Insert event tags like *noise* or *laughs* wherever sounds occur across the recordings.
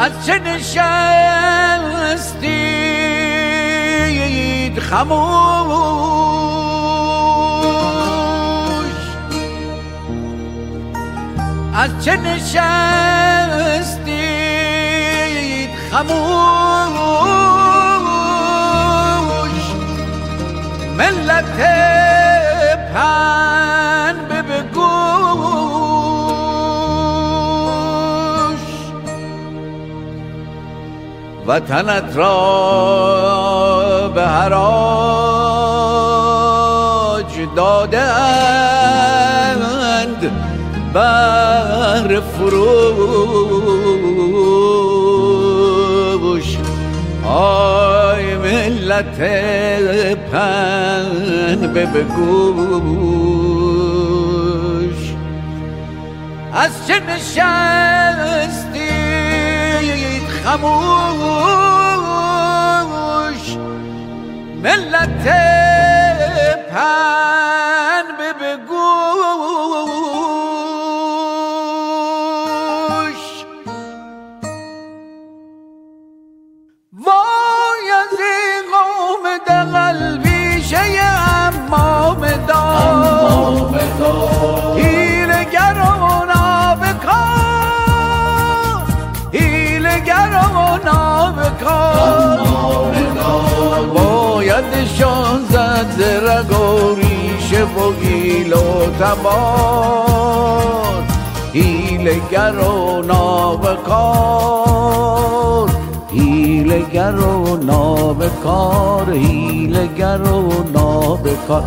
از چه نشستید خموش از چه نشستید خموش ملت پن وطنت را به حراج دادند بر فروش آی ملت پن به بگوش. از چه نشستید خموش ملت پن زرگ و ریشه و گیل و تبار هیلگر و نابکار هیلگر و نابکار هیلگر و نابکار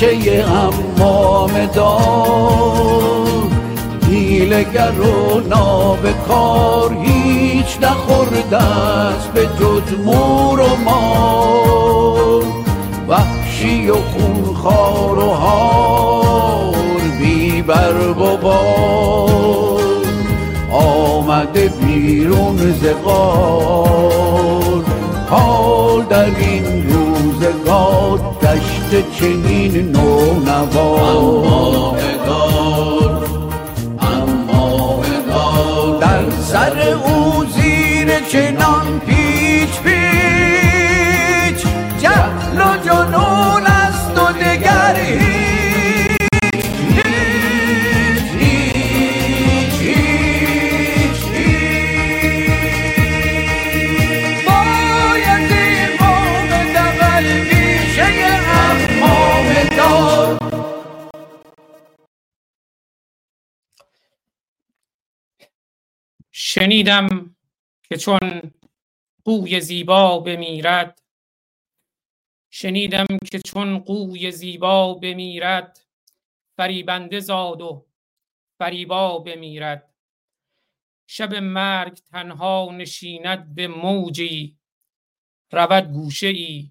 پیشه امام دار. هیلگر و نابکار هیچ نخورده است به جز مور و مار. وحشی و خونخوار و هار بی بار. آمده بیرون ز غار. حال در این روزگار چنین نو نوا در سر او زیر چنان پیچ پیچ جهل و جنون است و دگر شنیدم که چون قوی زیبا بمیرد شنیدم که چون قوی زیبا بمیرد فریبنده زاد و فریبا بمیرد. شب مرگ تنها نشیند به موجی رود گوشه ای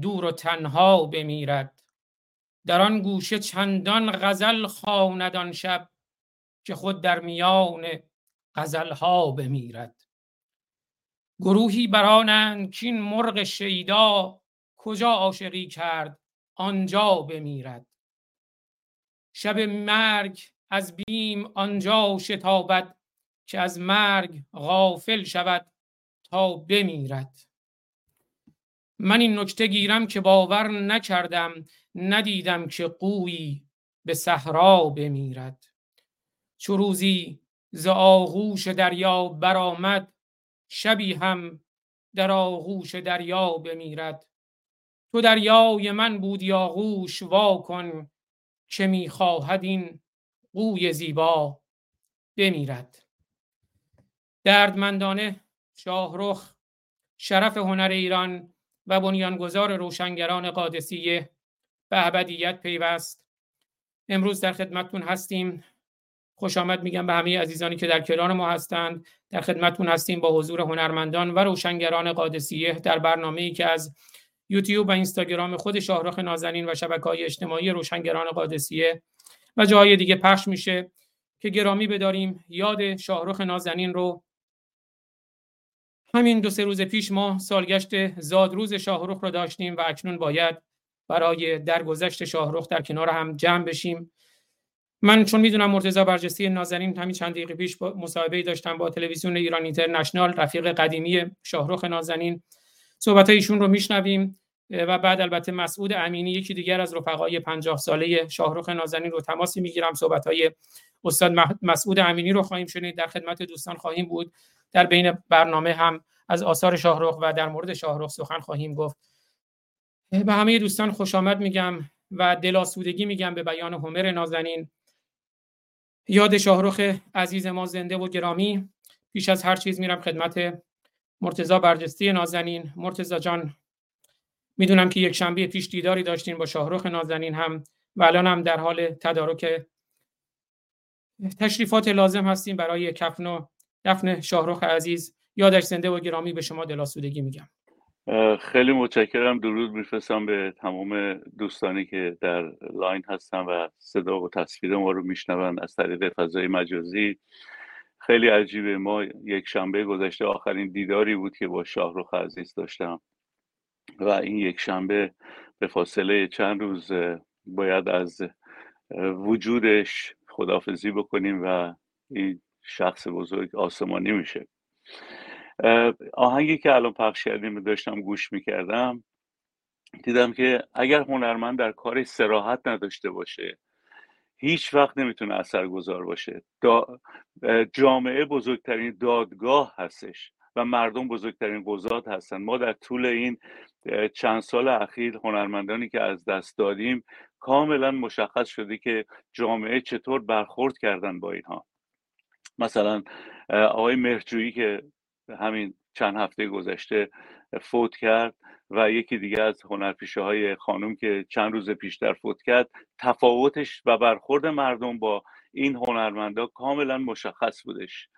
دور و تنها بمیرد. در آن گوشه چندان غزل خواند آن شب که خود در میان غزلها بمیرد. گروهی برانند کین مرغ شیدا کجا عاشقی کرد آنجا بمیرد. شب مرگ از بیم آنجا شتابد که از مرگ غافل شود تا بمیرد. من این نکته گیرم که باور نکردم ندیدم که قویی به صحرا بمیرد. چو روزی ز آغوش دریا برآمد شبی هم در آغوش دریا بمیرد. تو دریای من بودی آغوش وا کن که می‌خواهد این قوی زیبا بمیرد. دردمندانه شاهرخ شرف هنر ایران و بنیانگذار روشنگران قادسیه به ابدیت پیوست. امروز در خدمتتون هستیم. خوش آمد میگم به همه عزیزانی که در کنار ما هستند. در خدمتتون هستیم با حضور هنرمندان و روشنگران قادسیه در برنامه ای که از یوتیوب و اینستاگرام خود شاهرخ نازنین و شبکه های اجتماعی روشنگران قادسیه و جاهای دیگه پخش میشه که گرامی بداریم. یاد شاهرخ نازنین رو. همین دو سه روز پیش ما سالگشت زادروز شاهرخ رو داشتیم و اکنون باید برای درگذشت شاهرخ در کنار هم جمع بشیم. من چون می‌دونم مرتضی برجستی نازنین همین چند دقیقه پیش مصاحبه داشتم با تلویزیون ایران اینترنشنال رفیق قدیمی شاهرخ نازنین. صحبت ایشون رو میشنویم و بعد البته مسعود امینی یکی دیگر از رفقای 50 ساله شاهرخ نازنین رو تماسی می‌گیرم. صحبت های استاد مسعود امینی رو خواهیم شنید. در خدمت دوستان خواهیم بود. در بین برنامه هم از آثار شاهرخ و در مورد شاهرخ سخن خواهیم گفت. به همه دوستان خوش آمد میگم و دلاسودگی میگم به بیان همر نازنین. یاد شاهرخ عزیز ما زنده و گرامی پیش از هر چیز میرم خدمت مرتزا برجستی نازنین. مرتزا جان می‌دونم که یک شنبه پیش دیداری داشتین با شاهرخ نازنین هم و الان هم در حال تدارک تشریفات لازم هستیم برای کفن و دفن شاهرخ عزیز. یادش زنده و گرامی به شما دلاسودگی میگم. خیلی متشکرم. درود میفرستم به تمام دوستانی که در لاین هستن و صدا و تصویر ما رو میشنون از طریق فضای مجازی. خیلی عجیبه. ما یک شنبه گذشته آخرین دیداری بود که با شاهرخ عزیز داشتم. و این یک شنبه به فاصله چند روز باید از وجودش خدافزی بکنیم و این شخص بزرگ آسمانی میشه. آهنگی که الان پخش کردیم داشتم گوش می‌کردم دیدم که اگر هنرمند در کار سراحت نداشته باشه هیچ وقت نمی‌تونه اثرگذار باشه. جامعه بزرگترین دادگاه هستش و مردم بزرگترین قضات هستن. ما در طول این چند سال اخیر هنرمندانی که از دست دادیم کاملا مشخص شده که جامعه چطور برخورد کردن با اینها. مثلا آقای مرجویی که همین چند هفته گذشته فوت کرد و یکی دیگه از هنرپیشه های خانم که چند روز پیشتر فوت کرد تفاوتش و برخورد مردم با این هنرمندا کاملا مشخص بودش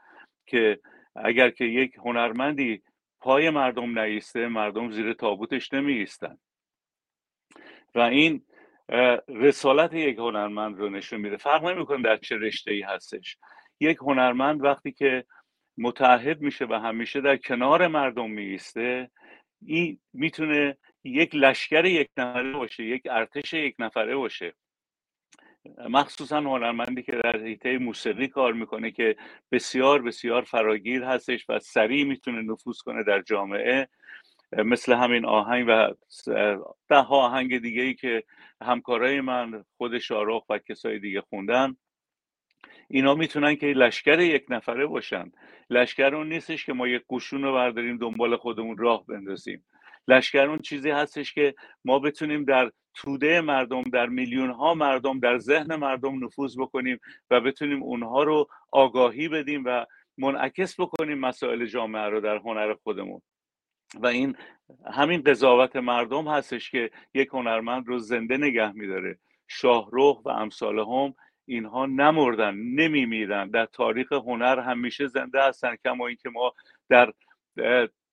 که اگر که یک هنرمندی پای مردم نیسته مردم زیر تابوتش نمی و این رسالت یک هنرمند رو نشون میده. فرق نمی‌کنه در چه رشته ای هستش. یک هنرمند وقتی که متحد میشه و همیشه در کنار مردم میسته این می‌تونه یک لشکر یک نفره باشه یک ارتش یک نفره باشه. مخصوصا هنرمندی که در حیطه موسیقی کار می‌کنه که بسیار بسیار فراگیر هستش و سریع می‌تونه نفوذ کنه در جامعه. مثل همین آهنگ و ده آهنگ دیگه ای که همکارای من خود شارخ و کسای دیگه خوندن. اینا می‌تونن که لشکر یک نفره باشن. لشکر اون نیستش که ما یک قشون رو برداریم دنبال خودمون راه بندازیم. لشکر اون چیزی هستش که ما بتونیم در توده مردم در میلیون ها مردم در ذهن مردم نفوذ بکنیم و بتونیم اونها رو آگاهی بدیم و منعکس بکنیم مسائل جامعه رو در هنر خودمون. و این همین قضاوت مردم هستش که یک هنرمند رو زنده نگه میداره. شاهروخ و امثال هم اینها نمردن نمیمیرن. در تاریخ هنر همیشه زنده هستن کما اینکه ما در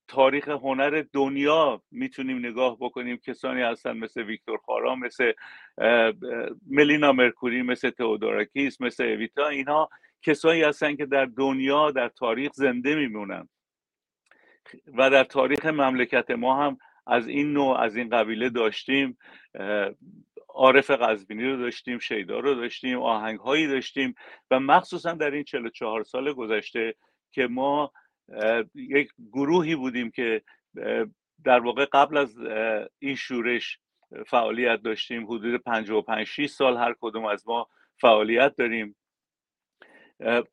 تاریخ هنر دنیا می‌تونیم نگاه بکنیم. کسانی هستن مثل ویکتور خارا مثل ملینا مرکوری مثل تئودوراکیس مثل اویتا. اینها کسانی هستن که در دنیا در تاریخ زنده میمونن. و در تاریخ مملکت ما هم از این نوع از این قبیله داشتیم. عارف قزبینی رو داشتیم شیدا رو داشتیم آهنگ هایی داشتیم و مخصوصا در این 44 سال گذشته که ما یک گروهی بودیم که در واقع قبل از این شورش فعالیت داشتیم. حدود 55 6 سال هر کدوم از ما فعالیت داریم.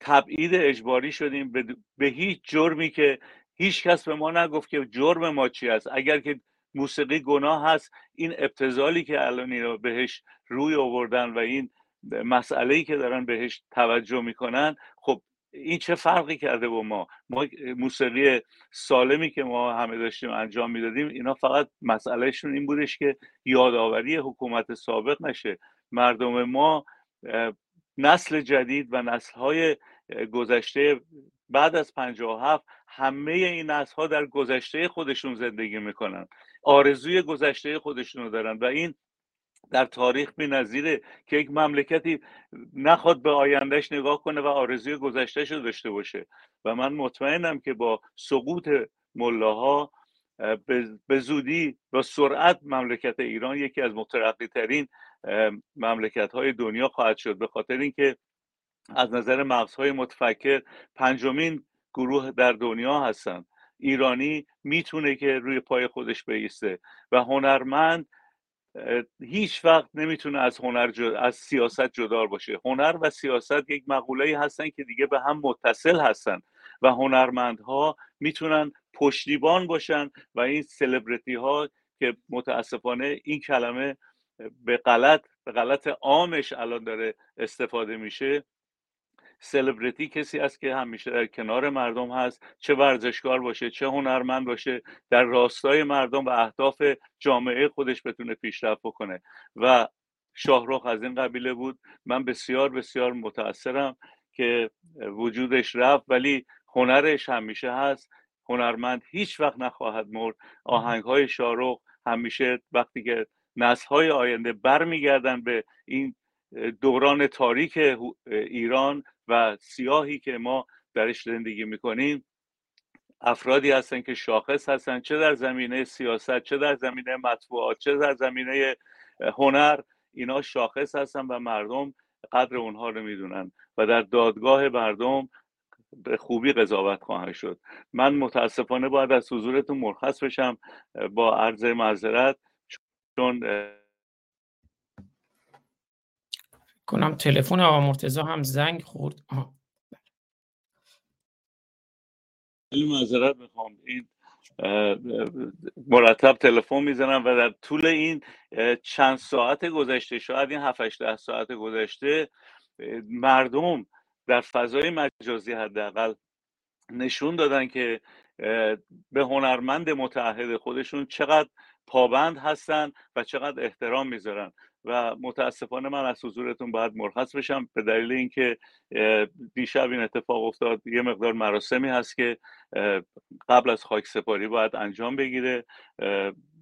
تبعید اجباری شدیم. به هیچ جرمی که هیچ کس به ما نگفت که جرم ما چی است. اگر که موسیقی گناه هست. این ابتزالی که الان اینا بهش روی آوردن و این مسئله که دارن بهش توجه می‌کنن خب این چه فرقی کرده با ما؟ ما موسیقی سالمی که ما همه داشتیم انجام می‌دادیم اینا فقط مسئلهشون این بودش که یادآوری حکومت سابق نشه. مردم ما نسل جدید و نسل های گذشته بعد از 57 همه این نسل ها در گذشته خودشون زندگی می‌کنن. آرزوی گذشته خودشون رو دارن و این در تاریخ بی نظیره که یک مملکتی نخواد به آیندهش نگاه کنه و آرزوی گذشتهش رو داشته باشه. و من مطمئنم که با سقوط ملاها به زودی و سرعت مملکت ایران یکی از مترقی ترین مملکت های دنیا خواهد شد. به خاطر اینکه از نظر مغزهای متفکر پنجمین گروه در دنیا هستند ایرانی می‌تونه که روی پای خودش بیسته و هنرمند هیچ وقت نمی‌تونه از هنر از سیاست جدا باشه. هنر و سیاست یک مقوله هستن که دیگه به هم متصل هستن و هنرمندها می‌تونن پشتیبان باشن و این سلبریتی ها که متاسفانه این کلمه به غلط به غلط عامش الان داره استفاده میشه سلبریتی کسی است که همیشه در کنار مردم هست چه ورزشکار باشه چه هنرمند باشه در راستای مردم و اهداف جامعه خودش بتونه پیشرفت بکنه. و شاهرخ از این قبیله بود. من بسیار بسیار متاثرم که وجودش رفت ولی هنرش همیشه هست. هنرمند هیچ وقت نخواهد مرد. آهنگ های شاهرخ همیشه وقتی که نسل های آینده برمیگردن به این دوران تاریک ایران و سیاهی که ما درش زندگی می‌کنیم افرادی هستن که شاخص هستن چه در زمینه سیاست چه در زمینه مطبوعات چه در زمینه هنر اینا شاخص هستن و مردم قدر اونها رو می‌دونن و در دادگاه مردم به خوبی قضاوت خواهد شد. من متاسفانه باید از حضورتون مرخص بشم با عرض معذرت چون کنم. تلفن آقا مرتضی هم زنگ خورد. خیلی معذرت می‌خوام. این مرتب تلفن می‌زنم و در طول این چند ساعت گذشته شاید این 7 ده ساعت گذشته مردم در فضای مجازی حداقل نشون دادن که به هنرمند متعهد خودشون چقدر پابند هستن و چقدر احترام می‌ذارن. و متاسفانه من از حضورتون باید مرخص بشم. به دلیل اینکه دیشب این اتفاق افتاد یه مقدار مراسمی هست که قبل از خاک سپاری باید انجام بگیره.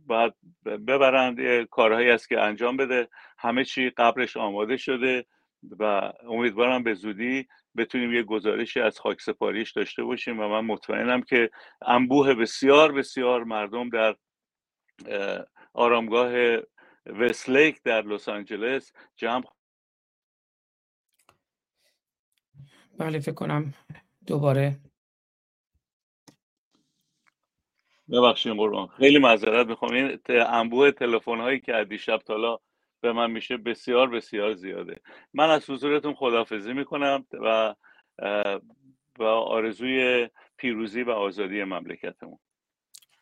باید ببرند کارهایی است که انجام بده. همه چی قبلش آماده شده و امیدوارم به زودی بتونیم یه گزارشی از خاک سپاریش داشته باشیم و من مطمئنم که انبوه بسیار بسیار مردم در آرامگاه وستلیک در لس آنجلس جمع بله فکر کنم دوباره. ببخشید قربان. خیلی معذرت می‌خوام. این انبوه تلفن هایی که دیشب تالا به من میشه بسیار بسیار زیاده. من از حضورتون خدافزی می‌کنم و و آرزوی پیروزی و آزادی مملکتمون.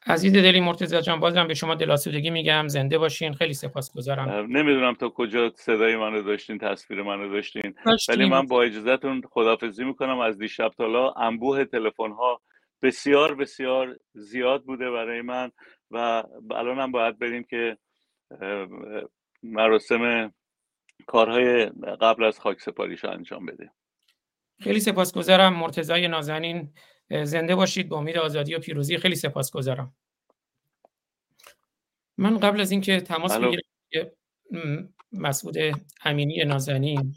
عزیز دلی مرتضی جان بازم به شما دلاسودگی میگم. زنده باشین. خیلی سپاسگزارم. نمی‌دونم تا کجا صدای منو داشتین تصویر منو داشتین. ولی من با اجازهتون خدافزی می‌کنم. از دیشب تالا انبوه تلفن ها بسیار بسیار زیاد بوده برای من و الان هم باید بریم که مراسم کارهای قبل از خاک سپاریش انجام بده خیلی سپاسگزارم. مرتضای نازنین زنده باشید با امید آزادی و پیروزی. خیلی سپاسگزارم. من قبل از اینکه تماس بگیرم مسعود امینی نازنین.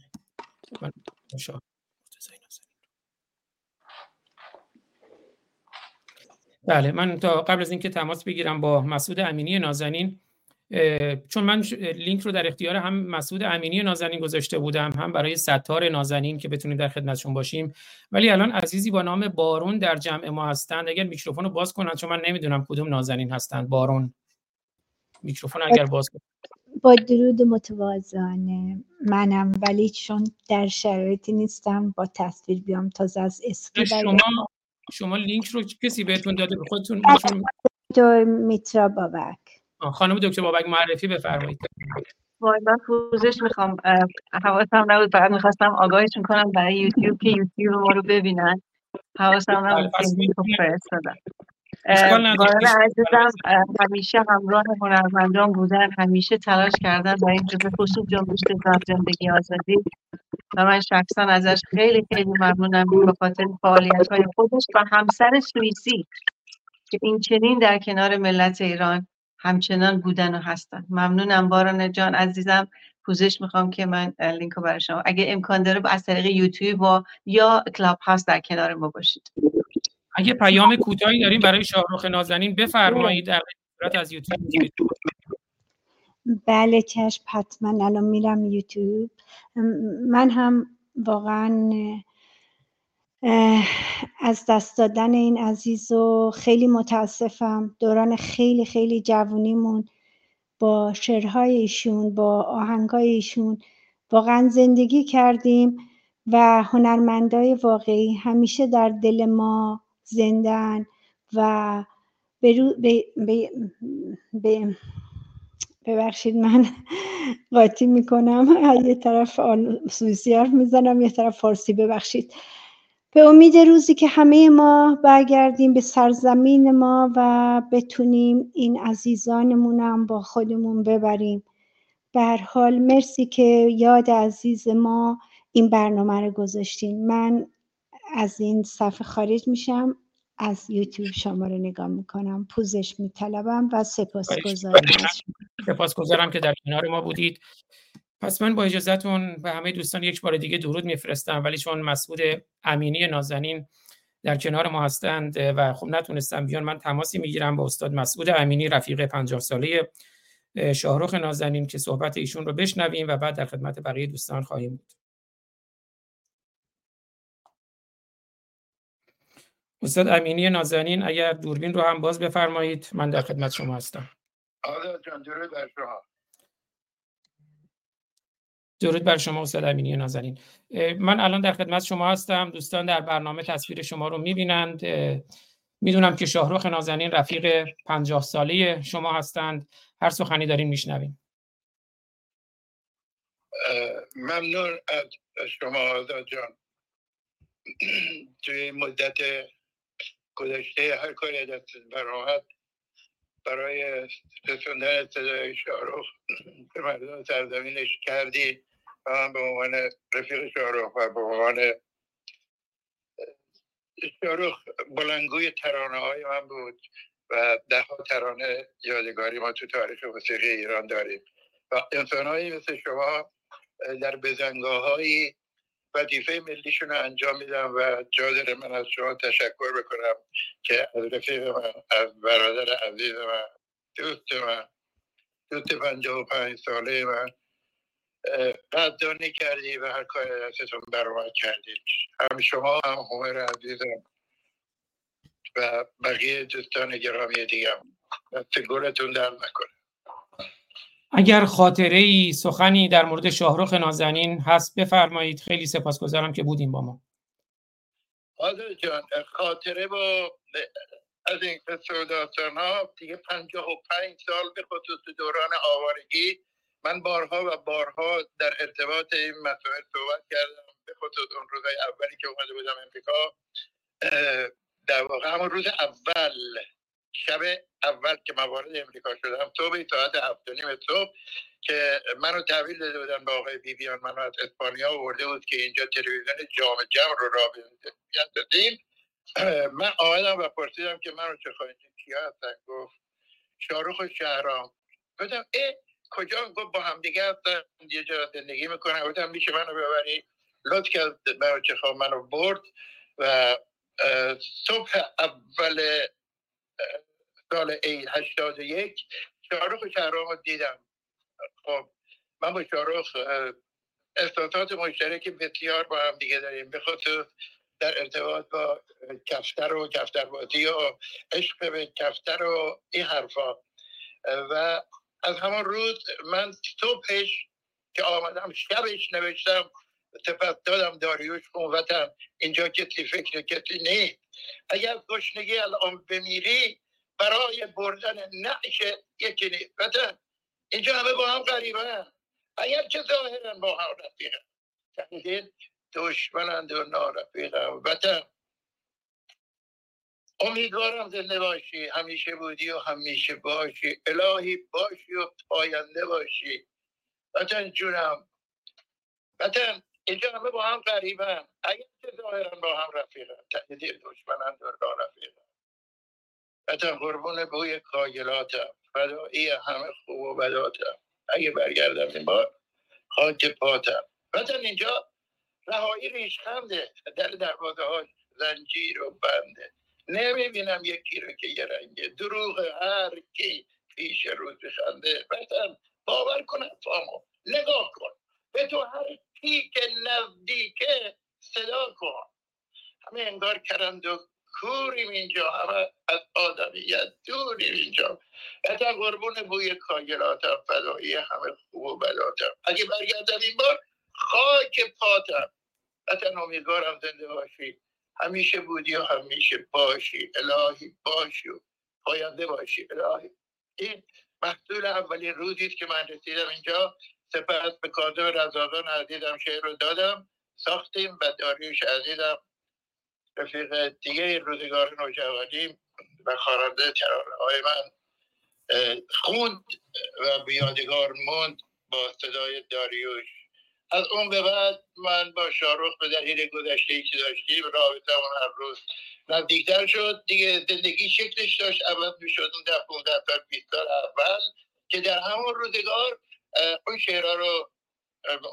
بله من تا قبل از اینکه تماس بگیرم با مسعود امینی نازنین چون من لینک رو در اختیار هم مسعود امینی نازنین گذاشته بودم هم برای ستار نازنین که بتونیم در خدمتشون باشیم. ولی الان عزیزی با نام بارون در جمع ما هستند. اگر میکروفون رو باز کنن چون من نمی‌دونم کدوم نازنین هستند. بارون. میکروفون اگر باز کنن با درود متوازانه منم ولی چون در شرایطی نیستم با تصویر بیام تازه از اسکی شما شما لینک رو کسی بهتون داده؟ به خودتون میترا بابک. خانم دکتر بابک معرفی بفرمایید. وای من پوزش می‌خوام حواسم نبود فقط می‌خواستم آگاهشون کنم برای یوتیوب که یوتیوب ما رو ببینن. حواسم نبود که فرستادم. عزیزم همیشه همراه هنرمندان بودن همیشه تلاش کردن برای این جزء خصوص جنبش زندگی آزادی. و من شخصا ازش خیلی خیلی ممنونم به خاطر فعالیت های خودش و همسر سوئیسی که این چنین در کنار ملت ایران همچنان بودن و هستن. ممنونم باران جان عزیزم. پوزش می‌خوام که من لینک رو برای شما. اگه امکان داره از طریق یوتیوب و یا کلاب هاست در کنار ما باشید. اگه پیام کوتاهی داریم برای شاهرخ نازنین بفرمایید در صورت از یوتیوب. بله چشم حتما. الان میرم یوتیوب. من هم واقعا از دست دادن این عزیز و خیلی متاسفم. دوران خیلی خیلی جوونیمون با شعرهای ایشون با آهنگای ایشون واقعا زندگی کردیم و هنرمندای واقعی همیشه در دل ما زندن و ببخشید من قاطی می‌کنم. یه طرف سویسی حرف می‌زنم یه طرف فارسی ببخشید. به امید روزی که همه ما برگردیم به سرزمین ما و بتونیم این عزیزانمونم با خودمون ببریم. به حال مرسی که یاد عزیز ما این برنامه رو گذاشتین. من از این صفحه خارج میشم از یوتیوب شما رو نگاه می‌کنم. پوزش میطلبم و سپاسگزارم. سپاسگزارم که در کنار ما بودید. پس من با اجازهتون به همه دوستان یک بار دیگه درود میفرستم ولی چون مسعود امینی نازنین در کنار ما هستند و خب نتونستم بیان من تماسی می‌گیرم با استاد مسعود امینی رفیق 50 ساله شاهرخ نازنین که صحبت ایشون رو بشنویم و بعد در خدمت بقیه دوستان خواهیم بود. استاد امینی نازنین اگر دوربین رو هم باز بفرمایید من در خدمت شما هستم. جان درود بر شما. درود بر شما استاد امینی نازنین. من الان در خدمت شما هستم. دوستان در برنامه تصویر شما رو می‌بینند. می‌دونم که شاهروخ نازنین رفیق پنجاه ساله شما هستند. هر سخنی دارین میشنویم. ممنون از شما آزاد جان. توی مدت گذشته هر کاری دست براحت برای رسوندن صدای شاهروخ به مردم سرزمینش کردی من به عنوان رفیق شاهروخ و به عنوان شاهروخ بلنگوی ترانه های من بود و ده ها ترانه یادگاری ما تو تاریخ موسیقی ایران داریم. و انسانهایی مثل شما در بزنگاه هایی وظیفه ملیشون رو انجام میدم و جا داره من از شما تشکر بکنم که از رفیق من از برادر عزیز من دوست من دوست پنجاه و پنج ساله من قدردانی کردی و هر کار دستتون برآمد کردی. هم شما هم همه عزیزم و بقیه دوستان گرامی دیگم. دست گلتون در نکنه. اگر خاطره ای سخنی در مورد شاهرخ نازنین هست بفرمایید. خیلی سپاسگزارم که بودیم با ما. حاضر جان خاطره با از این داستان ها دیگه پنجاه و پنج سال به خصوص دوران آوارگی من بارها و بارها در ارتباط این مسائل صحبت کردم. به خصوص اون روزهای اولی که اومده بودم امریکا در واقع همون روز اول شب اول که موارد امریکا شدم صبح ساعت هفت نیم صبح که منو تحویل داده بودن به آقای بیبیان. منو از اسپانیا ورده بود که اینجا تلویزیون جام جمع رو را دادیم من آمدم و پرسیدم که منو چه خواهید کیا هستن؟ گفت شاروخ و شهرام. گفتم اه کجا؟ گفت با هم دیگه هستن. یه جا زندگی می‌کنن. گفتم میشه منو ببری. لطف کرد منو چه منو برد. و صبح اول سال ای 81 شارخ شهرام رو دیدم. خب من با شارخ احساسات مشترک بسیار با هم دیگه داریم. به در ارتباط با کفتر و کفتربازی و عشق به کفتر و این حرفا. و از همان روز من صبحش که آمدم شبش نوشتم سپس دادم داریوش قوتم. اینجا کسی فکر کسی نیست. اگر گشنگی الان بمیری برای بردن نعش یکی نیست. اینجا همه با هم غریبه اگر که ظاهرا با هم رفیقه دشمنند و نارفیقم وطن امیدوارم زنده باشی. همیشه بودی و همیشه باشی. الهی باشی و پاینده باشی. وطن جونم. وطن اینجا همه با هم قریبن اگر که ظاهرا با هم رفیقن. تقدیر دشمنند و نارفیقم وطن قربون بوی کاگلاتم. فدایی همه خوب و بداتم. اگه برگردم این بار خاک پاتم. وطن اینجا رهایی ریشخنده. در دروازه ها زنجیر و بنده. نمی‌بینم یکی رو که یه رنگه دروغ هر کی پیش روز بخنده وطن باور کن فامو. نگاه کن. به تو هر کی که نزدیکه صدا کن. همه انگار کرند و کوریم اینجا. همه از آدمیت دوریم اینجا. حتی قربون بوی کاگراتم فدایی همه خوب و بلاتم اگه برگردم این بار خاک پاتم. حتی امیدوارم زنده باشی. همیشه بودی و همیشه باشی. الهی باشی و پاینده باشی. الهی. این محصول اولین روزی که من رسیدم اینجا. سپس به کاظم رزاقان عزیزم شعر رو دادم. ساختیم و داریوش عزیزم رفیق دیگه روزگار نوجوانی و خواننده ترانه های من خوند و بیادگار موند با صدای داریوش. از اون به بعد من با شاروخ به دلیل گذشته ای که داشتیم رابطه اون هر روز نزدیکتر شد. دیگه زندگی شکلش داشت. عوض می‌شد اون در 15 سال 20 سال اول که در همون روزگار اون شعرها رو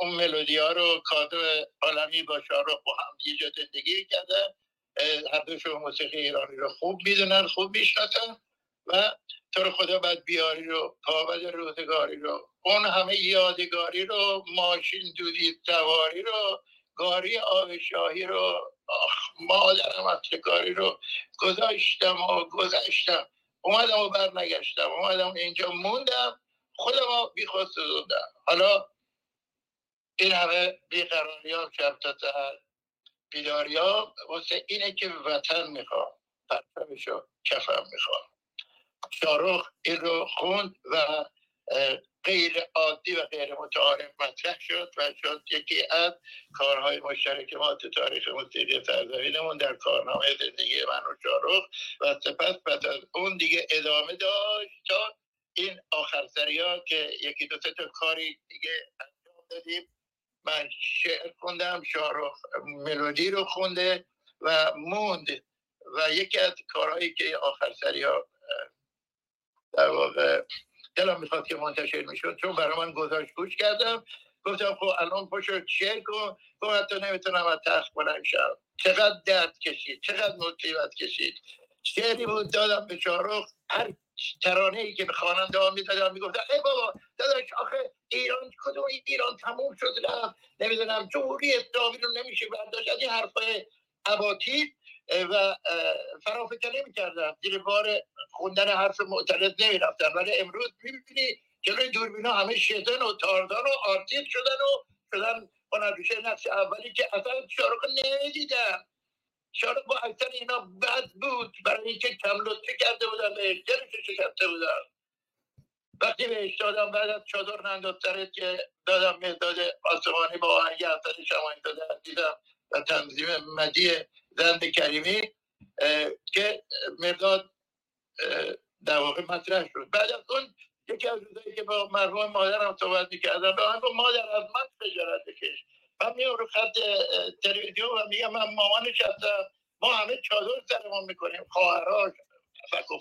اون ملودی ها رو کادو عالمی با شاروخ با هم یه زندگی کردن. هر موسیقی ایرانی رو خوب می‌دونن خوب می‌شناسن و تو رو خدا باید بیاری رو پابد روزگاری رو. اون همه یادگاری رو ماشین دودی سواری رو گاری آب شاهی رو مادرم اصلگاری رو گذاشتم و گذشتم اومدم و بر نگشتم اومدم اینجا موندم خودم رو بیخواست سوزوندم. حالا این همه بیقراری ها شب تا سهر. بیداری ها واسه اینه که وطن می‌خوام. پرچمشو کفم می‌خوام. شارخ این رو خوند و غیر عادی و غیر متعارف مطرح شد و شد یکی از کارهای مشترک ما تو تاریخ موسیقی سرزمینمون در کارنامه زندگی من و شارخ و سپس پس از اون دیگه ادامه داشت تا این آخر ها که یکی دو تا کاری دیگه انجام دادیم. من شعر خوندم شارخ ملودی رو خونده و موند و یکی از کارهایی که آخر سری ها در واقع. دلم می‌خواد که منتشر می‌شد چون برای من گذاشت گوش کردم. گفتم خب الان پشت چه کن. گفت حتی نمی‌تونم از تخت بلند شم. چقدر درد کشید چقدر مصیبت کشید. شعری بود دادم به شارخ هر ترانه ای که به خواننده ها می‌دادم می‌گفتن ای بابا داداش آخه ایران کدوم؟ ایران تموم شد رفت. نمی‌دونم جمهوری اسلامی رو نمیشه برداشت. از این حرفای اباطیل و فرافکنی می‌کردن زیر بار خوندن حرف معترض نمی‌رفتن ولی امروز می‌بینی جلوی دوربینا همه شدن و تاردان و آرتیق شدن و شدن هنرپیشه نقش اولی که اصلا شارخ نمی‌دیدن شارخ با اکثر اینا بد بود برای اینکه کم لطفی کرده بودن به شکسته بودن وقتی بهش دادم بعد از چادر ننداز سرت که دادم مهداد آسمانی با آهنگ اثر شمایی داده دیدم و تنظیم مدی زند کریمی که مرداد در واقع مطرح شد. بعد از اون یکی از روزایی که با مرحوم مادرم صحبت می‌کردم به من مادر از من خجالت بکش. من میام رو خط تلویزیون و میگم من مامانش هستم ما همه چادر سرمون می‌کنیم خواهراش فک و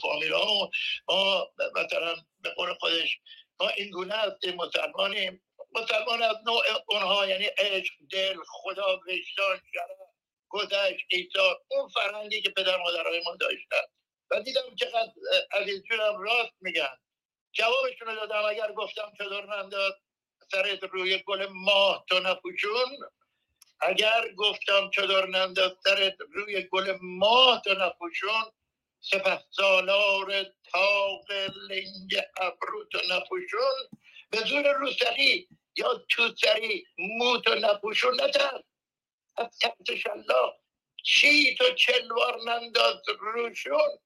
ما مثلا به قول خودش ما این گونه هستیم مسلمانیم. مسلمان از نوع اونها یعنی عشق دل خدا وجدان شرف گذشت ایثار اون فرهنگی که پدر مادرهای ما داشتن. و دیدم چقدر عزیزجونم راست میگن. جوابشون رو دادم اگر گفتم چادر ننداز سرت روی گل ماه تو نپوشون. اگر گفتم چادر ننداز سرت روی گل ماه تو نپوشون. سپه سالار تاق لنگ ابرو تو نپوشون. به زور روسری یا توسری مو تو نپوشون نتر از شلا چی تو چلوار ننداز روشون؟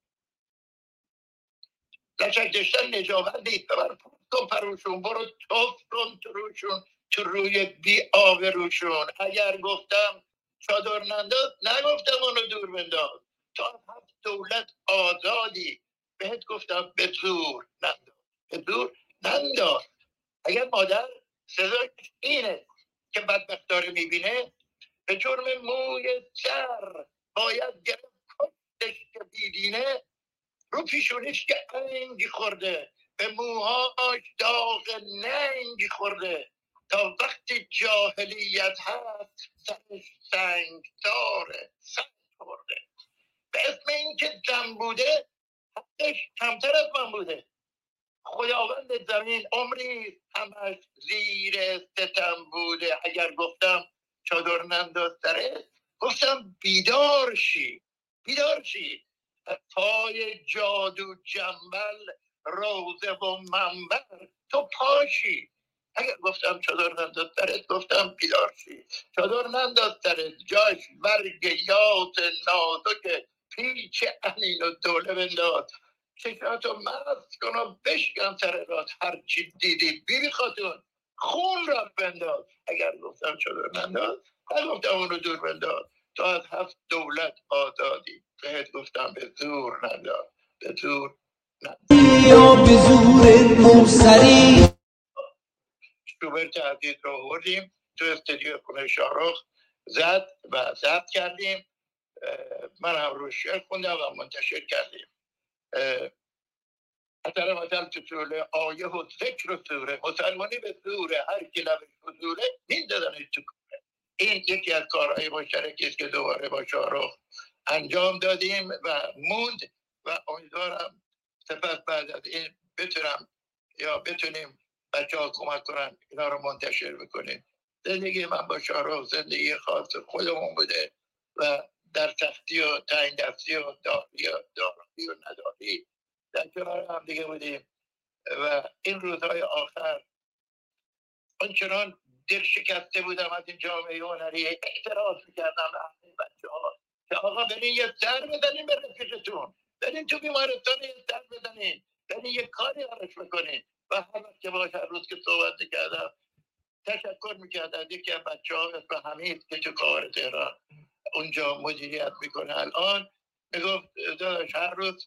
داشتن نجابندی ببر تو پروشون. برو توف کن تو روشون. تو روی بی روشون. اگر گفتم چادر ننداز نگفتم اونو دور بنداز. تا هفت دولت آزادی. بهت گفتم به زور ننداز. به زور ننداز. اگر مادر سزاش اینه که بدبخت داره می‌بینه به جرم موی سر باید گرفت کشتش که بیدینه. رو پیشونش که انگی خورده به موهاش داغ ننگی خورده. تا وقتی جاهلیت هست سرش سنگ داره سنگ خورده. به اسم اینکه زن بوده حقش کمتر از من بوده. خداوند زمین عمری همش زیر ستم بوده. اگر گفتم چادر ننداز سره گفتم بیدار شی بیدار شی. پای جادو جنبل روزه و منبر تو پاشی. اگر گفتم چادر ننداز سرت گفتم بیدار شی. چادر ننداز سرت جاش برگ یات نازک پیچ انین و دوله بنداز. چشماتو مست کن و بشکن سر هرچی دیدی بیبی خاتون خون را بنداز. اگر گفتم چادر ننداز نگفتم اونو دور بنداز. تو از هفت دولت آزادی. بهت گفتم به زور ندار به زور یا به زور موسری شوبرت عزیز رو آوردیم. تو استودیو خونه شاهرخ زد و ضبط کردیم. من هم روش خوندم و منتشر کردیم. اثر مثل تو سوره آیه و ذکر و سوره مسلمانی به سوره هر کی لبش و سوره میندازن تو این یکی از کارهای مشترکی است که دوباره با شاهرخ انجام دادیم و موند و امیدوارم سپس بعد از این بتونم یا بتونیم بچه ها کمک کنن اینا رو منتشر بکنیم. زندگی من با شاهرخ زندگی خاص خودمون بوده و در تختی و تعیین دستی و داری و دارایی و نداری در کنار هم دیگه بودیم. و این روزهای آخر آنچنان دل شکسته بودم از این جامعه هنری اعتراض می‌کردم به بچه ها که آقا برین یه سر بزنین به رفیقتون برین تو بیمارستان یه سر بزنین برین یه کاری براش بکنین. و هر وقت که باش هر روز که صحبت کردم تشکر می‌کرد از یکی از بچه ها اسم حمید که تو کار تهران اونجا مدیریت می‌کنه الان می‌گفت داداش هر روز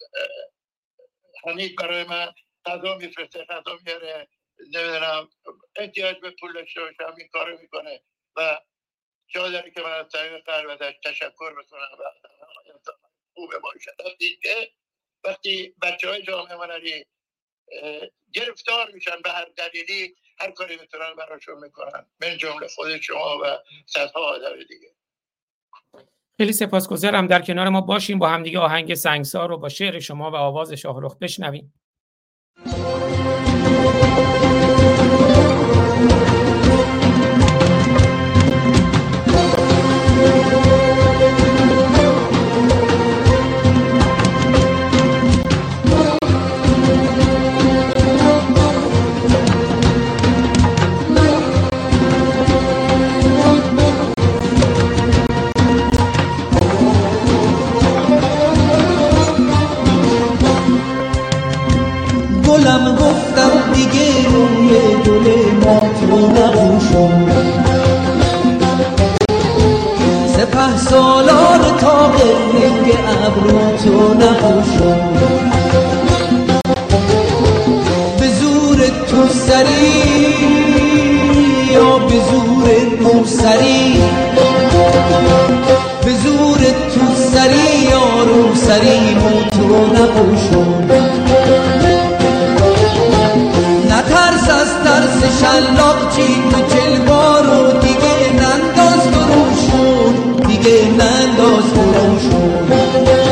حمید برای من غذا میفرسته غذا میاره نمی‌دونم احتیاج به پول داشته باشم این کارو می‌کنه. و جا داره که من از طریق قلب ازش تشکر بکنم و خوبه باشد که وقتی بچه های جامعه هنری گرفتار میشن به هر دلیلی هر کاری می‌تونن براشون می‌کنن. من جمله خود شما و صدها آدم دیگه. خیلی سپاسگزارم. در کنار ما باشیم با همدیگه آهنگ سنگسار رو با شعر شما و آواز شاهرخ بشنویم. نبوشم سپه سالار تا رنگ ابرو تو نبوشم به زور تو سری یا به زور موسری به زور تو سری یا رو سری مو تو نبوشم نترس از ترس شلاق دیگه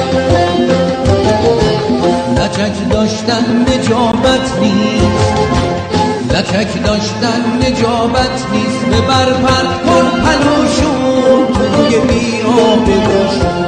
لچک داشتن نجابت نیست. لچک داشتن نجابت نیست. به برپر کن پلوشون. روی بی آب اگر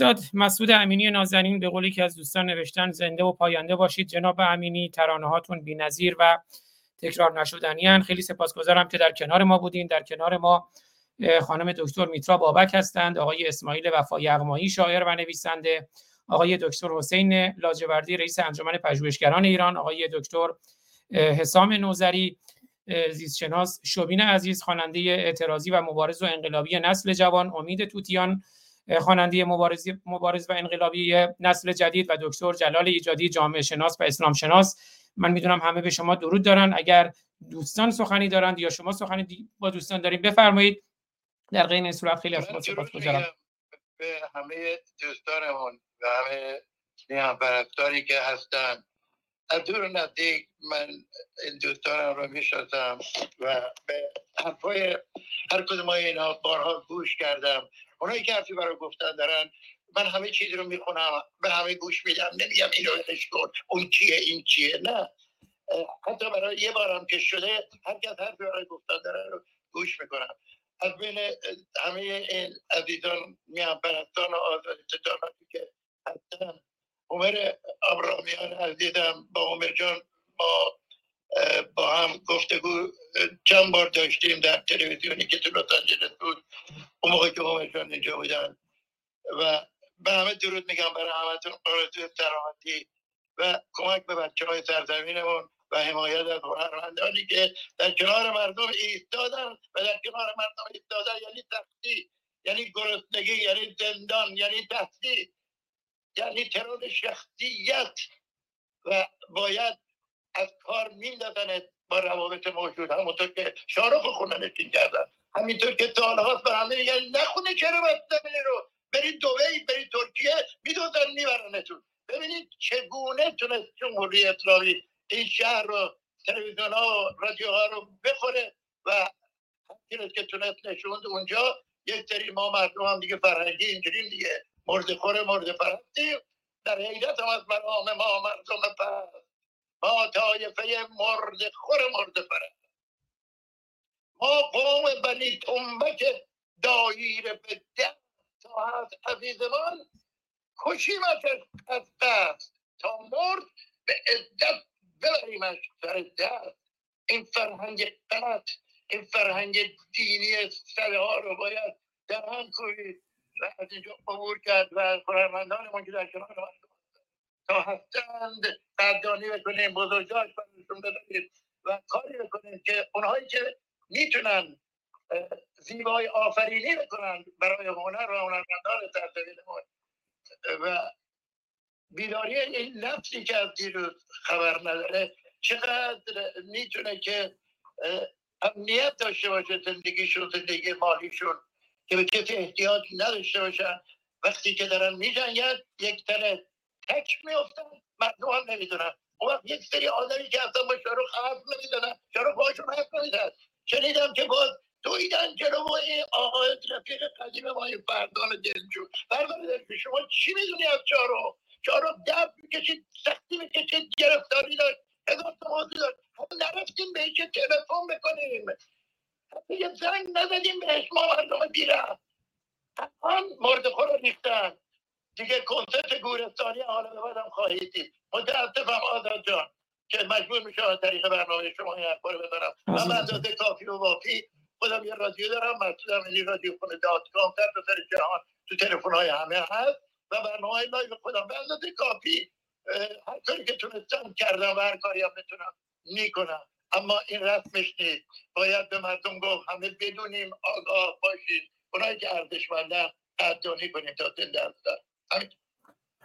استاد مسعود امینی نازنین به قولی که از دوستان نوشتن زنده و پاینده باشید جناب امینی ترانه هاتون بی‌نظیر و تکرار نشدنی خیلی سپاسگزارم که در کنار ما بودین. در کنار ما خانم دکتر میترا بابک هستند آقای اسماعیل وفا یغمایی شاعر و نویسنده آقای دکتر حسین لاجوردی رئیس انجمن پژوهشگران ایران آقای دکتر حسام نوزری زیستشناس شوبین عزیز خواننده اعتراضی و مبارز و انقلابی نسل جوان امید توتیان خواننده مبارز مبارز و انقلابی نسل جدید و دکتر جلال ایجادی جامعه شناس و اسلام شناس. من می‌دونم همه به شما درود دارن. اگر دوستان سخنی دارند یا شما سخنی با دوستان دارید بفرمایید. در غیر این صورت خیلی از شما سپاسگزارم. به همه دوستانمون و همه میهن که هستن. از دور نزدیک من این دوستانم رو می‌شناسم و به حرفای هر کدوم اینا بارها گوش کردم. اونایی که حرفی برای گفتن دارن من همه چیز رو می‌خونم به همه گوش میدم نمیگم اینو کن اون چیه این چیه نه. حتی برای یه بارم که شده هر کس حرفی برای گفتن داره رو گوش می‌کنم. از بین همه این عزیزان میان پرستان و آزادی که هستن عمر ابرامیان عزیزم با عمر جان با با هم گفتگو چند بار داشتیم در تلویزیونی که تو لس آنجلس بود. اون موقع که جان اینجا بودن. و به همه درود میگم برای همتون. آرزوی سلامتی و کمک به بچه های سرزمینمون و حمایت از هنرمندانی که در کنار مردم ایستادن و در کنار مردم ایستادن. یعنی تختی یعنی گرسنگی یعنی زندان یعنی تحصیل یعنی ترور شخصیت. و باید از کار میندازنت با روابط موجود همونطور که شارخ خوننشین کردن. همینطور که سالهاست به همه یعنی نخونه چرا باید رو؟ برید دوبی برید ترکیه میدوزن میبرنتون. ببینید چگونه تونست جمهوری اسلامی این شهر رو تلویزیون ها و رادیو ها رو بخوره و همچنین که تونست نشوند اونجا. یک سری ما مردم هم دیگه فرهنگی اینجوریم دیگه. مرد خور مرد فرهنگی. در حیرت هم از مرام ما مردم پس. ما طایفه مرد خور مرد فرهنگ ما قوم بنی تنبک دایر به دست تا از عزیزمان کشیمش از دست تا مرد به عزت ببریمش سر دست. این فرهنگ غلط این فرهنگ دینی سده ها رو باید در هم کنید. و از اینجا عبور کرد و هنرمندانمون که در کنار تا هستند قدردانی بکنیم بزرگاش برشون بذارید و کاری بکنیم که اونهایی که می‌تونن زیبای آفرینی بکنن برای هنر و هنرمندان سرزمینمون و بیداری این لفظی که از دیروز خبر نداره چقدر می‌تونه که امنیت داشته باشه زندگیشون زندگی مالیشون که به کسی احتیاج نداشته باشن. وقتی که دارن میجنگن یک تنه تک میفتن مردم هم نمی‌دونن اون یک سری آدمی که اصلا با شاروخ حرف نمی‌دونن شاروخ باشون حرف نمیدن شنیدم که باز دویدن جلو این آقای رفیق قدیم ما این فردان دلجو. فردان دلجو شما چی می‌دونی از چارو چارو دب می‌کشید سختی می‌کشید گرفتاری داشت هزار موضوع داشت. هم نرفتیم بهش تلفن بکنیم. یه زنگ نزدیم بهش ما مردم بی‌رحم. همه مرده‌خور ریختن. دیگه کنسرت گورستانی حالا به بعدم خواهید دید. متاسفم آزاد جان که مجبور میشه از طریق برنامه شما این رو بزنم من اندازه کافی و وافی خودم یه رادیو دارم مسئولم این رادیو خونه dot com در سراسر جهان تو تلفن های همه هست و برنامه های live خودم به اندازه کافی هر کاری که تونستم کردم و هر کاری هم بتونم می‌کنم. اما این رسمش نیست. باید به مردم گفت همه بدونیم آگاه باشید. اونایی که ارزشمندن قدردانی کنیم تا زنده هستن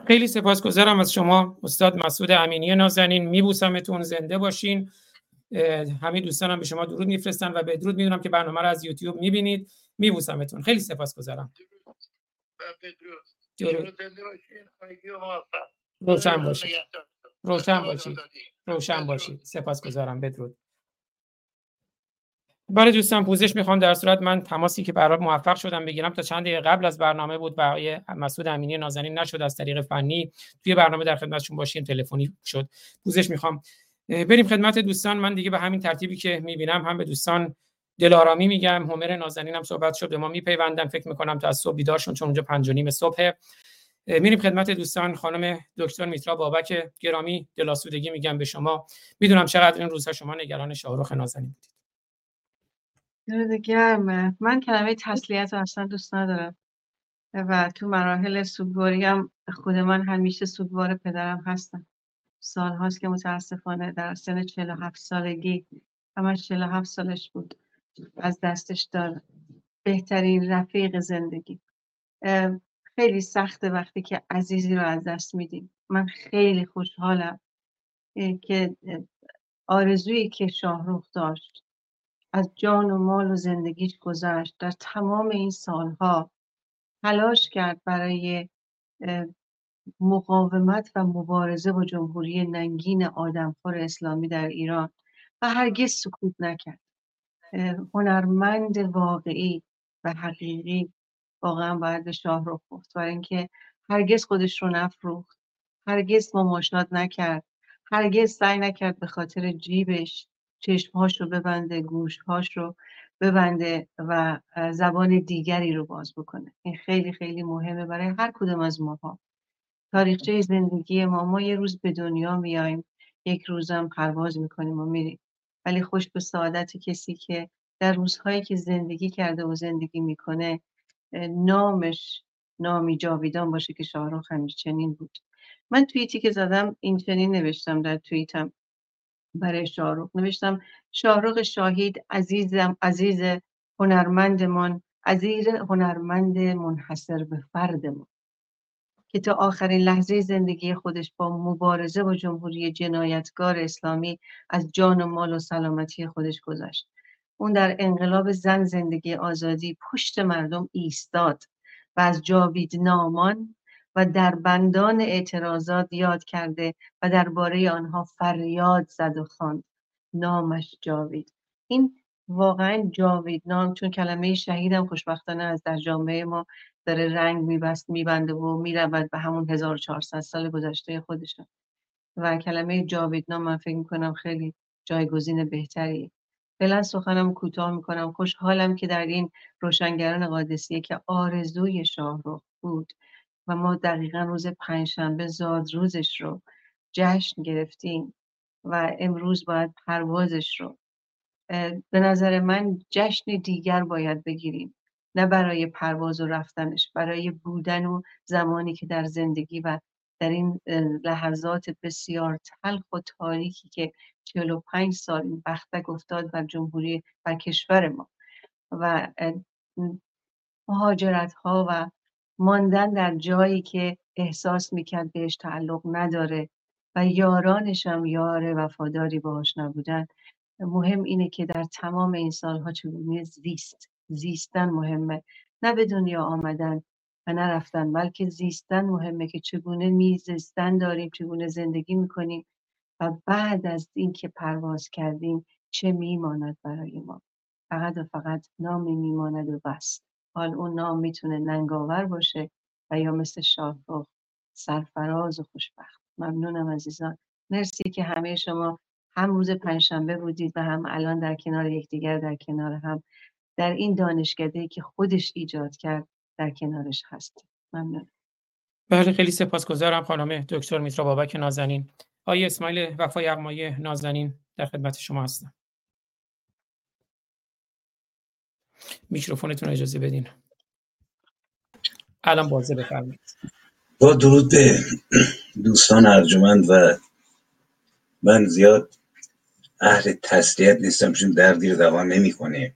خیلی سپاسگزارم از شما استاد مسعود امینی نازنین. میبوسمتون زنده باشین. همه دوستانم به شما درود میفرستن و به درود می‌دونم که برنامه رو از یوتیوب می‌بینید. میبوسمتون. خیلی سپاسگزارم. درود. روشن باشید. روشن باشید. روشن باشید. سپاسگزارم. بدرود. برای دوستان پوزش می‌خوام. در صورت من تماسی که برای موفق شدم بگیرم تا چند دقیقه قبل از برنامه بود برای مسعود امینی نازنین نشد. از طریق فنی توی برنامه در خدمتشون باشیم. تلفنی شد. پوزش می‌خوام. بریم خدمت دوستان. من دیگه به همین ترتیبی که می‌بینم هم به دوستان دلارامی میگم. همر نازنین هم صحبت شد. به ما میپیوندن. فکر می‌کنم تا از صبح بیدارشون چون اونجا پنج و نیم صبح. میریم خدمت دوستان. خانم دکتر میترا بابک گرامی دلاسودگی میگم به شما. می‌دونم چقدر این روزها شما نگران شاهرخ نازنین درود گرم من کلمه تسلیت رو اصلا دوست ندارم. و تو مراحل سوگواری هم خود من همیشه سوگوار پدرم هستم. سال هاست که متاسفانه در سن 47 سالگی همش 47 سالش بود. از دستش دار بهترین رفیق زندگی. خیلی سخته وقتی که عزیزی رو از دست میدیم. من خیلی خوشحالم. که آرزویی که شاهروخ داشت. از جان و مال و زندگیش گذشت در تمام این سالها. تلاش کرد برای مقاومت و مبارزه با جمهوری ننگین آدمخوار اسلامی در ایران و هرگز سکوت نکرد. هنرمند واقعی و حقیقی واقعا باید به شاه رو گفت برای اینکه هرگز خودش رو نفروخت هرگز مماشات نکرد هرگز سعی نکرد به خاطر جیبش چشمهاش رو ببنده گوشهاش رو ببنده و زبان دیگری رو باز بکنه. این خیلی خیلی مهمه برای هر کدوم از ماها. تاریخچه زندگی ما ما یه روز به دنیا میایم یک روزم پرواز می‌کنیم و میریم. ولی خوش به سعادت کسی که در روزهایی که زندگی کرده و زندگی می‌کنه نامش نامی جاویدان باشه که شاهرخ همیشه چنین بود. من توییتی که زدم این چنین نوشتم در توییتم. برای شاهرخ. نوشتم شاهرخ شاهید عزیزم عزیز هنرمندمان عزیز هنرمند منحصر به فردمان. که تا آخرین لحظه زندگی خودش با مبارزه با جمهوری جنایتگار اسلامی از جان و مال و سلامتی خودش گذشت. اون در انقلاب زن زندگی آزادی پشت مردم ایستاد و از جاوید نامان و در بندان اعتراضات یاد کرده و درباره آنها فریاد زد و خواند. نامش جاوید. این واقعا جاوید نام چون کلمه شهیدم خوشبختانه از در جامعه ما داره رنگ میبست میبنده و می‌رود به همون 1400 سال گذشته خودشون و کلمه جاویدنام من فکر می‌کنم خیلی جایگزین بهتری. فعلا سخنم کوتاه می‌کنم. خوشحالم که در این روشنگران قادسیه که آرزوی شاهرخ بود. و ما دقیقا روز پنجشنبه زاد روزش رو جشن گرفتیم و امروز باید پروازش رو. به نظر من جشن دیگر باید بگیریم. نه برای پرواز و رفتنش برای بودن و زمانی که در زندگی و در این لحظات بسیار تلخ و تاریکی که 45 سال این بختک افتاد بر جمهوری بر کشور ما. و مهاجرت ها و ماندن در جایی که احساس می‌کرد بهش تعلق نداره و یارانش هم یار وفاداری باهاش نبودن. مهم اینه که در تمام این سالها چگونه زیست زیستن مهمه. نه به دنیا آمدن و نرفتن بلکه زیستن مهمه که چگونه میزیستن داریم چگونه زندگی می‌کنیم و بعد از اینکه پرواز کردیم چه میماند برای ما. فقط و فقط نامی میماند و بس. حال اون نام می‌تونه ننگاور باشه و یا مثل شاهرخ سرفراز و خوشبخت. ممنونم عزیزان. مرسی که همه شما هم روز پنجشنبه بودید و هم الان در کنار یکدیگر در کنار هم در این دانشکده که خودش ایجاد کرد در کنارش هست ممنون بله خیلی سپاسگزارم خانم دکتر میترا بابک نازنین. آقای اسماعیل وفای اقمای نازنین در خدمت شما هستم. میکروفونتون اجازه بدین. الان بازه بفرمایید. با درود به دوستان ارجمند و من زیاد اهل تسلیت نیستم چون دردی رو دوان نمی‌کنه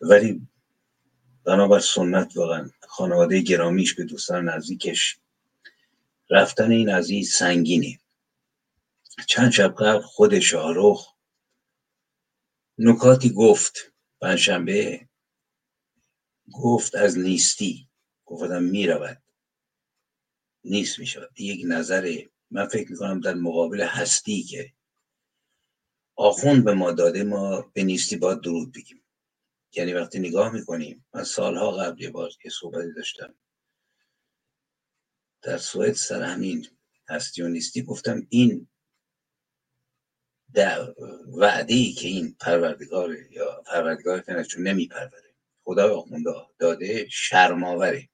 ولی بنابر سنت واقعا خانواده گرامیش به دوستان نزدیکش رفتن این عزیز سنگینه. چند شب قبل خود شاهرخ نکاتی گفت پنجشنبه گفت از نیستی گفتم می‌رود. نیست می‌شود. یک نظر من فکر می‌کنم در مقابل هستی که آخوند به ما داده ما به نیستی باید درود بگیم. یعنی وقتی نگاه می‌کنیم من سالها قبل یه بار یه صحبتی داشتم. در سوئد سر همین هستی و نیستی گفتم این در وعده ای که این پروردگار یا پروردگار کنه چون نمی پروره خدا آخونده داده شرماوره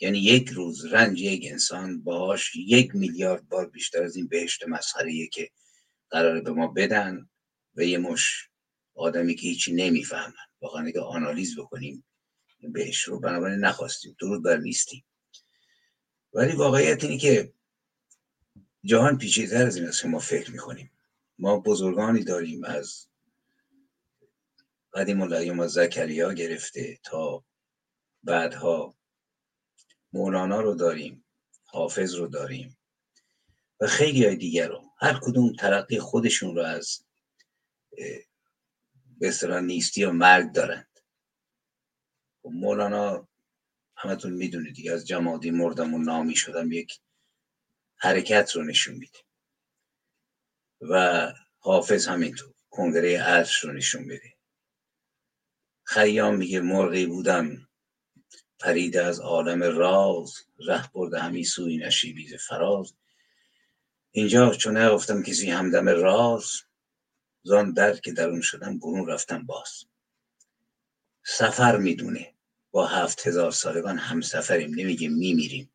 یعنی یک روز رنج یک انسان باهاش یک میلیارد بار بیشتر از این بهشت مسخره که قراره به ما بدن و یه مش آدمی که هیچی نمی‌فهمن. واقعا اگه آنالیز بکنیم بهش رو بنابراین نخواستیم. درود بر نیستیم ولی واقعیت اینه که جهان پیچیده‌تر از این است که ما فکر می‌کنیم. ما بزرگانی داریم از قدیم الایام از زکریا گرفته تا بعدها. مولانا رو داریم حافظ رو داریم و خیلی های دیگر رو. هر کدوم ترقی خودشون رو از به نیستی و مرگ دارند. خب مولانا همتون می‌دونید دیگه از جمادی مردم و نامی شدم یک حرکت رو نشون میده. و حافظ همینطور. کنگره عرش رو نشون بده خیام میگه مرغی بودم پریده از عالم راز ره برده همی سوی نشیبیز فراز. اینجا چون نگفتم کسی همدم راز زان در که درون شدم برون رفتم باز. سفر می‌دونه. با هفت هزار سالگان هم سفریم نمیگه میمیریم.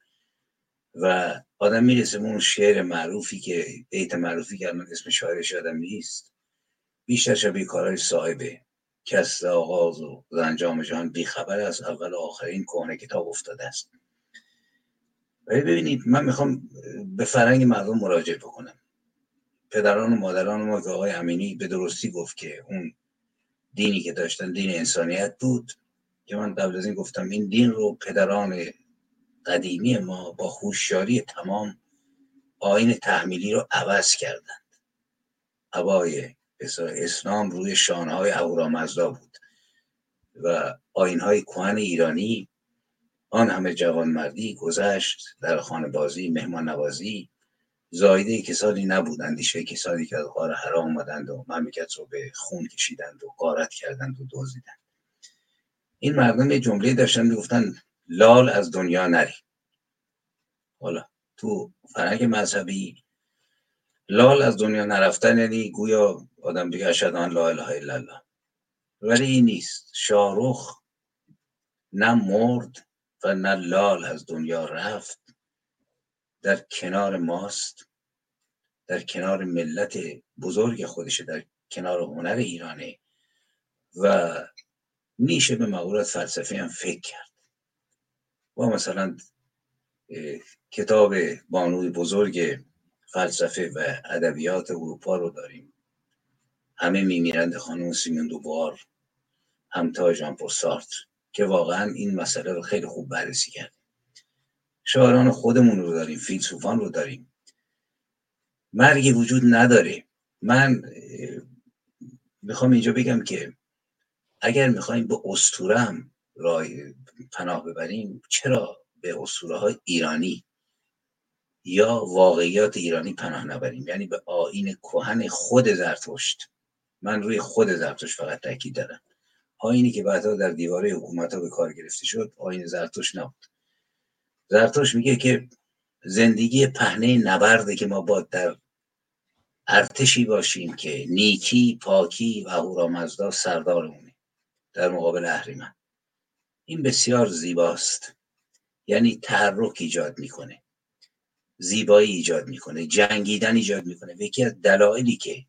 و آدم می‌رسه به اون شعر معروفی که بیت معروفی که الان اسم شاعرش یادم نیست. بیشتر شبیه کارهای صاحبه. کس آغاز و انجام جهان بیخبر از اول و آخرین کهنه کتاب افتاده است. ولی ببینید من می‌خوام به فرنگ مردم مراجعه بکنم. پدران و مادران ما که آقای امینی به درستی گفت که اون دینی که داشتن دین انسانیت بود که من قبل از این گفتم این دین رو پدران قدیمی ما با خوشیاری تمام آین تحمیلی رو عوض کردند. هوای اسلام روی شانهای اهورامزدا بود و آینهای کهن ایرانی آن همه جوانمردی گذشت در خانه بازی مهمان نوازی زایده کسانی نبود اندیشه کسانی که از غار حرام آمدند و مملکت رو به خون کشیدند و قارت کردند و دزدیدند. این مردم یه جمله داشتن می‌گفتن لال از دنیا نری. حالا تو فرهنگ مذهبی لال از دنیا نرفتن یعنی گویا آدم بگه اشهد ان لا اله الا الله. ولی این نیست. شاروخ نه مرد و نه لال از دنیا رفت. در کنار ماست. در کنار ملت بزرگ خودشه. در کنار هنر ایرانه. و میشه به مقولت فلسفه هم فکر کرد. و مثلا کتاب بانوی بزرگ فلسفه و ادبیات اروپا رو داریم. همه میمیرند خانم سیمون دوبار همتا ژان سارتر که واقعا این مسئله رو خیلی خوب بررسی کرد شاعران خودمون رو داریم فیلسوفان رو داریم. مرگی وجود نداره. من می‌خوام اینجا بگم که اگر می‌خوایم به استورم راه پناه ببریم چرا به اسطوره های ایرانی یا واقعیات ایرانی پناه نبریم؟ یعنی به آین کهن خود زرتشت. من روی خود زرتشت فقط تاکید دارم. آینی که بعدها در دیواره حکومت ها به کار گرفته شد آین زرتشت نبود. زرتشت میگه که زندگی پهنه نبرده که ما با در ارتشی باشیم که نیکی پاکی و هورامزدا سردارمونه در مقابل اهریمن. این بسیار زیباست. یعنی تحرک ایجاد می‌کنه. زیبایی ایجاد می‌کنه. جنگیدن ایجاد می‌کنه. و یکی از دلایلی که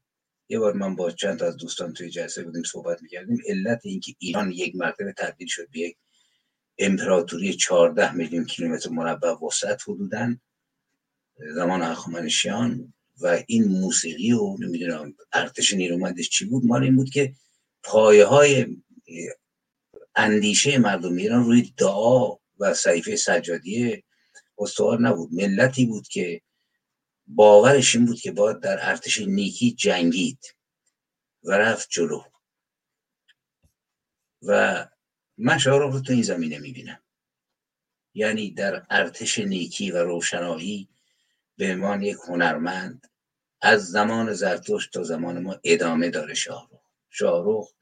یه بار من با چند از دوستان توی جلسه بودیم صحبت می‌کردیم علت اینکه ایران یک مرتبه تبدیل شد به یک امپراتوری 14 میلیون کیلومتر مربع وسعت حدودن زمان هخامنشیان و این موسیقی و نمی‌دونم ارتش نیرومندش چی بود. مال این بود که پایه های اندیشه مردم ایران روی دعا و صحیفه سجادیه استوار نبود. ملتی بود که باورش این بود که باید در ارتش نیکی جنگید و رفت جلو. و من شاهرخ رو تو این زمینه می‌بینم. یعنی در ارتش نیکی و روشنایی به عنوان یک هنرمند از زمان زرتشت تا زمان ما ادامه داره شاهرخ. شاهرخ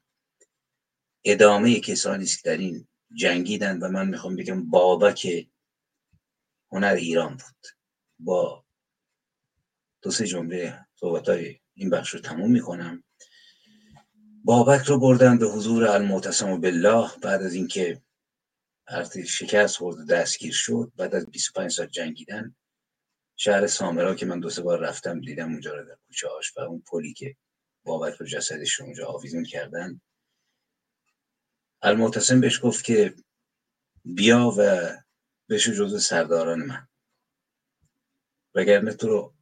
ادامه کسانی است که در این جنگیدن و من می‌خوام بگم بابک هنر ایران بود. با دو سه جمله صحبت های این بخش رو تموم می‌کنم. بابک رو بردن به حضور المعتصم بالله. بعد از اینکه ارتش شکست خورد دستگیر شد بعد از 25 سال جنگیدن شهر سامرا که من دو سه بار رفتم دیدم اونجا رو در کوچه و اون پلی که بابک رو جسدش رو اونجا آویزون کردن المعتصم بهش گفت که بیا و بشو جزو سرداران من. وگرنه تو رو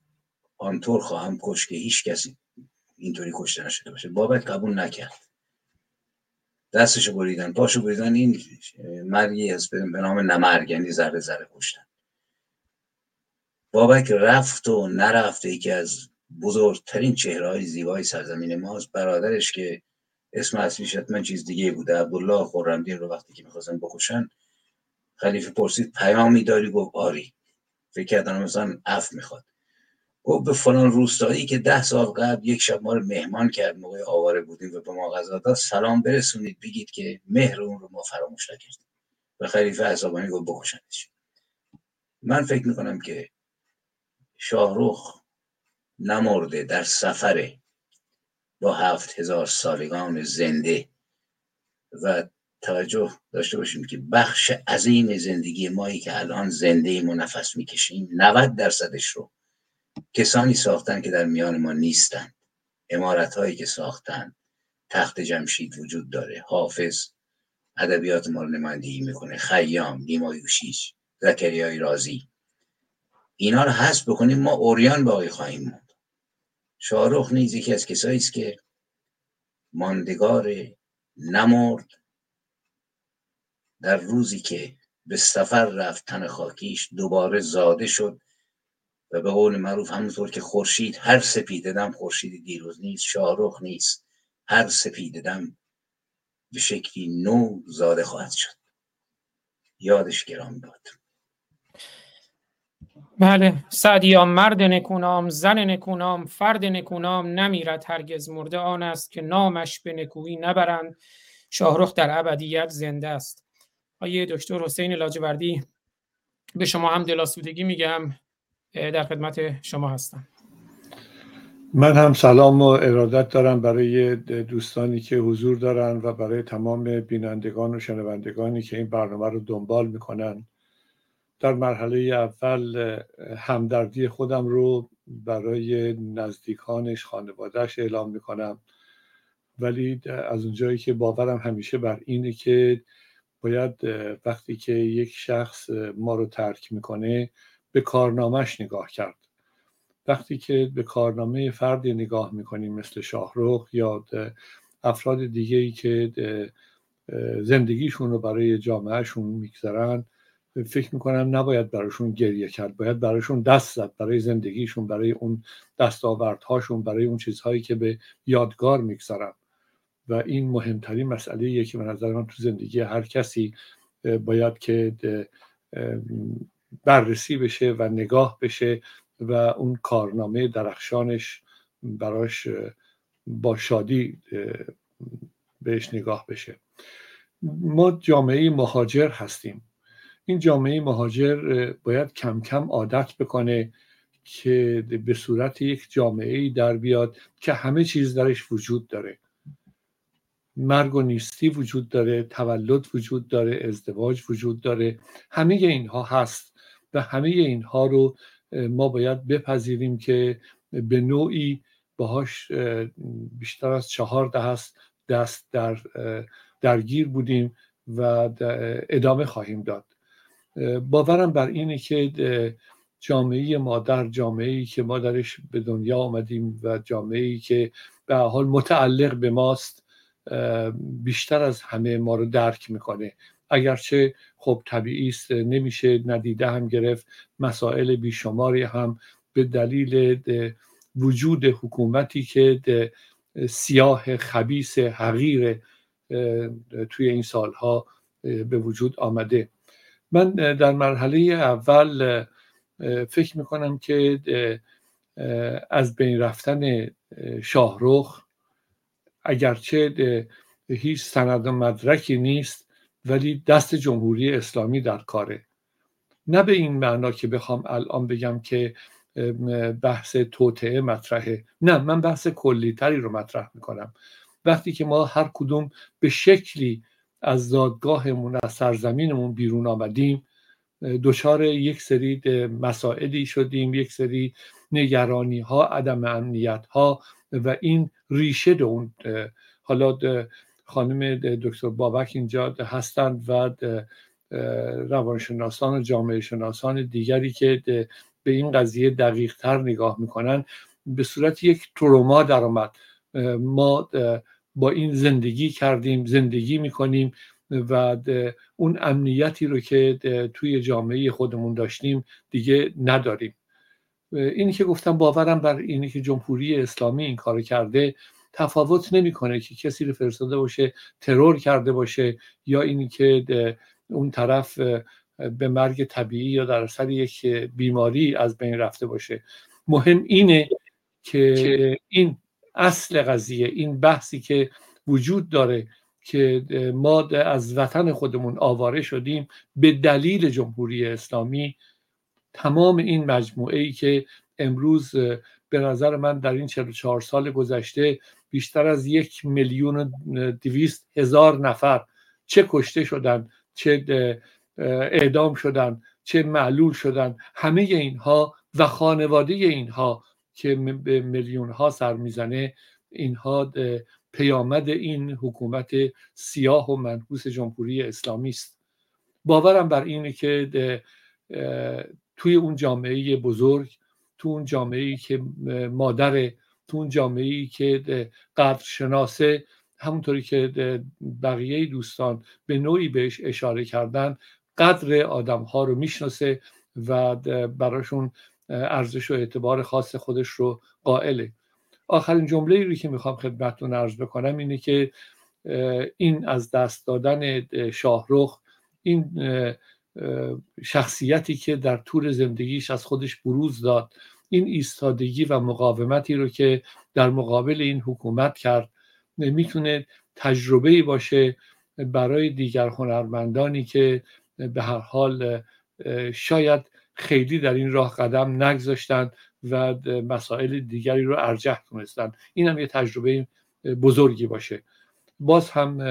آنطور خواهم کش که هیچ کسی اینطوری کشته نشده باشه. بابک قبول نکرد. دستشو بریدن پاشو بریدن این مرگی هست به نام نمرگ یعنی ذره ذره کشتن. بابک رفت و نرفته یکی از بزرگترین چهره های زیبای سرزمین ماست. برادرش که اسم اصلیش حتما چیز دیگه بوده عبدالله خورمدین رو وقتی که می‌خواستن بکشن خلیفه پرسید پیامی داری؟ گفت آری. فکر کردن مثلا اف می‌خواد. گفت به فلان روستایی که ده سال قبل یک شب ما رو مهمان کرد موقع آواره بودیم و به ما غذا داد سلام برسونید بگید که مهر اون رو ما فراموش نکردیم. و خلیفه عصابانی گفت بکشندش من فکر می‌کنم که شاهروخ نمرده در سفر با هفت هزار سالگان زنده و توجه داشته باشیم که بخش عظیم زندگی مایی که الان زنده و نفس می‌کشیم 90 درصدش رو کسانی ساختن که در میان ما نیستند امارت هایی که ساختن. تخت جمشید وجود داره. حافظ ادبیات ما رو نمایندگی می‌کنه. خیام نیما یوشیش زکریای رازی. اینا رو حذف بکنیم ما اوریان باقی خواهیم موند. شاهرخ نیز یکی از کسایی است که ماندگار نمرد در روزی که به سفر رفت تن خاکیش دوباره زاده شد و به قول معروف همونطور که خورشید هر سپیده دم خورشید دیروز نیست شاهرخ نیست هر سپیده دم به شکلی نو زاده خواهد شد. یادش گرام باد. بله سعدیا مرد نکونام زن نکونام فرد نکونام نمیرد هرگز مرده آن است که نامش به نکویی نبرند. شاهرخ در ابدیت زنده است. آیه دکتر حسین لاجوردی به شما هم دلاسودگی میگم در خدمت شما هستم. من هم سلام و ارادت دارم برای دوستانی که حضور دارن و برای تمام بینندگان و شنوندگانی که این برنامه رو دنبال می‌کنن. در مرحله اول همدردی خودم رو برای نزدیکانش خانوادهش اعلام می‌کنم. ولی از اونجایی که باورم همیشه بر اینه که باید وقتی که یک شخص ما رو ترک می‌کنه به کارنامهش نگاه کرد. وقتی که به کارنامه فردی نگاه می‌کنیم مثل شاهروخ یا افراد دیگه ای که زندگیشون رو برای جامعهشون میگذرن فکر می‌کنم نباید براشون گریه کرد باید براشون دست زد برای زندگیشون برای اون دستاوردهاشون برای اون چیزهایی که به یادگار میگذرن و این مهمترین مسئله که به نظر من تو زندگی هر کسی باید که بررسی بشه و نگاه بشه و اون کارنامه درخشانش براش با شادی بهش نگاه بشه. ما جامعه مهاجر هستیم. این جامعه مهاجر باید کم کم عادت بکنه که به صورت یک جامعه ای در بیاد که همه چیز درش وجود داره. مرگ و نیستی وجود داره تولد وجود داره ازدواج وجود داره. همه اینها هست و همه اینها رو ما باید بپذیریم که به نوعی باهاش بیشتر از چهار دست دست در درگیر بودیم و ادامه خواهیم داد. باورم بر اینه که جامعه مادر جامعه ای که ما درش به دنیا آمدیم و جامعه ای که به حال متعلق به ماست بیشتر از همه ما رو درک می‌کنه. اگرچه خب طبیعی است نمیشه ندیده هم گرفت مسائل بیشماری هم به دلیل وجود حکومتی که سیاه خبیس حقیر توی این سالها به وجود آمده. من در مرحله اول فکر می‌کنم که از بین رفتن شاهروخ اگرچه هیچ سند و مدرکی نیست ولی دست جمهوری اسلامی در کاره. نه به این معنا که بخوام الان بگم که بحث توطعه مطرحه. نه من بحث کلیتری رو مطرح می‌کنم. وقتی که ما هر کدوم به شکلی از دادگاهمون از سرزمینمون بیرون آمدیم. دچار یک سری مسائلی شدیم یک سری نگرانی ها عدم امنیت ها و این ریشه اون حالا خانم دکتر بابک اینجا هستند و روانشناسان و جامعه شناسان دیگری که به این قضیه دقیق تر نگاه می‌کنن. به صورت یک تروما در آمد ما با این زندگی کردیم زندگی می‌کنیم و اون امنیتی رو که توی جامعه خودمون داشتیم دیگه نداریم. اینی که گفتم باورم بر اینی که جمهوری اسلامی این کار کرده تفاوت نمی‌کنه که کسی رو فرستاده باشه ترور کرده باشه یا اینی که اون طرف به مرگ طبیعی یا در اثر یک بیماری از بین رفته باشه. مهم اینه که این اصل قضیه این بحثی که وجود داره که ما از وطن خودمون آواره شدیم به دلیل جمهوری اسلامی. تمام این مجموعه ای که امروز به نظر من در این 44 سال گذشته بیشتر از یک میلیون و دویست هزار نفر چه کشته شدن چه اعدام شدن چه معلول شدن همه اینها و خانواده اینها که به میلیون ها سر می‌زنه اینها پیامد این حکومت سیاه و منحوس جمهوری اسلامی است. باورم بر اینه که توی اون جامعه بزرگ تو اون جامعه ای که مادر تو اون جامعه ای که قدر شناسه همونطوری که بقیه دوستان به نوعی بهش اشاره کردن قدر آدم ها رو می‌شناسه و براشون ارزش و اعتبار خاص خودش رو قائله. آخرین جمله رو که می‌خوام خدمتتون عرض بکنم اینه که این از دست دادن شاهرخ این شخصیتی که در طول زندگیش از خودش بروز داد این ایستادگی و مقاومتی رو که در مقابل این حکومت کرد می‌تونه تجربه باشه برای دیگر هنرمندانی که به هر حال شاید خیلی در این راه قدم نگذاشتند و مسائل دیگری رو ارجح تونستن. این هم یه تجربه بزرگی باشه. باز هم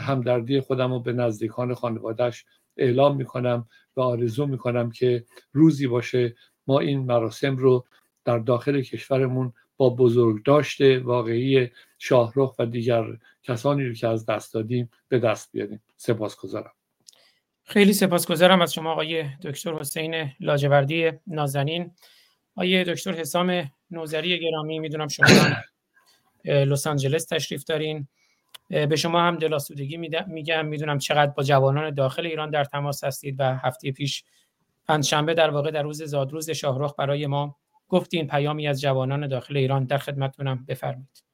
همدردی خودم رو به نزدیکان خانوادهش اعلام می‌کنم و آرزو می‌کنم که روزی باشه ما این مراسم رو در داخل کشورمون با بزرگ داشته واقعی شاهرخ و دیگر کسانی رو که از دست دادیم به دست بیاریم. سپاسگزارم. خیلی سپاسگزارم از شما آقای دکتر حسین لاجوردی نازنین. آقای دکتر حسام نوزری گرامی می‌دونم شما لس آنجلس تشریف دارین. به شما هم دلاسودگی میگم می‌دونم چقدر با جوانان داخل ایران در تماس هستید و هفته پیش پنجشنبه در واقع در روز زادروز شاهرخ برای ما گفتین پیامی از جوانان داخل ایران در خدمتتونم بفرمایید.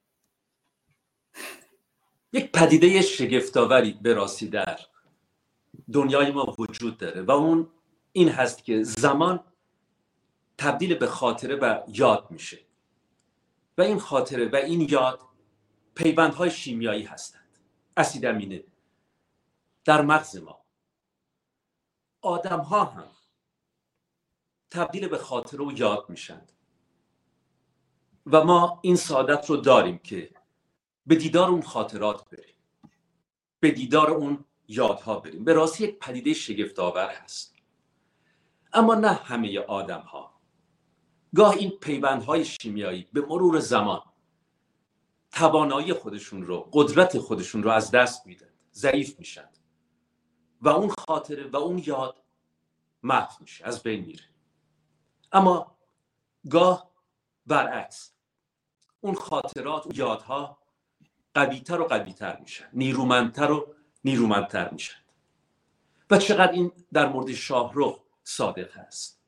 یک پدیده شگفتآوری به راستی در دنیای ما وجود داره و اون این هست که زمان تبدیل به خاطره و یاد میشه. و این خاطره و این یاد پیوندهای شیمیایی هستند. اسید امینه در مغز ما. آدم ها هم تبدیل به خاطره و یاد میشند. و ما این سعادت رو داریم که به دیدار اون خاطرات بریم. به دیدار اون یادها بریم. به راستی یک پدیده شگفتآور هست. اما نه همه آدم ها گاه این پیوندهای شیمیایی به مرور زمان توانایی خودشون رو قدرت خودشون رو از دست میدن. ضعیف میشن. و اون خاطره و اون یاد محو میشه از بین میره. اما گاه برعکس. اون خاطرات و یادها قویتر و قویتر میشن. نیرومندتر و نیرومندتر میشن و چقدر این در مورد شاهرخ صادق است.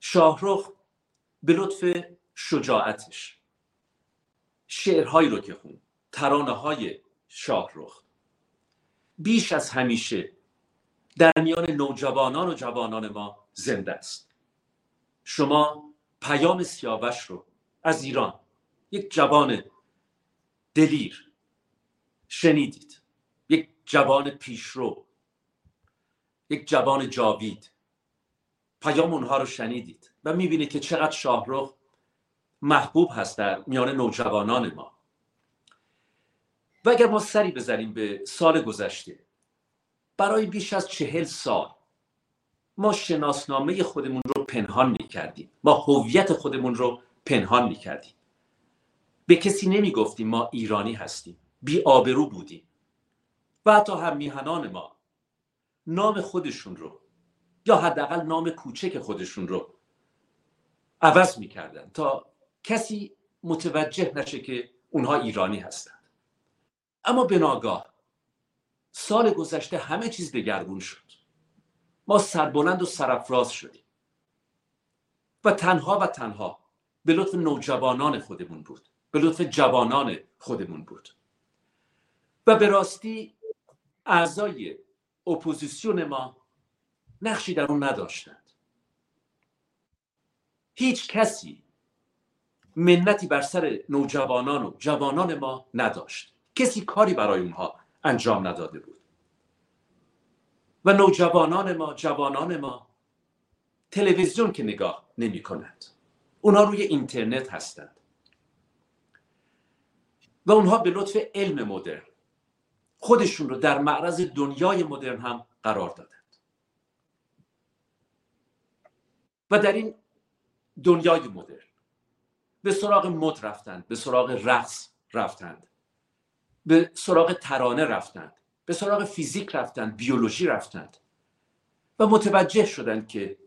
شاهرخ به لطف شجاعتش شعرهایی رو که خون ترانه های شاهرخ. بیش از همیشه در میان نوجوانان و جوانان ما زنده است. شما پیام سیاوش رو از ایران یک جوان دلیر شنیدید. جوان پیشرو یک جوان جاوید. پیام اونها رو شنیدید و می‌بینید که چقدر شاهرخ محبوب هست در میان نوجوانان ما. و اگر ما سری بزنیم به سال گذشته برای بیش از چهل سال ما شناسنامه خودمون رو پنهان می کردیم ما هویت خودمون رو پنهان می کردیم به کسی نمی گفتیم ما ایرانی هستیم. بی آبرو بودیم. و حتی هم میهنان ما. نام خودشون رو یا حداقل نام کوچک خودشون رو عوض می‌کردن تا کسی متوجه نشه که اونها ایرانی هستند اما به ناگاه سال گذشته همه چیز دگرگون شد. ما سربلند و سرفراز شدیم. و تنها و تنها به لطف نوجوانان خودمون بود. به لطف جوانان خودمون بود. و به راستی اعضای اپوزیسیون ما نقشی در اون نداشتند. هیچ کسی منتی بر سر نوجوانان و جوانان ما نداشت. کسی کاری برای اونها انجام نداده بود. و نوجوانان ما جوانان ما تلویزیون که نگاه نمی کند. اونها روی اینترنت هستند. و اونها به لطف علم مدرن خودشون رو در معرض دنیای مدرن هم قرار دادند. و در این دنیای مدرن به سراغ مد رفتند به سراغ رقص رفتند به سراغ ترانه رفتند به سراغ فیزیک رفتند بیولوژی رفتند و متوجه شدند که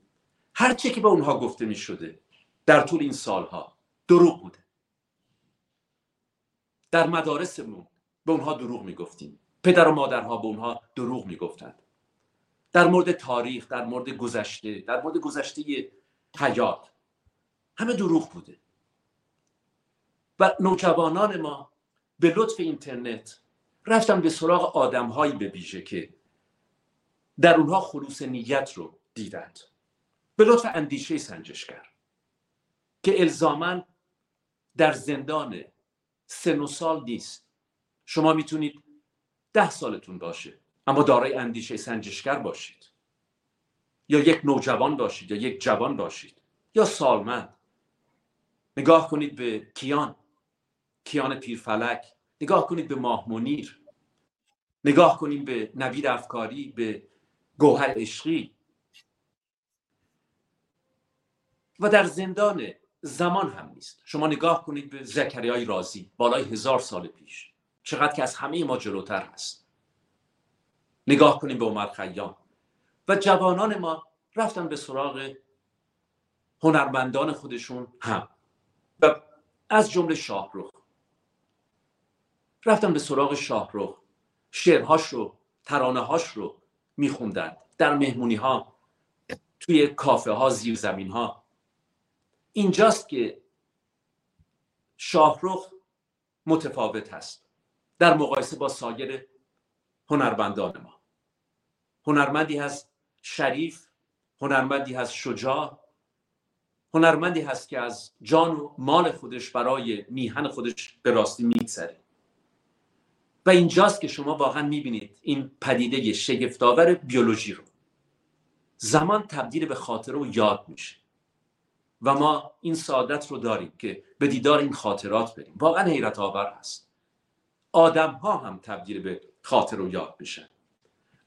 هرچه که به اونها گفته می شده در طول این سالها دروغ بوده. در مدارسمون به اونها دروغ می گفتیم پدر و مادرها به اونها دروغ می گفتند در مورد تاریخ در مورد گذشته در مورد گذشته حیات همه دروغ بوده. و نوجوانان ما به لطف اینترنت رفتم به سراغ آدمهایی به ویژه که در اونها خلوص نیت رو دیدند. به لطف اندیشه سنجشگر که الزاما در زندان سن و سال نیست شما می‌تونید ده سالتون باشه اما دارای اندیشه سنجشگر باشید. یا یک نوجوان باشید یا یک جوان باشید یا سالمند. نگاه کنید به کیان کیان پیرفلک. نگاه کنید به ماه منیر. نگاه کنید به نوید افکاری به گوهر عشقی. و در زندان زمان هم نیست. شما نگاه کنید به زکریای رازی بالای هزار سال پیش. چقدر که از همه ما جلوتر هست. نگاه کنیم به عمر خیام. و جوانان ما رفتن به سراغ هنرمندان خودشون هم. و از جمله شاهرخ. رفتن به سراغ شاهرخ. شعرهاش رو ترانه هاش رو میخوندن. در مهمونی ها توی کافه ها زیر زمین ها اینجاست که شاهرخ متفاوت هست. در مقایسه با سایر هنرمندان ما. هنرمندی هست شریف هنرمندی هست شجاع هنرمندی هست که از جان و مال خودش برای میهن خودش به راستی میگذره. و اینجاست که شما واقعا می‌بینید این پدیده شگفتآور بیولوژی رو. زمان تبدیل به خاطره و یاد میشه. و ما این سعادت رو داریم که به دیدار این خاطرات بریم. واقعا حیرت آور هست. آدم ها هم تبدیل به خاطر و یاد بشن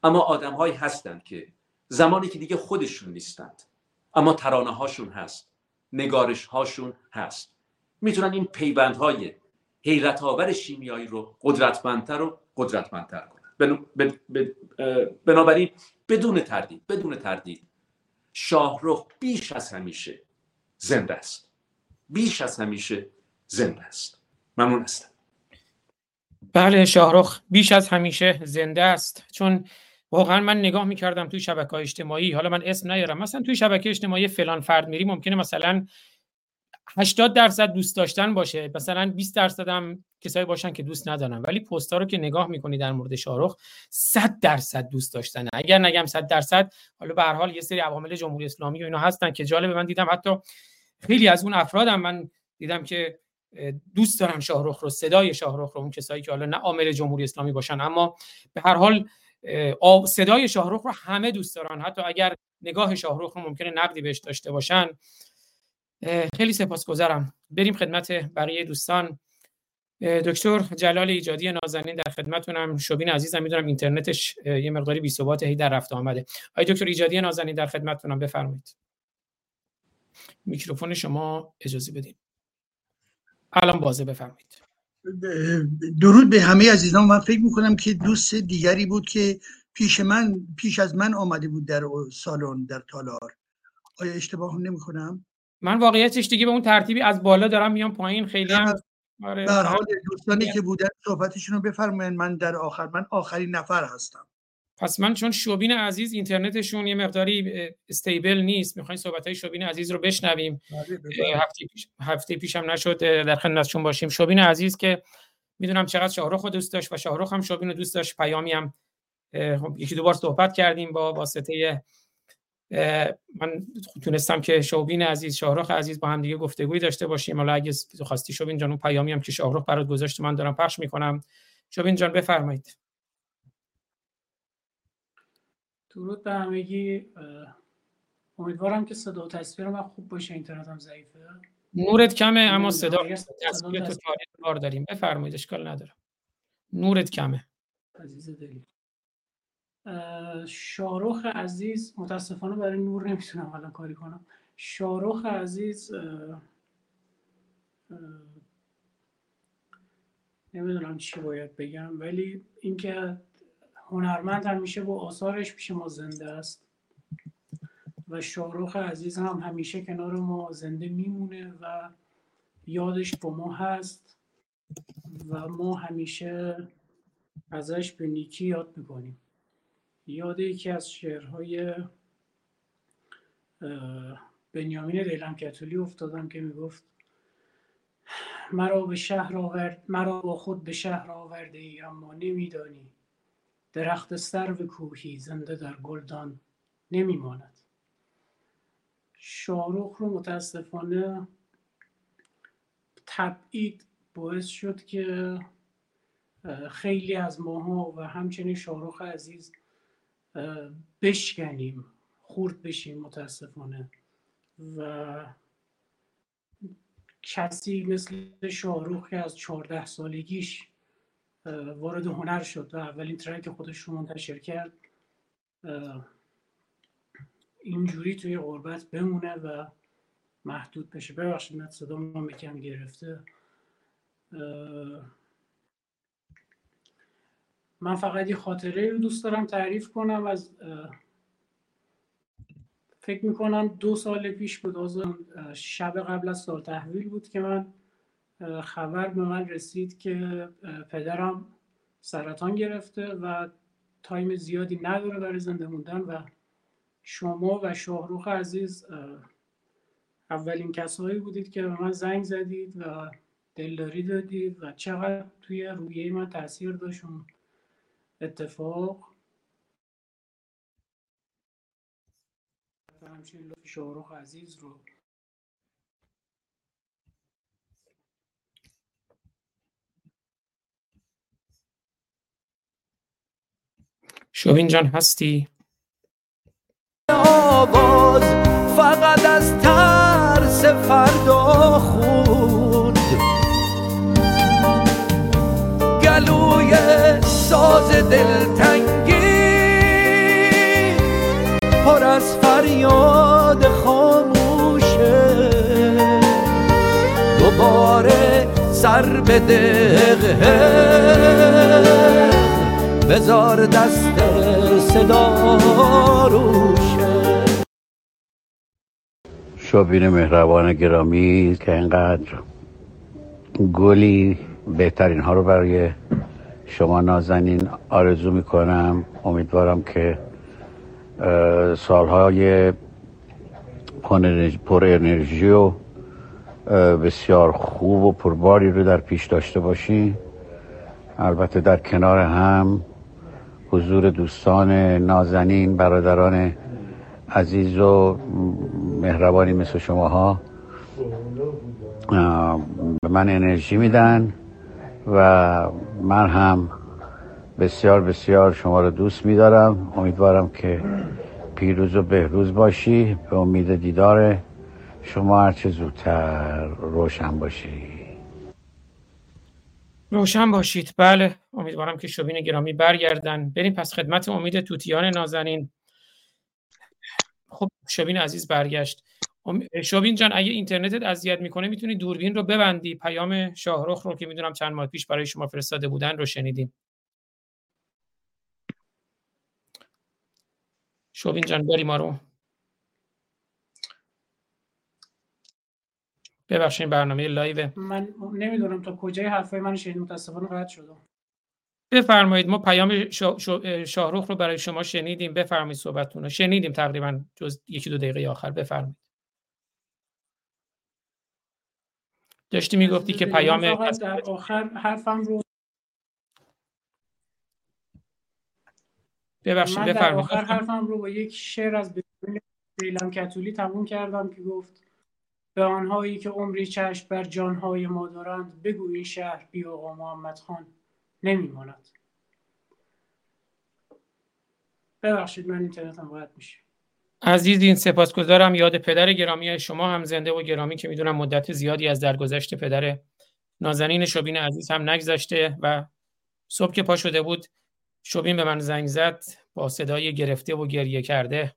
اما آدم هایی هستند که زمانی که دیگه خودشون نیستند اما ترانه هاشون هست نگارش هاشون هست. می‌تونن این پیوندهای حیرت آور شیمیایی رو قدرتمندتر و قدرتمندتر کنن. بنابراین بدون تردید بدون تردید شاهرخ بیش از همیشه زنده است. بیش از همیشه زنده است. ممنون هستم. بله شاهرخ بیش از همیشه زنده است. چون واقعا من نگاه می‌کردم توی شبکه اجتماعی حالا من اسم نیارم مثلا توی شبکه اجتماعی فلان فرد میری ممکنه مثلا 80 درصد دوست داشتن باشه مثلا 20 درصد هم کسایی باشن که دوست ندارن. ولی پست رو که نگاه می‌کنی در مورد شاهرخ 100 درصد دوست داشتنه. اگر نگم 100 درصد حالا به هر حال یه سری عوامل جمهوری اسلامی و اینا هستن که جالب من دیدم حتی خیلی از اون افرادم من دیدم که دوست دارن شاهرخ رو صدای شاهرخ رو اون کسایی که حالا نه عامل جمهوری اسلامی باشن اما به هر حال صدای شاهرخ رو همه دوست دارن. حتی اگر نگاه شاهرخ رو ممکنه نقدی بهش داشته باشن خیلی سپاسگزارم. بریم خدمت بقیه دوستان. دکتر جلال ایجادی نازنین در خدمتونم. شوبین عزیزم می‌دونم اینترنتش یه مقداری بی ثبات هی در رفت آمده. آقای دکتر ایجادی نازنین در خدمتونم بفرمایید. میکروفون شما اجازه بدین. الان بازه بفرمایید. درود به همه عزیزان. من فکر می‌کنم که دوست دیگری بود که پیش من پیش از من آمده بود در سالن در تالار. آیا اشتباه نمی‌کنم؟ من واقعیتش دیگه به اون ترتیبی از بالا دارم میام پایین خیلی هم آره. در حال دوستانی که بودن صحبتشون رو بفرمایید من در آخر من آخرین نفر هستم. پس من چون شوبین عزیز اینترنتشون یه مقداری استیبل نیست می‌خواین صحبت های شوبین عزیز رو بشنویم. بله، هفته پیش هفته پیشم نشد در خدمتشون باشیم. شوبین عزیز که می‌دونم چقدر شاهرخ دوست داشت و شاهرخ هم شوبین رو دوست داشت پیامی هم خب، یکی دو بار صحبت کردیم با واسطه من تونستم که شوبین عزیز شاهرخ عزیز با هم دیگه گفتگوی داشته باشیم. حالا اگه خواستی شوبین جان اون پیامی هم که شاهرخ برات گذاشت من دارم پخش می‌کنم. شوبین جان بفرمایید. درود به همگی. امیدوارم که صدا و تصویر من خوب باشه اینترنتم ضعیفه. نورت کمه اما صدا تصویر تو کار داریم. بفرمایید اشکال نداره. نورت کمه. عزیز دلی. شاروخ عزیز متاسفانه برای نور نمی‌تونم الان کاری کنم. شاروخ عزیز نمی‌دونم چی باید بگم ولی اینکه هنرمند همیشه با آثارش پیش ما زنده است. و شاروخ عزیز هم همیشه کنار ما زنده میمونه و یادش با ما هست و ما همیشه ازش به نیکی یاد می‌کنیم. یاد یکی از شعرهای بنیامین دیلم کتولی افتادم که می‌گفت مرا به شهر آورد مرا با خود به شهر آورده ای اما نمیدانی درخت سرو کوهی زنده در گلدان نمیماند. شاروخ رو متاسفانه تبعید باعث شد که خیلی از ماها و همچنین شاروخ عزیز بشکنیم خورد بشیم متاسفانه. و کسی مثل شاروخ که از چهارده سالگیش وارد هنر شد و اولین ترک خودش رو منتشر کرد. اینجوری توی غربت بمونه و محدود بشه. ببخشید من صدا ما کم گرفته من فقط یه خاطره رو دوست دارم تعریف کنم. از فکر می‌کنم دو سال پیش بود. از شب قبل از سال تحویل بود که من خبر به من رسید که پدرم سرطان گرفته و تایم زیادی نداره برای زنده موندن و شما و شاهروخ عزیز اولین کسایی بودید که به من زنگ زدید و دلداری دادید و چقدر توی رویه من تاثیر داشت اتفاق. همچنین شاهروخ عزیز رو شوین جان هستی؟ آواز فقط از ترس فردا خود گلوی ساز دلتنگی پر از فریاد خاموشه. دوباره سر به دقه دست صدا روشه مهربان گرامی که اینقدر گلی بهترین ها رو برای شما نازنین آرزو می‌کنم. امیدوارم که سالهای پر انرژی و بسیار خوب و پرباری رو در پیش داشته باشین. البته در کنار هم حضور دوستان نازنین برادران عزیز و مهربانی مثل شماها. به من انرژی میدن و من هم بسیار بسیار شما رو دوست میدارم. امیدوارم که پیروز و بهروز باشی. به امید دیدار شما هرچه زودتر روشن باشی. روشن باشید. بله امیدوارم که شبین گرامی برگردن. بریم پس خدمت امید توتیان نازنین. خب شبین عزیز برگشت. شبین جان اگه اینترنتت اذیت می‌کنه می‌تونی دوربین رو ببندی. پیام شاهرخ رو که می‌دونم چند ماه پیش برای شما فرستاده بودن رو شنیدیم. شبین جان بری ما رو. ببخشید برنامه لایو. من نمی‌دونم تا کجای حرفای من شنید متاسفانه قطع شدم. بفرمایید ما پیام شاهروخ رو برای شما شنیدیم. بفرمایید صحبتتون رو. شنیدیم تقریبا جز یکی دو دقیقه آخر. بفرمایید. داشتی می‌گفتی که پیام در آخر حرفم رو ببخشید در آخر بفرمایید حرفم رو با یک شعر از بیلم کتولی تموم کردم که گفت به آنهایی که عمری چشم بر جانهای ما دارند بگو این شهر بی آقا محمد خان نمیماند. ببخشید من اینترنتم قطع میشه. عزیزین سپاسگزارم. یاد پدر گرامی شما هم زنده و گرامی که می‌دونم مدت زیادی از درگذشت پدر نازنین شبین عزیز هم نگذشته و صبح که پا شده بود شبین به من زنگ زد با صدای گرفته و گریه کرده.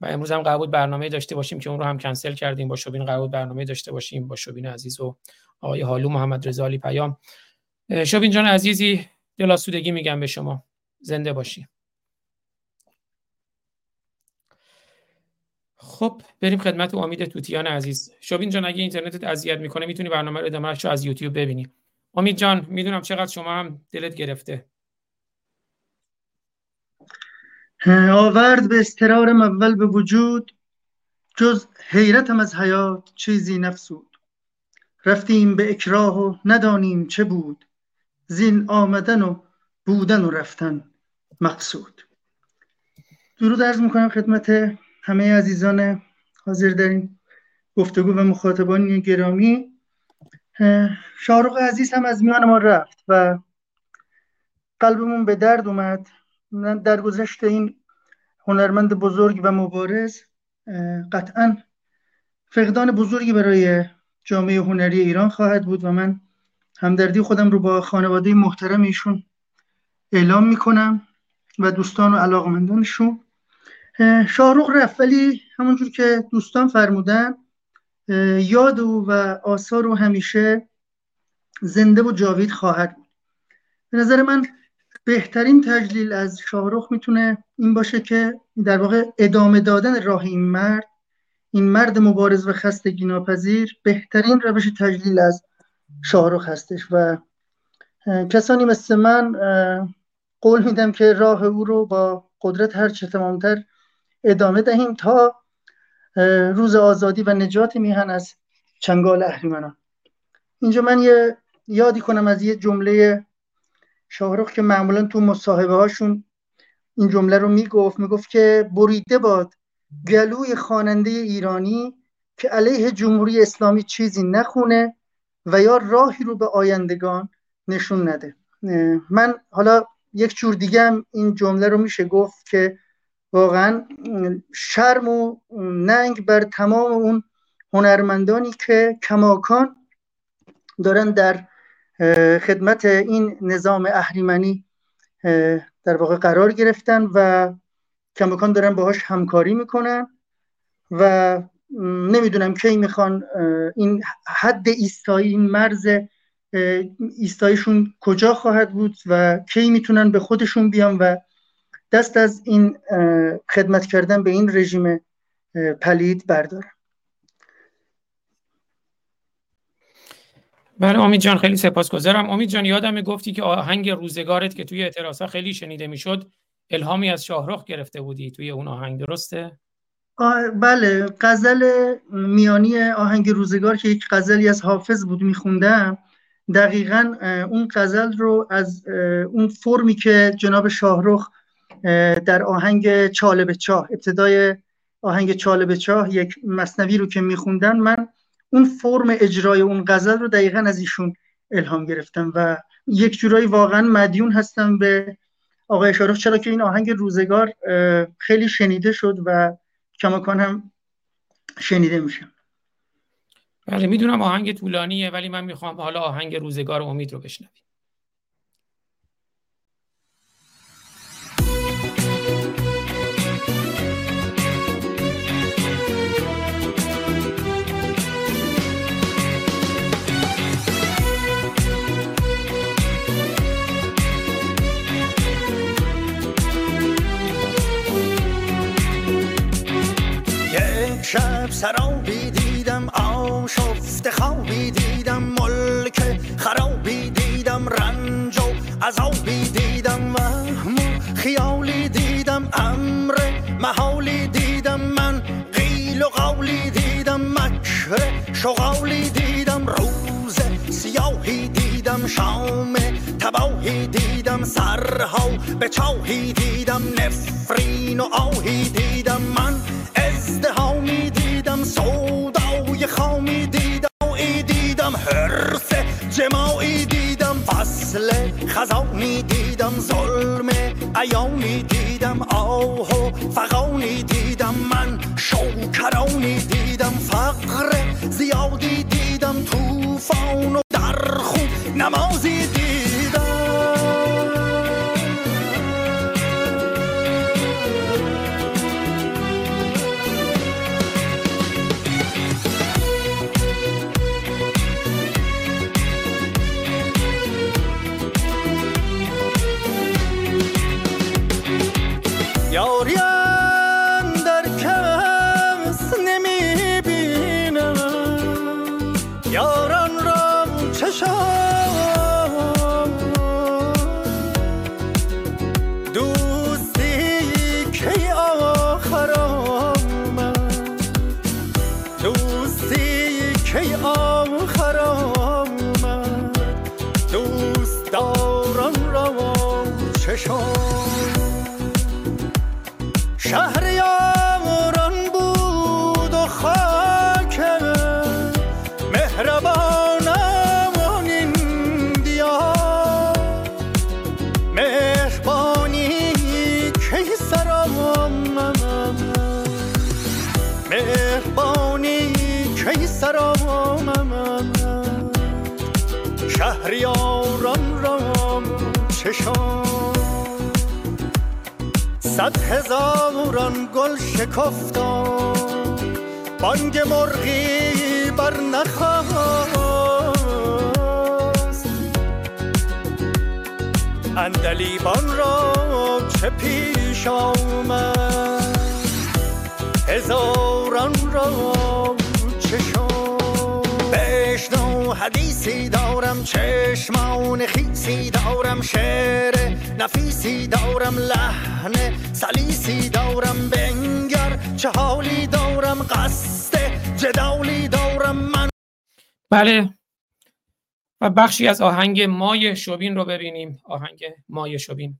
و امروز هم قرار بود برنامه داشته باشیم که اون رو هم کنسل کردیم. با شبین قرار بود برنامه داشته باشیم. با شبین عزیز و آقای حالو محمد رضا علی پیام. شبین جان عزیزی دل آسودگی میگم به شما. زنده باشی. خب بریم خدمت امید توتیان عزیز. شبین جان اگه اینترنتت اذیت می‌کنه می‌تونی برنامه رو ادامه رو از یوتیوب ببینی. امید جان می‌دونم چقدر شما هم دلت گرفته. آورد به استرارم اول به وجود جز حیرتم از حیات چیزی نفسود. رفتیم به اکراه و ندانیم چه بود. زین آمدن و بودن و رفتن مقصود. درود عرض می‌کنم خدمت همه عزیزان حاضر در این گفتگو و مخاطبان گرامی. شاهرخ عزیز هم از میان ما رفت و قلبمون به درد اومد. در گذشت این هنرمند بزرگ و مبارز قطعا فقدان بزرگی برای جامعه هنری ایران خواهد بود و من همدردی خودم رو با خانواده محترم ایشون اعلام می‌کنم و دوستان و علاقمندانشون. شاهروخ رفت ولی همونجور که دوستان فرمودن یاد او و آثار او همیشه زنده و جاوید خواهد بود. به نظر من بهترین تجلیل از شاهروخ می‌تونه این باشه که در واقع ادامه دادن راه این مرد این مرد مبارز و خستگی ناپذیر بهترین روش تجلیل از شاهروخ هستش و کسانی مثل من قول میدم که راه او رو با قدرت هر چه تمامتر ادامه دهیم تا روز آزادی و نجات میهن از چنگال اهریمنان. اینجا من یه یادی کنم از یه جمله شاهرخ که معمولا تو مصاحبه هاشون این جمله رو می‌گفت می‌گفت که بریده باد گلوی خواننده ایرانی که علیه جمهوری اسلامی چیزی نخونه و یا راهی رو به آیندگان نشون نده. من حالا یک جور دیگه هم این جمله رو میشه گفت که واقعا شرم و ننگ بر تمام اون هنرمندانی که کماکان دارن در خدمت این نظام اهریمنی در واقع قرار گرفتن و کماکان دارن باهاش همکاری می‌کنن و نمی‌دونم کی می‌خوان این حد ایستایی این مرز ایستایشون کجا خواهد بود و کی می‌تونن به خودشون بیان و دست از این خدمت کردن به این رژیم پلید بردارن. بله امید جان خیلی سپاسگزارم. امید جان یادم گفتی که آهنگ روزگارت که توی اعتراضا خیلی شنیده می‌شد الهامی از شاهرخ گرفته بودی توی اون آهنگ درسته؟ بله غزل میانی آهنگ روزگار که یک غزلی از حافظ بود میخوندم دقیقا اون غزل رو از اون فرمی که جناب شاهرخ در آهنگ چاله به چاه ابتدای آهنگ چاله به چاه یک مصنوی رو که میخوندن من اون فرم اجرای اون غزل رو دقیقا از ایشون الهام گرفتم و یک جورایی واقعا مدیون هستم به آقای شاهرخ چرا که این آهنگ روزگار خیلی شنیده شد و کماکان هم شنیده میشم بله می‌دونم آهنگ طولانیه ولی من می‌خوام حالا آهنگ روزگار امید رو بشنویم. سرابی دیدم آشفت خوابی دیدم ملک خرابی دیدم رنج و عذابی دیدم وهم خیالی دیدم امر محالی دیدم من قیل و قولی دیدم مکر شغالی دیدم روز سیاهی دیدم شام تباهی دیدم سرها به چاهی دیدم نفرین و آهی دیدم من دیدم حرس جماعی دیدم فصل خزانی دیدم ظلم ایامی دیدم آه و فقانی دیدم من شوکرانی دیدم فقر زیادی دیدم توفان و درخون نمازی هزاران گل شکفتم بانگ مرغی بر نخواست. اندلیبان را چه پیش آمد؟ هزاران را حدیثی دارم چشمان خیسی دارم شعر نفیسی دارم لحن سلیسی دارم بنگر چه حالی دارم قصد جدالی دارم من. بله. و بخشی از آهنگ مای شوبین رو ببینیم. آهنگ مای شوبین.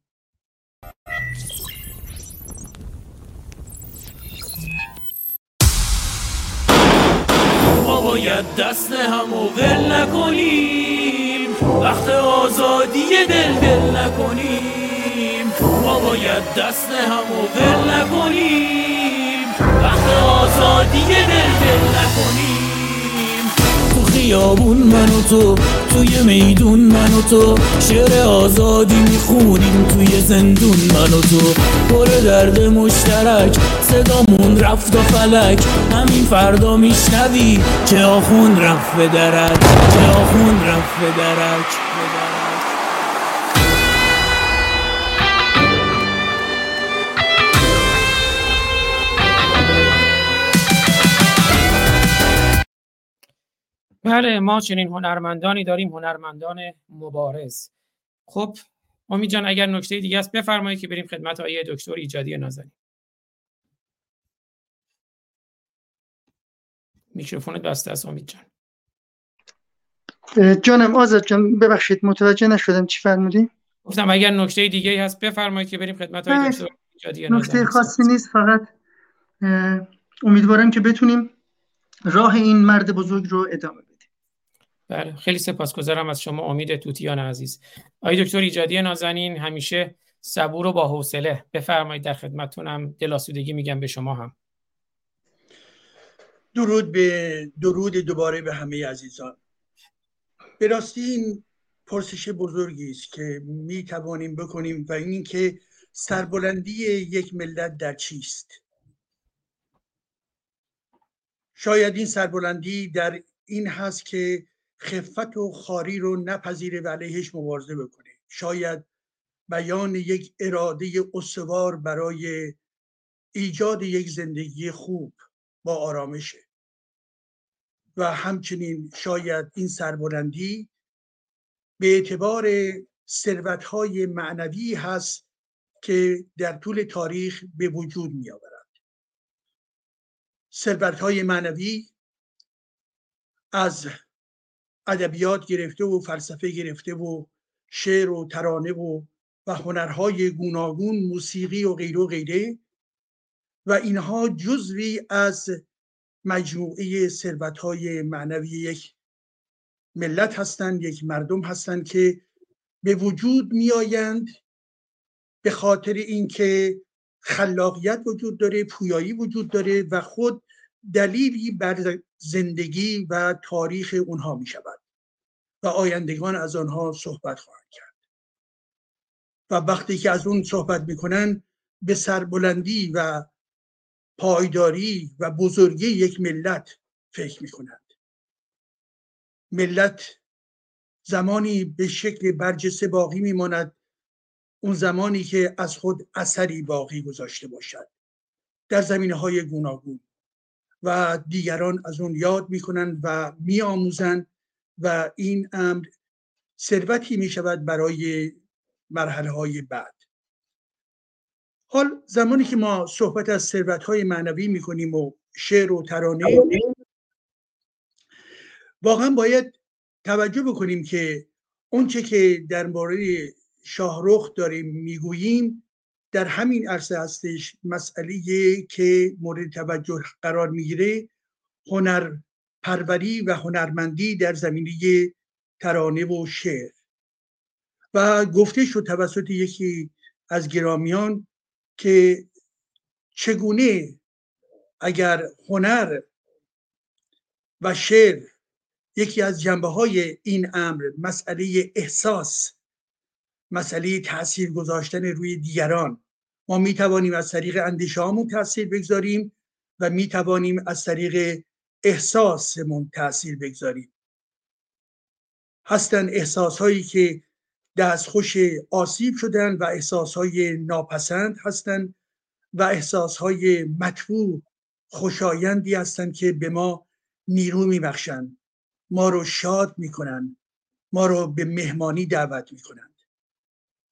ما باید دست هم و ول نکنیم وقت آزادی دل دل نکنیم. باید دست هم و ول نکنیم. وقت آزادی دل دل نکنیم. تو خیابون من و تو توی میدون من و تو شعر آزادی می‌خونیم توی زندون من و تو. پر درد مشترک صدامون رفت و فلک. همین فردا میشنوی که آخون رفت به درک که آخون رفت به درک. بله ما چنین هنرمندانی داریم هنرمندان مبارز. خب امید جان اگر نکته دیگه است بفرمایید که بریم خدمت آیه دکتر ایجادی نازنین. میکروفونت بسته است امید جان. جانم آزاد جان ببخشید متوجه نشدم چی فرمودی گفتم اگر نکته دیگه هست بفرمایید که بریم خدمت های دکتر ایجادی نکته خاصی نیست فقط امیدوارم که بتونیم راه این مرد بزرگ رو ادامه بله. خیلی سپاسگزارم از شما. امید توتیان عزیز. آقای دکتر ایجادی نازنین همیشه صبور و با حوصله. بفرمایید در خدمتتونم. دلاسودگی میگم به شما هم. درود به درود دوباره به همه عزیزان. به راستی این پرسش بزرگی است که می توانیم بکنیم و این که سربلندی یک ملت در چیست؟ شاید این سربلندی در این هست که خفت و خاری رو نپذیره و علیهش مبارزه بکنه. شاید بیان یک اراده استوار برای ایجاد یک زندگی خوب با آرامشه. و همچنین شاید این سربلندی به اعتبار ثروتهای معنوی هست که در طول تاریخ به وجود می آورد ثروتهای معنوی از ادبیات گرفته و فلسفه گرفته و شعر و ترانه و و هنرهای گوناگون موسیقی و غیره و غیره. و اینها جزوی از مجموعه ثروتهای معنوی یک ملت هستند یک مردم هستند که به وجود میآیند به خاطر اینکه خلاقیت وجود داره پویایی وجود داره و خود دلیلی بر زندگی و تاریخ اونها می شود و آیندگان از آنها صحبت خواهند کرد. و وقتی که از اون صحبت می‌کنن به سربلندی و پایداری و بزرگی یک ملت فکر می‌کنند. ملت زمانی به شکل برجسته باقی میماند اون زمانی که از خود اثری باقی گذاشته باشد. در زمینه های گوناگون. و دیگران از اون یاد می‌کنند و میآموزند و این امر ثروتی می شود برای مرحله های بعد. حال زمانی که ما صحبت از ثروت های معنوی می کنیم و شعر و ترانه واقعا باید توجه بکنیم که اونچه که در مورد شاهرخ داریم می‌گوییم در همین عرصه هستش مسئله که مورد توجه قرار می‌گیره هنر پروری و هنرمندی در زمینه ترانه و شعر. و گفته شد توسط یکی از گرامیان که چگونه اگر هنر و شعر یکی از جنبه های این امر مسئله احساس مسئله تاثیر گذاشتن روی دیگران ما می توانیم از طریق اندیشه تاثیر بگذاریم و می توانیم از طریق احساسمون تاثیر بگذاریم. هستن احساس هایی که دستخوش آسیب شدن و احساس های ناپسند هستند و احساس های مطبوع خوشایندی هستند که به ما نیرو میبخشند ما رو شاد می‌کنند ما رو به مهمانی دعوت می‌کنند.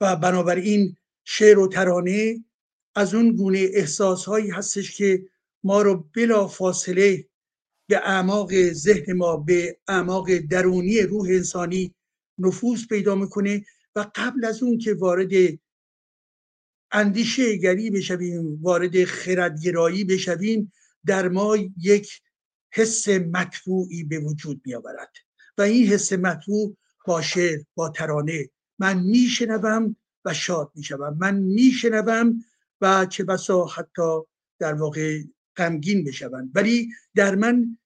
و بنابراین شعر و ترانه از اون گونه احساس هایی هستش که ما رو بلا فاصله به اعماق ذهن ما به اعماق درونی روح انسانی نفوذ پیدا می‌کنه و قبل از اون که وارد اندیشه گری بشویم وارد خردگرایی بشویم در ما یک حس مطبوعی به وجود می آورد و این حس مطبوع با شعر با ترانه. من میشنوم و شاد می‌شوم. من میشنوم و چه بسا حتی در واقع غمگین بشوم. ولی در من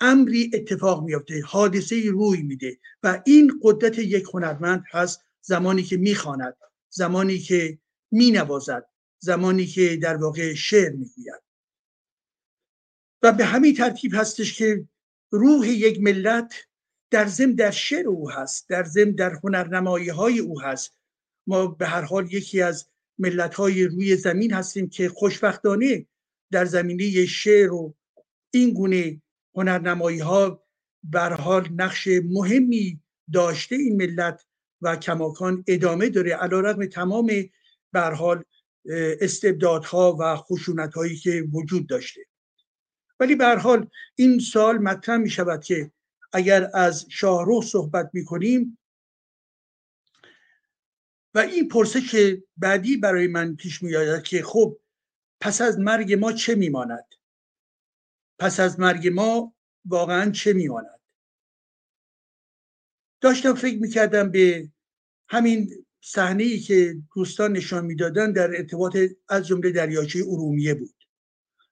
امری اتفاق میافته حادثه روی میده و این قدرت یک هنرمند هست زمانی که می‌خواند زمانی که مینوازد زمانی که در واقع شعر می‌گوید. و به همین ترتیب هستش که روح یک ملت در زم در شعر او هست در زم در هنرنمایی های او هست. ما به هر حال یکی از ملت های روی زمین هستیم که خوشبختانه در زمینه شعر و این گونه هنرنمایی ها بر حال نقش مهمی داشته این ملت و کماکان ادامه داره علیرغم تمام بر حال استبدادها و خشونت هایی که وجود داشته. ولی به حال این سال مطرح می شود که اگر از شاهروخ صحبت می کنیم و این پرسش بعدی برای من پیش می آید که خب پس از مرگ ما چه میماند پس از مرگ ما واقعا چه میماند داشتم فکر می‌کردم به همین صحنه ای که دوستان نشان می‌دادن در ارتباط از جمله دریاچه ارومیه بود.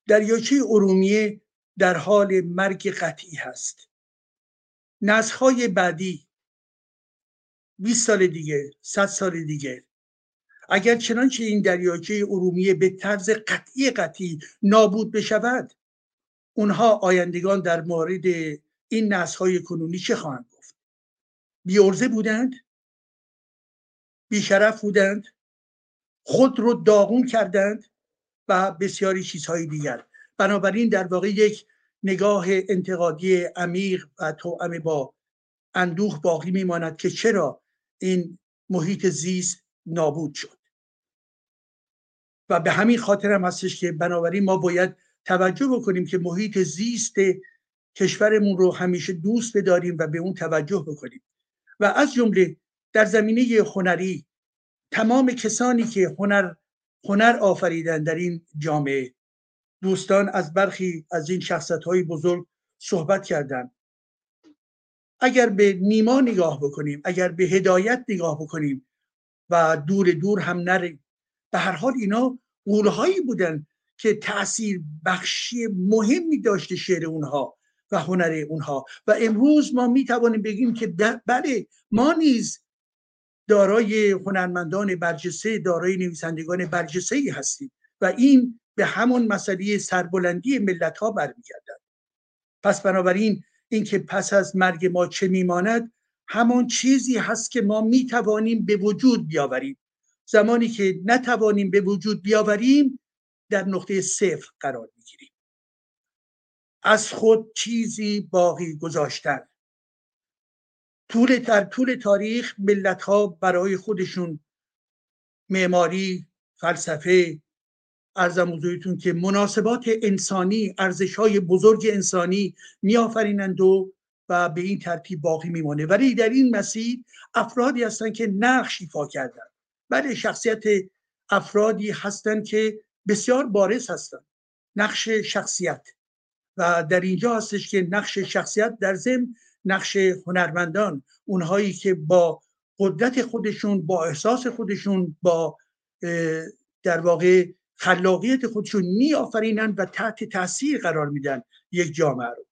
دریاچه ارومیه در حال مرگ قطعی هست. نسخهای بعدی 20 سال دیگه 100 سال دیگه. اگر چنانچه این دریاچه ارومیه به طرز قطعی قطعی نابود بشود اونها آیندگان در مورد این نسخهای کنونی چه خواهند گفت؟ بیارزه بودند؟ بیشرف بودند؟ خود رو داغون کردند؟ و بسیاری چیزهای دیگر. بنابراین در واقع یک نگاه انتقادی عمیق و توأم با اندوه باقی میماند که چرا این محیط زیست نابود شد. و به همین خاطر هم هستش که بنابراین ما باید توجه بکنیم که محیط زیست کشورمون رو همیشه دوست بداریم و به اون توجه بکنیم. و از جمله در زمینه هنری تمام کسانی که هنر هنر آفریدن در این جامعه دوستان از برخی از این شخصت های بزرگ صحبت کردند. اگر به نیما نگاه بکنیم اگر به هدایت نگاه بکنیم و دور دور هم نریم. به هر حال اینا قولهایی بودن که تاثیر بخشی مهمی داشته شعر اونها و هنر اونها. و امروز ما می توانیم بگیم که بله ما نیز دارای هنرمندان برجسته دارای نویسندگان برجسته ای هستیم و این به همون مسئله سربلندی ملت ها برمیگردد. پس بنابراین اینکه پس از مرگ ما چه میماند همان چیزی هست که ما می توانیم به وجود بیاوریم. زمانی که نتوانیم به وجود بیاوریم در نقطه صفر قرار می‌گیریم. از خود چیزی باقی گذاشتن. طول در طول تاریخ ملت ها برای خودشون معماری فلسفه ارزم حضورتون که مناسبات انسانی ارزش های بزرگ انسانی میآفرینند و و به این ترتیب باقی میمانه. ولی در این مسیر افرادی هستند که نقش ایفا کردن بله شخصیت افرادی هستند که بسیار بارز هستند. نقش شخصیت. و در اینجا هستش که نقش شخصیت در ضمن نقش هنرمندان. اونهایی که با قدرت خودشون با احساس خودشون با در واقع خلاقیت خودشون می آفرینن و تحت تاثیر قرار میدن یک جامعه رو.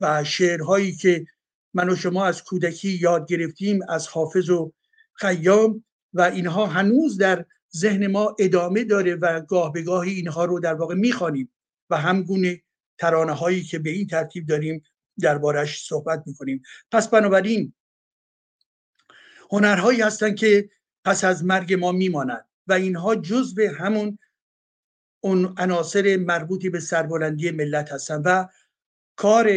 و شعرهایی که من و شما از کودکی یاد گرفتیم از حافظ و خیام و اینها هنوز در ذهن ما ادامه داره و گاه به گاهی اینها رو در واقع می‌خوانیم و همگونه ترانه هایی که به این ترتیب داریم دربارش صحبت می‌کنیم. پس بنابراین هنرهایی هستند که پس از مرگ ما میمانند و اینها جزء همون اون عناصر مربوطی به سربلندی ملت هستند و کار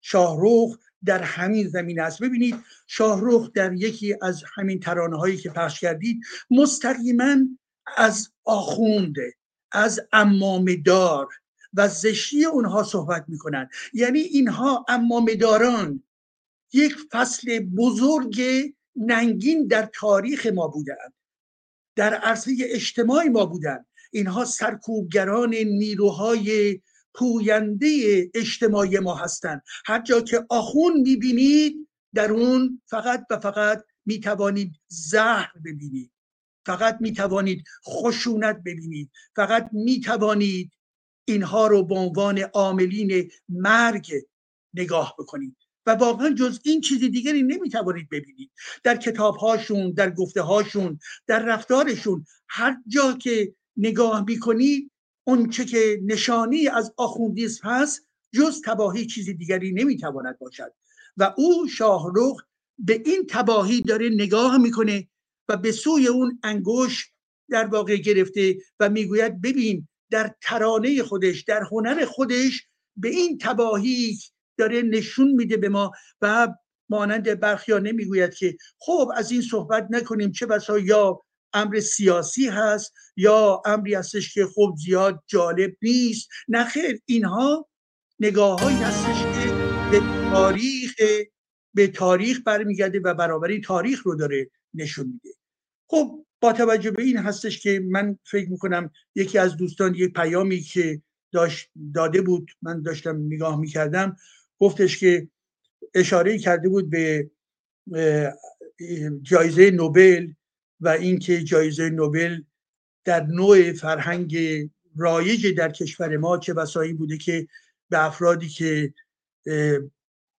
شاهروخ در همین زمین است. ببینید شاهروخ در یکی از همین ترانه هایی که پخش کردید مستقیما از آخونده از امامدار و زشتی اونها صحبت می‌کنن یعنی اینها امامداران یک فصل بزرگ ننگین در تاریخ ما بودند. در عرصه اجتماعی ما بودند. اینها سرکوبگران نیروهای پوینده اجتماعی ما هستند. هر جا که آخون می‌بینید در اون فقط و فقط می‌توانید زهر ببینید. فقط می‌توانید خشونت ببینید. فقط می‌توانید اینها رو به عنوان عاملین مرگ نگاه بکنید. و واقعا جز این چیزی دیگری نمی‌توانید ببینید. در کتابهاشون در گفته هاشون در رفتارشون هر جا که نگاه می‌کنید اون چه که نشانی از آخوندیسم هست جز تباهی چیزی دیگری نمی‌تواند باشد. و او شاهروخ به این تباهی داره نگاه می‌کنه و به سوی اون انگوش در واقع گرفته و می‌گوید ببین در ترانه خودش در هنر خودش به این تباهی داره نشون میده به ما و مانند برخیا نمی‌گوید که خب از این صحبت نکنیم چه بسا یا امر سیاسی هست یا امری هستش که خب زیاد جالب نیست؟ نه خیر اینها نگاه هایی هستش که به تاریخ به تاریخ برمیگرده و برابری تاریخ رو داره نشون میده. خب با توجه به این هستش که من فکر می‌کنم یکی از دوستان یک پیامی که داشت داده بود من داشتم نگاه می‌کردم گفتش که اشاره کرده بود به جایزه نوبل و اینکه جایزه نوبل در نوع فرهنگ رایج در کشور ما چه بسایی بوده که به افرادی که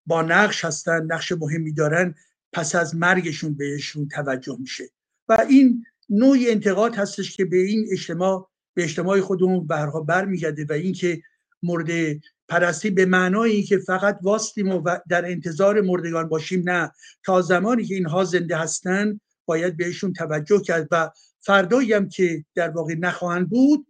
با نقش هستن نقش مهمی دارن پس از مرگشون بهشون توجه میشه. و این نوعی انتقاد هستش که به این اجتماع به اجتماع خودمون برها برمیگرده و اینکه مورد پرستی به معنای اینکه فقط واستیم و در انتظار مردگان باشیم نه. تا زمانی که اینها زنده هستن باید بهشون توجه کرد و فردایی هم که در واقع نخواهند بود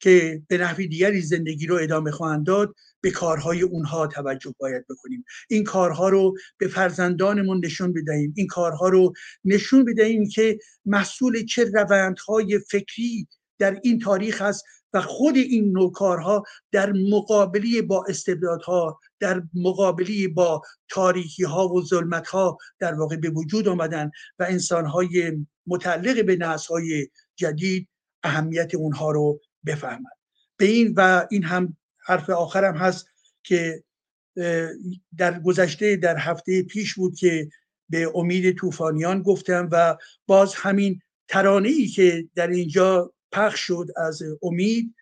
که به نحوی دیگری زندگی رو ادامه خواهند داد به کارهای اونها توجه باید بکنیم. این کارها رو به فرزندانمون نشون بدهیم. این کارها رو نشون بدهیم که محصول چه روندهای فکری در این تاریخ هست و خود این نوع کارها در مقابلی با استبدادها در مقابلی با تاریکی ها و ظلمت ها در واقع به وجود آمدن و انسان های متعلق به نسل های جدید اهمیت اونها رو بفهمند. به این و این هم حرف آخرم هست که در گذشته در هفته پیش بود که به امید طوفانیان گفتم و باز همین ترانه ای که در اینجا پخش شد از امید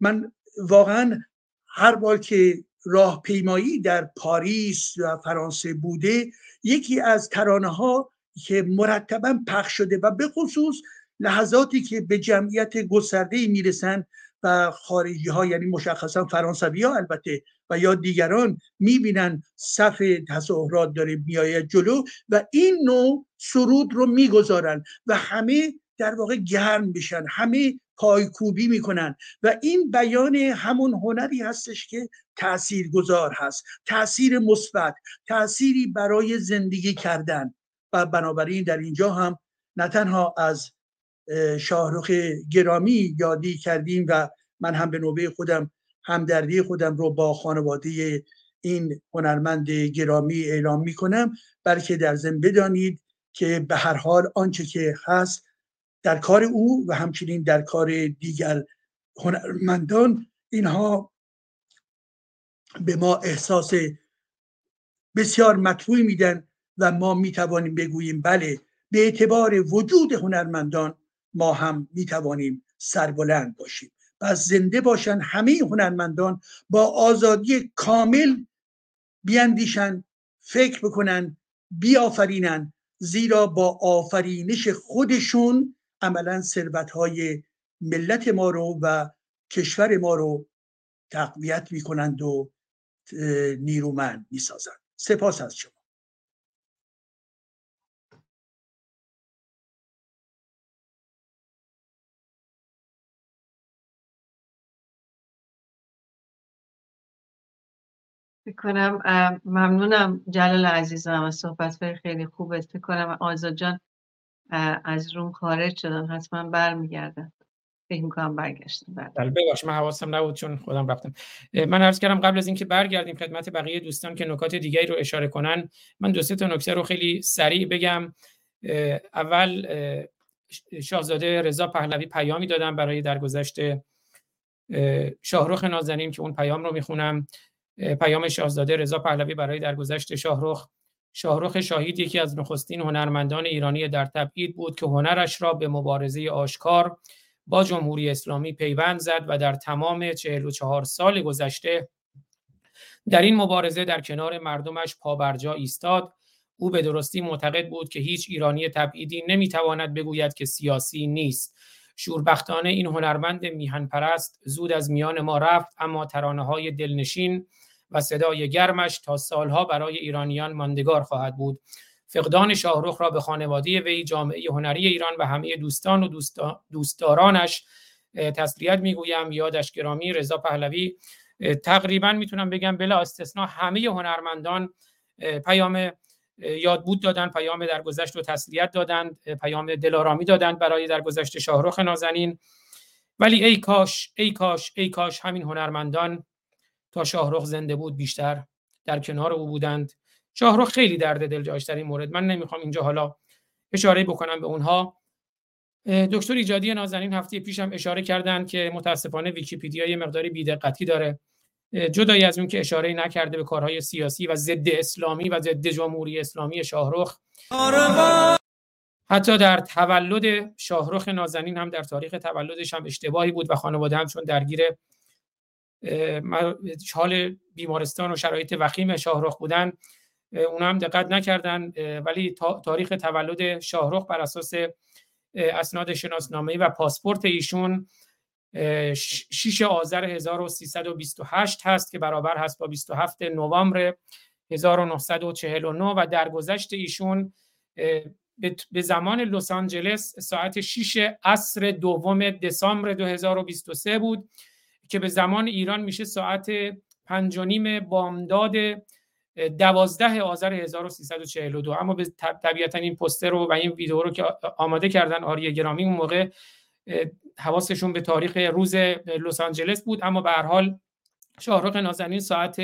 من واقعا هر بار که راهپیمایی در پاریس و فرانسه بوده یکی از ترانه ها که مرتبا پخش شده و به خصوص لحظاتی که به جمعیت گسترده می‌رسن و خارجی ها یعنی مشخصا فرانسوی ها البته و یا دیگران می‌بینن صف تظاهرات داره میآید جلو و این نوع سرود رو می‌گذارن و همه در واقع گرم بشن همه پایکوبی می‌کنن و این بیان همون هنری هستش که تأثیر گذار هست تاثیر مثبت تأثیری برای زندگی کردن و بنابراین در اینجا هم نه تنها از شاهرخ گرامی یادی کردیم و من هم به نوبه خودم همدردی خودم رو با خانواده این هنرمند گرامی اعلام می کنم بلکه در ضمن بدانید که به هر حال آنچه که هست در کار او و همچنین در کار دیگر هنرمندان اینها به ما احساس بسیار مطبوعی میدن و ما می‌توانیم بگوییم بله به اعتبار وجود هنرمندان ما هم می‌توانیم سربلند باشیم. و زنده باشن همه هنرمندان با آزادی کامل بیاندیشن فکر بکنن بیافرینن زیرا با آفرینش خودشون عملا ثروت های ملت ما رو و کشور ما رو تقویت می‌کنند و نیرومند می‌سازند. سپاس از شما. کنم ممنونم جلال عزیزم از صحبت خیلی خوبت. فکر کنم آزاد جان از روم خارج شدن حتما برمیگردن فکر می‌کنم برگشتن بله. ببخش من حواسم نبود چون خودم رفتم. من عرض کردم قبل از اینکه برگردیم خدمت بقیه دوستان که نکات دیگری رو اشاره کنن من دو سه تا نکته رو خیلی سریع بگم. اول شاهزاده رضا پهلوی پیامی دادم برای درگذشت شاهرخ نازنین که اون پیام رو می‌خونم. پیام شاهزاده رضا پهلوی برای درگذشت شاهرخ. شاهرخ شاهید یکی از نخستین هنرمندان ایرانی در تبعید بود که هنرش را به مبارزه آشکار با جمهوری اسلامی پیوند زد و در تمام 44 سال گذشته در این مبارزه در کنار مردمش پابرجا ایستاد. او به درستی معتقد بود که هیچ ایرانی تبعیدی نمی‌تواند بگوید که سیاسی نیست. شوربختانه این هنرمند میهن پرست زود از میان ما رفت اما ترانه های دلنشین و صدای گرمش تا سالها برای ایرانیان ماندگار خواهد بود. فقدان شاهرخ را به خانواده وی جامعه هنری ایران و همه دوستان و دوستدارانش تسلیت می‌گویم. یادش گرامی رضا پهلوی تقریبا می‌تونم بگم بلا استثنا همه هنرمندان پیام یادبود دادن پیام درگذشت و تسلیت دادند پیام دلارامی دادند برای درگذشت شاهرخ نازنین. ولی ای کاش ای کاش ای کاش همین هنرمندان تا شاهرخ زنده بود بیشتر در کنار او بودند. شاهرخ خیلی درد دل داشت در این مورد. من نمی‌خوام اینجا حالا اشاره بکنم به اونها. دکتر ایجادی نازنین هفته پیشم اشاره کردند که متاسفانه ویکیپیدیا یه مقداری بیدقتی داره. جدایی از اون که اشاره نکرده به کارهای سیاسی و ضد اسلامی و ضد جمهوری اسلامی شاهرخ. حتی در تولد شاهرخ نازنین هم در تاریخ تولدش هم اشتباهی بود و خانواده هم چون درگیر حال بیمارستان و شرایط وخیم شاهرخ بودن اون هم دقت نکردن ولی تاریخ تولد شاهرخ بر اساس اسناد شناسنامه و پاسپورت ایشون 6 آذر 1328 هست که برابر هست با 27 نوامبر 1949 و درگذشت ایشون به زمان لس آنجلس ساعت 6 عصر دوم دسامبر 2023 بود. که به زمان ایران میشه ساعت پنج و نیم بامداد دوازده آذر 1342 اما به طبیعتا این پوستر و این ویدیو رو که آماده کردن آریه گرامی اون موقع حواسشون به تاریخ روز لس آنجلس بود. اما به هر حال شاهرخ نازنین ساعت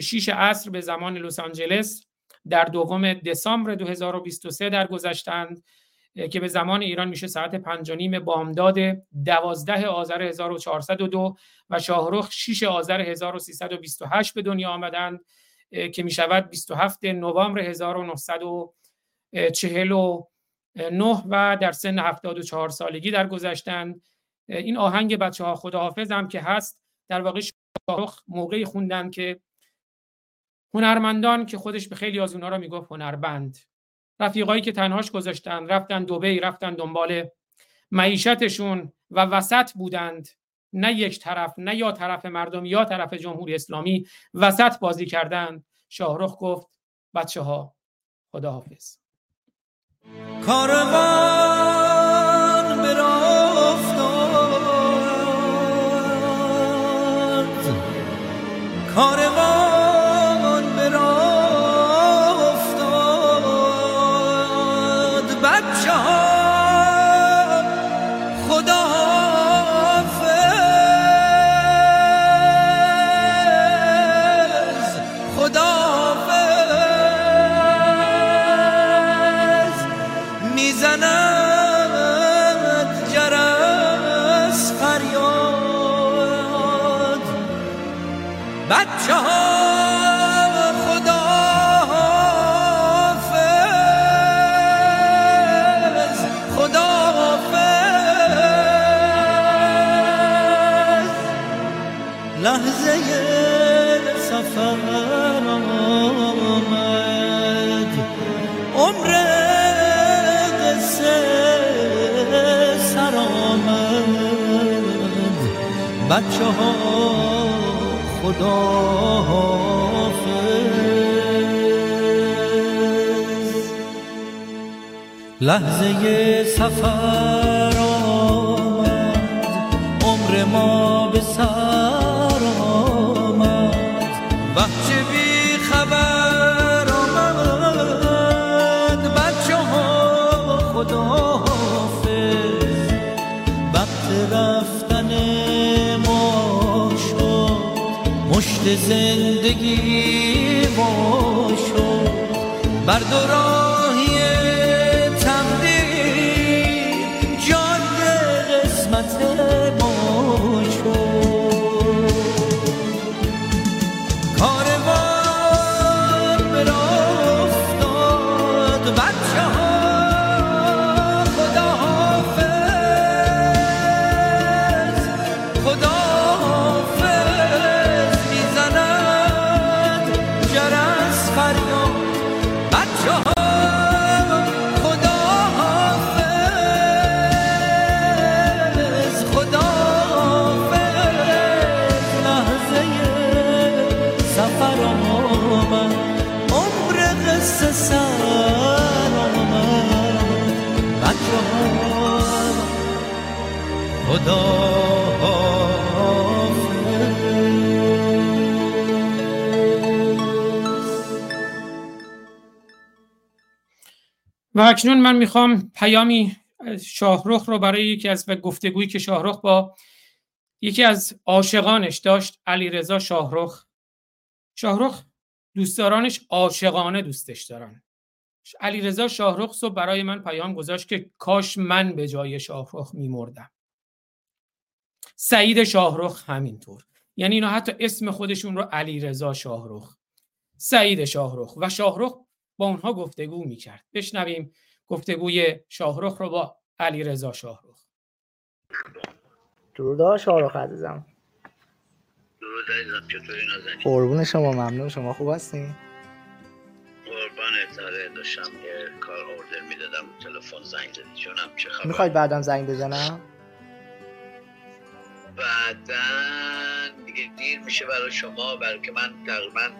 6 عصر به زمان لس آنجلس در دوم دسامبر 2023 درگذشتند. که به زمان ایران میشه ساعت 5 نیم بامداد 12 آذر 1402 و شاهرخ 6 آذر 1328 به دنیا آمدند که می شود 27 نوامبر 1949 و در سن 74 سالگی درگذشتند. این آهنگ بچه ها خداحافظ هم که هست در واقع شاهرخ موقعی خوندن که هنرمندان که خودش به خیلی از اونها را می‌گفت هنربند. رفیقایی که تنهاش گذاشتن رفتن دوبی رفتن دنبال معیشتشون و وسط بودند. نه یک طرف نه یا طرف مردم یا طرف جمهوری اسلامی وسط بازی کردند. شاهرخ گفت بچه ها خداحافظ. کاروان به کاروان بچه ها خداحافظ. لحظه سفر آمد عمر ما به سر زندگی ما شد. بر و اکنون من می‌خوام پیامی شاهرخ رو برای یکی از گفتگویی که شاهرخ با یکی از عاشقانش داشت علی رضا شاهرخ. شاهرخ دوستدارانش عاشقانه دوستش دارن. علی رضا شاهرخ صبح برای من پیام گذاشت که کاش من به جای شاهرخ میمردم. سعید شاهرخ همینطور. یعنی اینا حتی اسم خودشون رو علی رضا شاهرخ. سعید شاهرخ. و شاهرخ با اونها گفتگو می‌کرد. بشنویم گفتگوی شاهرخ رو با علی رضا شاهرخ. درود شاهرخ عزیزم. درود عزیزم چطوری نازنین؟ قربون شما ممنون. شما خوب هستین قربان اتاره داشتم یه کار اوردر می‌دادم تلفن زنگ زدی. جونم چه خبر؟ می‌خواید بعدم زنگ بزنم؟ بعدا دیگه دیر میشه برای شما بلکه من تقریبا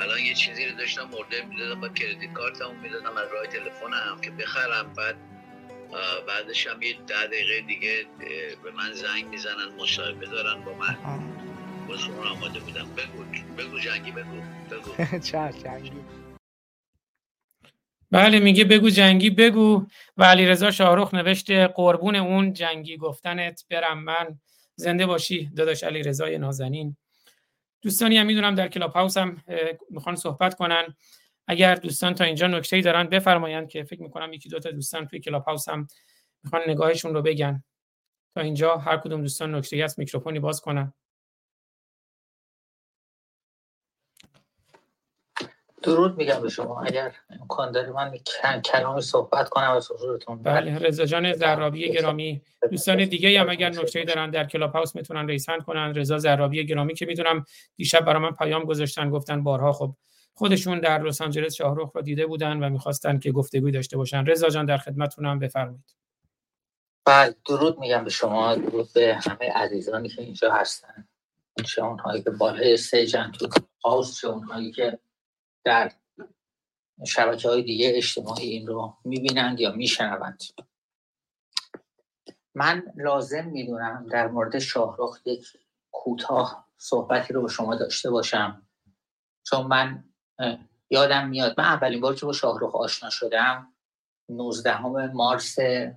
الان یه چیزی رو داشتم اوردر می‌دادم با کردیت کارتمو می‌دادم از راه تلفنم که بخرم. بعد بعدش هم یه ده دقیقه دیگه به من زنگ می‌زنن مصاحبه دارن با من. اون آماده بودم. بگو بگو جنگی بگو بگو. *laughs* چه جنگی؟ بله میگه بگو جنگی بگو. و علیرضا شاهرخ نوشته قربون اون جنگی گفتنت برم من. زنده باشی داداش علیرضا نازنین. دوستانی هم می‌دونم در کلاب هاوس هم می‌خوان صحبت کنن. اگر دوستان تا اینجا نکته‌ای دارن بفرمایند که فکر می‌کنم یکی دو تا دوستان توی کلاب هاوس هم می‌خوان نگاهشون رو بگن. تا اینجا هر کدوم دوستان نکته‌ای هست میکروفونی باز کنن. درود میگم به شما. اگر امکان داره من کلامی صحبت کنم از حضورتون. بله رضا جان زرابی گرامی. دوستان دیگه هم اگر نکته‌ای دارن در کلاب هاوس می‌تونن ریسند کنن. رضا زرابی گرامی که می‌دونم دیشب برای من پیام گذاشتن گفتن بارها خب خودشون در لس آنجلس شاهرخ رو دیده بودن و می‌خواستن که گفتگوی داشته باشن. رضا جان در خدمتتونم بفرمایید. بله درود میگم به شما. درود به همه عزیزانی که اینجا هستن. چه اونهایی که بالای استیجن تو هاوس چه اونهایی که در شبکه های دیگه اجتماعی این رو می‌بینند یا میشنوند. من لازم می‌دونم در مورد شاهرخ یک کوتاه صحبتی رو با شما داشته باشم. چون من یادم میاد من اولین بار که با شاهرخ آشنا شدم 19 مارس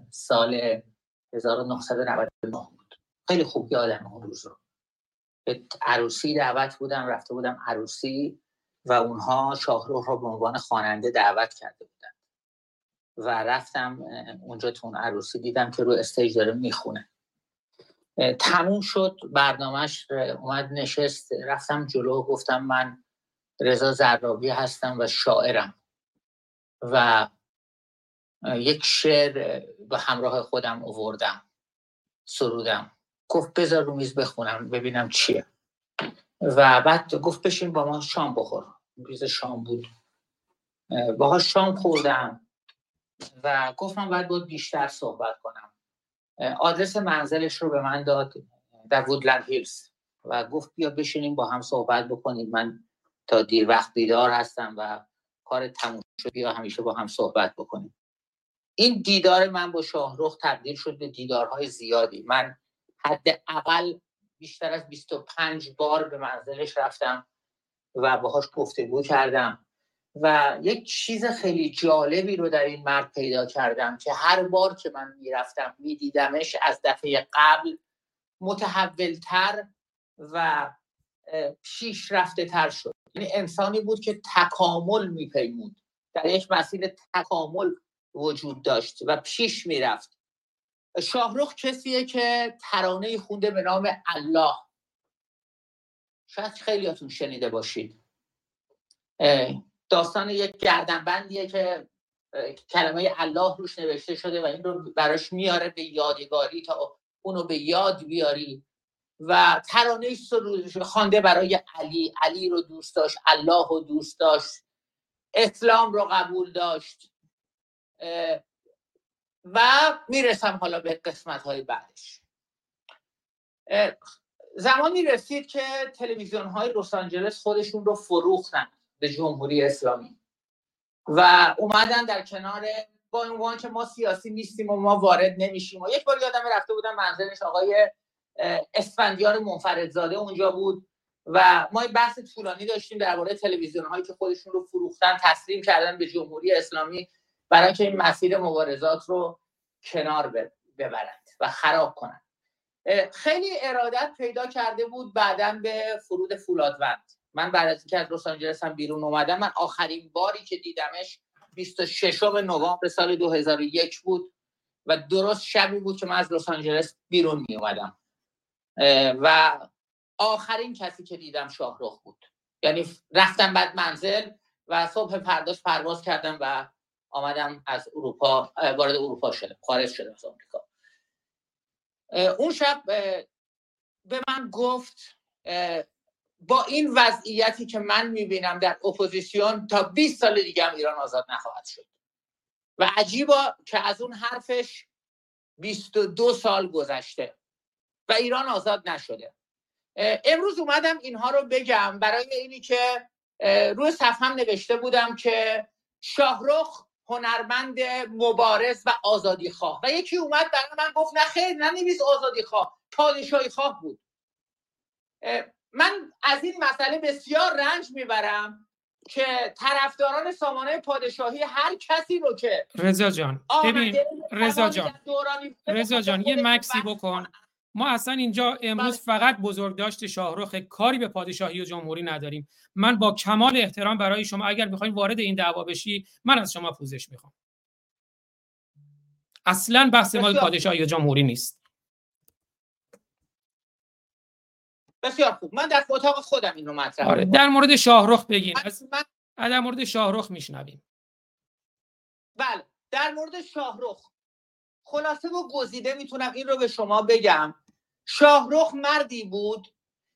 سال 1999 بود. خیلی خوب یادم اون روز رو. به عروسی دعوت بودم رفته بودم عروسی. و اونها شاهرخ رو به عنوان خواننده دعوت کرده بودن و رفتم اونجا تو اون عروسی دیدم که رو استیج داره می‌خونه. تموم شد برنامهش اومد نشست. رفتم جلو گفتم من رضا زرابی هستم و شاعرم. و یک شعر به همراه خودم اووردم سرودم. گفت بذار رو میز بخونم ببینم چیه. و بعد گفت بشین با ما شام بخور. روز شام بود. اه، باهاش شام خوردم و گفتم باید باید بیشتر صحبت کنم. آدرس منزلش رو به من داد در وودلند هیلز و گفت بیا بشینیم با هم صحبت بکنیم. من تا دیر وقت بیدار هستم و کار تموم شد بیا همیشه با هم صحبت بکنیم. این دیدار من با شاهرخ تبدیل شد به دیدارهای زیادی. من حداقل بیشتر از 25 بار به منزلش رفتم. و باهاش گفتگو کردم. و یک چیز خیلی جالبی رو در این مرد پیدا کردم که هر بار که من می‌رفتم میدیدمش از دفعه قبل متحولتر و اه، پیشرفته تر شد. یعنی انسانی بود که تکامل میپیمود. در یک مسیر تکامل وجود داشت و پیش می‌رفت. شاهرخ کسیه که ترانه خونده به نام الله. شاید خیلیاتون شنیده باشید. داستان یک گردنبندیه که کلمه الله روش نوشته شده و این رو براش میاره به یادگاری تا اونو به یاد بیاری. و ترانه خوانده برای علی. علی رو دوست داشت الله رو دوست داشت اسلام رو قبول داشت. و می‌رسم حالا به قسمت های بعدش زمانی رسید که تلویزیون های لس آنجلس خودشون رو فروختن به جمهوری اسلامی و اومدن در کنار با عنوان که ما سیاسی نیستیم و ما وارد نمیشیم. و یک بار یادم رفته بودم منزلش آقای اسفندیار منفردزاده اونجا بود و ما بحث طولانی داشتیم درباره تلویزیون هایی که خودشون رو فروختن تسلیم کردن به جمهوری اسلامی برای اینکه این مسیر مبارزات رو کنار ببرند و خراب کنند. خیلی ارادت پیدا کرده بود بعدا به فرود فولادوند من بعد از اینکه از لس آنجلس هم بیرون اومدم من آخرین باری که دیدمش 26 نوامبر سال 2001 بود و درست شبی بود که من از لس آنجلس بیرون می اومدم. و آخرین کسی که دیدم شاهرخ بود. یعنی رفتم بعد منزل و صبح پرداش پرواز کردم و آمدم از اروپا وارد اروپا شدم خارج شدم از آمریکا. اون شب به من گفت با این وضعیتی که من می‌بینم در اپوزیسیون تا 20 سال دیگه هم ایران آزاد نخواهد شد. و عجیبا که از اون حرفش 22 سال گذشته و ایران آزاد نشده. امروز اومدم اینها رو بگم برای اینی که روی صفحم نوشته بودم که شاهرخ هنرمند مبارز و آزادی خواه. و یکی اومد برای من گفت نه خیر ننویس آزادی خواه. پادشاهی خواه بود. من از این مسئله بسیار رنج می‌برم که طرفداران سامانه پادشاهی هر کسی رو که رضا جان ببین رضا جان رضا جان یه مکسی بکن. ما اصلا اینجا امروز فقط بزرگداشت شاهرخ کاری به پادشاهی و جمهوری نداریم. من با کمال احترام برای شما اگر می‌خواین وارد این دعوا بشی من از شما پوزش می‌خوام. اصلا بحث بسیار. پادشاهی و جمهوری نیست. بسیار خوب. من در اتاق خودم این رو مطرح آره. در مورد شاهرخ بگین من در مورد شاهرخ میشنویم. بله در مورد شاهرخ. خلاصه و گزیده می‌تونم این رو به شما بگم. شاهرخ مردی بود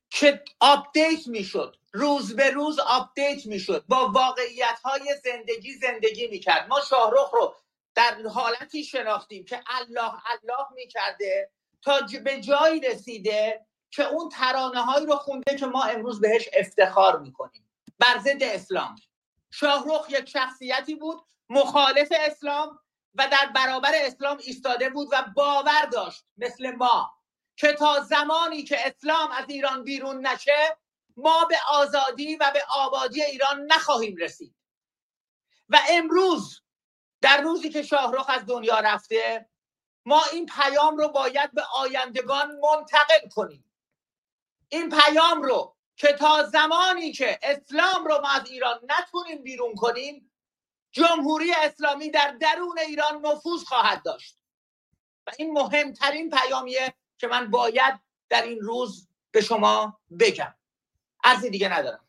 که update می‌شد روز به روز update می‌شد با واقعیت های زندگی زندگی می‌کرد. ما شاهرخ رو در حالتی شناختیم که الله الله می‌کرده تا به جایی رسیده که اون ترانه هایی رو خونده که ما امروز بهش افتخار می‌کنیم. بر ضد اسلام. شاهرخ یک شخصیتی بود مخالف اسلام و در برابر اسلام ایستاده بود و باور داشت مثل ما. که تا زمانی که اسلام از ایران بیرون نشه ما به آزادی و به آبادی ایران نخواهیم رسید. و امروز در روزی که شاهرخ از دنیا رفته ما این پیام رو باید به آیندگان منتقل کنیم. این پیام رو که تا زمانی که اسلام رو ما از ایران نتونیم بیرون کنیم جمهوری اسلامی در درون ایران نفوذ خواهد داشت. و این مهمترین پیامیه که من باید در این روز به شما بگم. عرضی دیگه ندارم.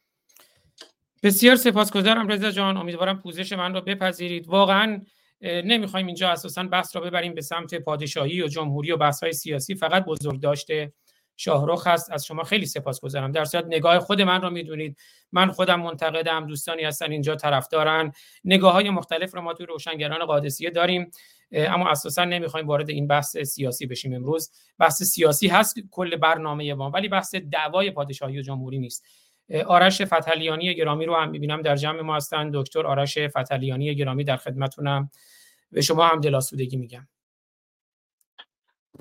بسیار سپاسگزارم رضا جان. امیدوارم پوزش من رو بپذیرید. واقعا نمی‌خوایم اینجا اساسا بحث رو ببریم به سمت پادشاهی و جمهوری و بحث های سیاسی. فقط بزرگ داشته شاهرخ هست. از شما خیلی سپاسگزارم. در صورت نگاه خود من رو می‌دونید. من خودم منتقدم. دوستانی هستن اینجا طرفدارن. نگاه های مختلف رو ما توی روشنگران قادسیه داریم. اما اساسا نمی‌خوایم وارد این بحث سیاسی بشیم امروز. بحث سیاسی هست کل برنامه ما ولی بحث دعوای پادشاهی و جمهوری نیست. آرش فتلیانی گرامی رو هم می‌بینم در جمع ما هستن. دکتر آرش فتلیانی گرامی در خدمتونم. به شما هم دلاسودگی میگم.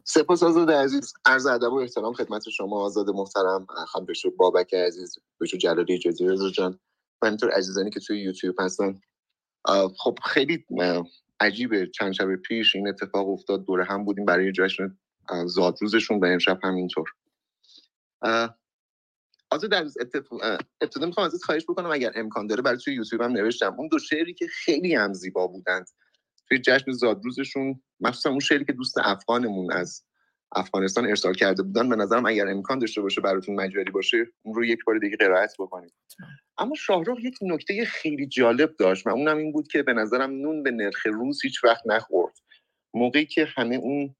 سپاس آزاد عزیز. عرض ادب و احترام خدمت شما آزاد محترم خانم دکتر بابک عزیز دکتر جلالی جزیره جان و اینطور عزیزانی که توی یوتیوب هستن. خب خیلی عجیبه. چند شب پیش این اتفاق افتاد دوره هم بودیم برای جشن زادروزشون و امشب هم اینطور آه، آزاد عزیز اتف- آه، ابتدا می‌خوام ازت خواهش بکنم اگر امکان داره برای توی یوتیوب هم نوشتم. اون دو شعری که خیلی هم زیبا بودند. توی جشن زادروزشون مخصوصا اون شعری که دوست افغانمون از افغانستان ارسال کرده بودن به نظرم اگر امکان داشته باشه براتون مجاری باشه اون رو یک بار دیگه قرائت بکنید اما شاهرخ یک نکته خیلی جالب داشت و اونم این بود که به نظرم نون به نرخ روز هیچ وقت نخورد. موقعی که همه اون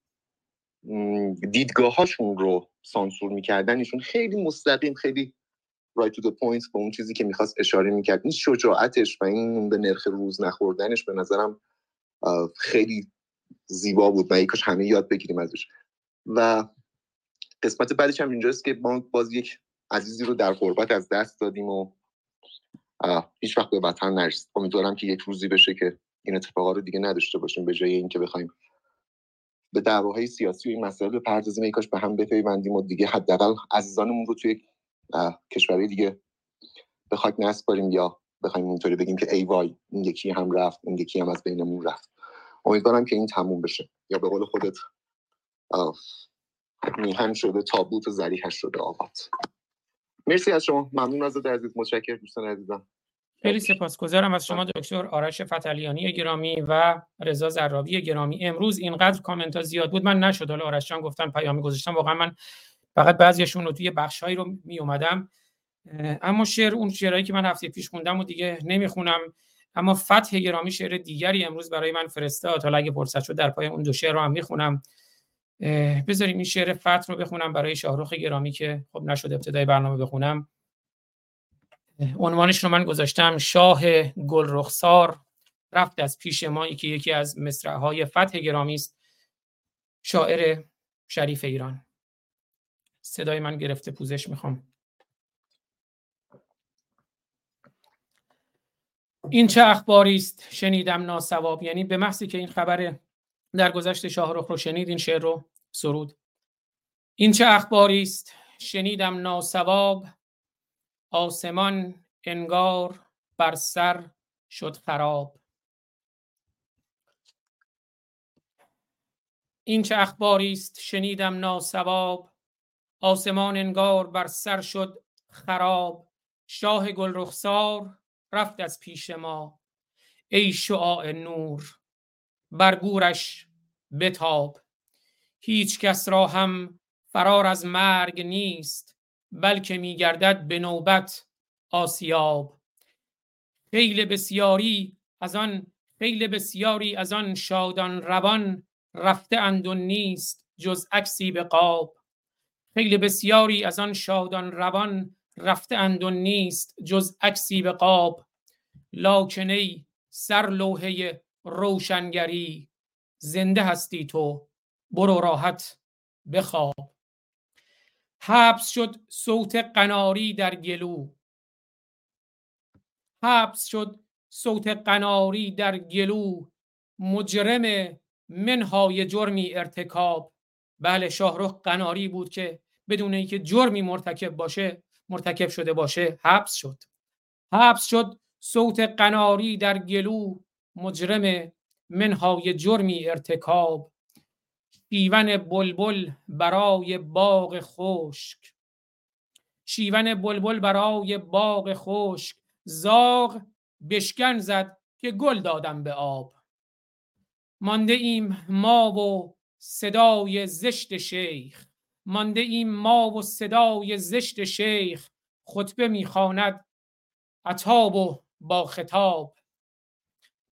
دیدگاه هاشون رو سانسور می‌کردن ایشون خیلی مستقیم خیلی right to the point به اون چیزی که می‌خواست اشاره می‌کرد. این شجاعتش و این نون به نرخ روز نخوردنش به نظرم خیلی زیبا بود و یکاش همه یاد بگیریم ازش. و قسمت بعدش هم اینجاست که ما باز یک عزیزی رو در غربت از دست دادیم و هیچ وقت به وطن نرسید. امیدوارم که یک روزی بشه که این اتفاقا رو دیگه نداشته باشیم به جای اینکه بخوایم به دعواهای سیاسی و این مسائل بپردازیم یکاش به هم بپیوندیم و دیگه حداقل عزیزانمون رو توی کشورهای دیگه به خاک نسپاریم یا بخوایم اینطوری بگیم که ای وای این یکی هم رفت این یکی هم از بینمون رفت. امیدوارم که این تموم بشه. یا به قول خودت میهن شده تابوت زریحش شده آباد. مرسی از شما. ممنون از عزیز. متشکر دوستان عزیزم. خیلی سپاسگزارم از شما دکتر آرش فتلیانی گرامی و رضا زرابی گرامی. امروز اینقدر کامنت ها زیاد بود من نشد. حالا آرش جان گفتن پیامی گذاشتم. واقعا من فقط بعضیشون رو توی بخشهایی رو می اومدم اما شعر اون شعرهایی که من هفته پیش خوندم و دیگه نمی‌خونم. اما فتح گرامی شعر دیگری امروز برای من فرستاد. حالا اگه فرصت شد در پای اون دو شعر رو هم می‌خونم. بذاریم این شعر فتح رو بخونم برای شاهرخ گرامی که خب نشد ابتدای برنامه بخونم. عنوانش رو من گذاشتم شاه گل رخسار رفت از پیش ما که یکی از مصرعهای فتح گرامی است. شاعر شریف ایران. صدای من گرفته پوزش می‌خوام. این چه اخباری است؟ شنیدم ناسواب. یعنی به محضی که این خبر در گذشت شاهرخ رو شنید این شعر رو؟ سرود. این چه اخباری است؟ شنیدم ناسواب آسمان انگار بر سر شد خراب. این چه اخباری است؟ شنیدم ناسواب آسمان انگار بر سر شد خراب. شاه گل رخسار رفت از پیش ما. ای شعاع نور بر گورش بتاب. هیچ کس را هم فرار از مرگ نیست بلکه میگردد به نوبت آسیاب. خیل بسیاری از آن خیل بسیاری از آن شادان روان رفته اند و نیست جز عکسی به قاب. خیل بسیاری از آن شادان روان رفته اند و نیست جز عکسی به قاب. لاکن ای سر لوحه روشنگری زنده هستی تو. برو راحت بخواب. حبس شد صوت قناری در گلو. حبس شد صوت قناری در گلو. مجرم منهای جرمی ارتکاب. بله شاهرخ قناری بود که بدون اینکه جرمی مرتکب باشه مرتکب شده باشه حبس شد. حبس شد صوت قناری در گلو. مجرم منهای جرمی ارتکاب شیون بلبل برای باغ خشک. شیون بلبل برای باغ خشک. زاغ بشکن زد که گل دادم به آب. مانده ایم ما و صدای زشت شیخ. مانده ایم ما و صدای زشت شیخ. خطبه می‌خواند عطاب و با خطاب.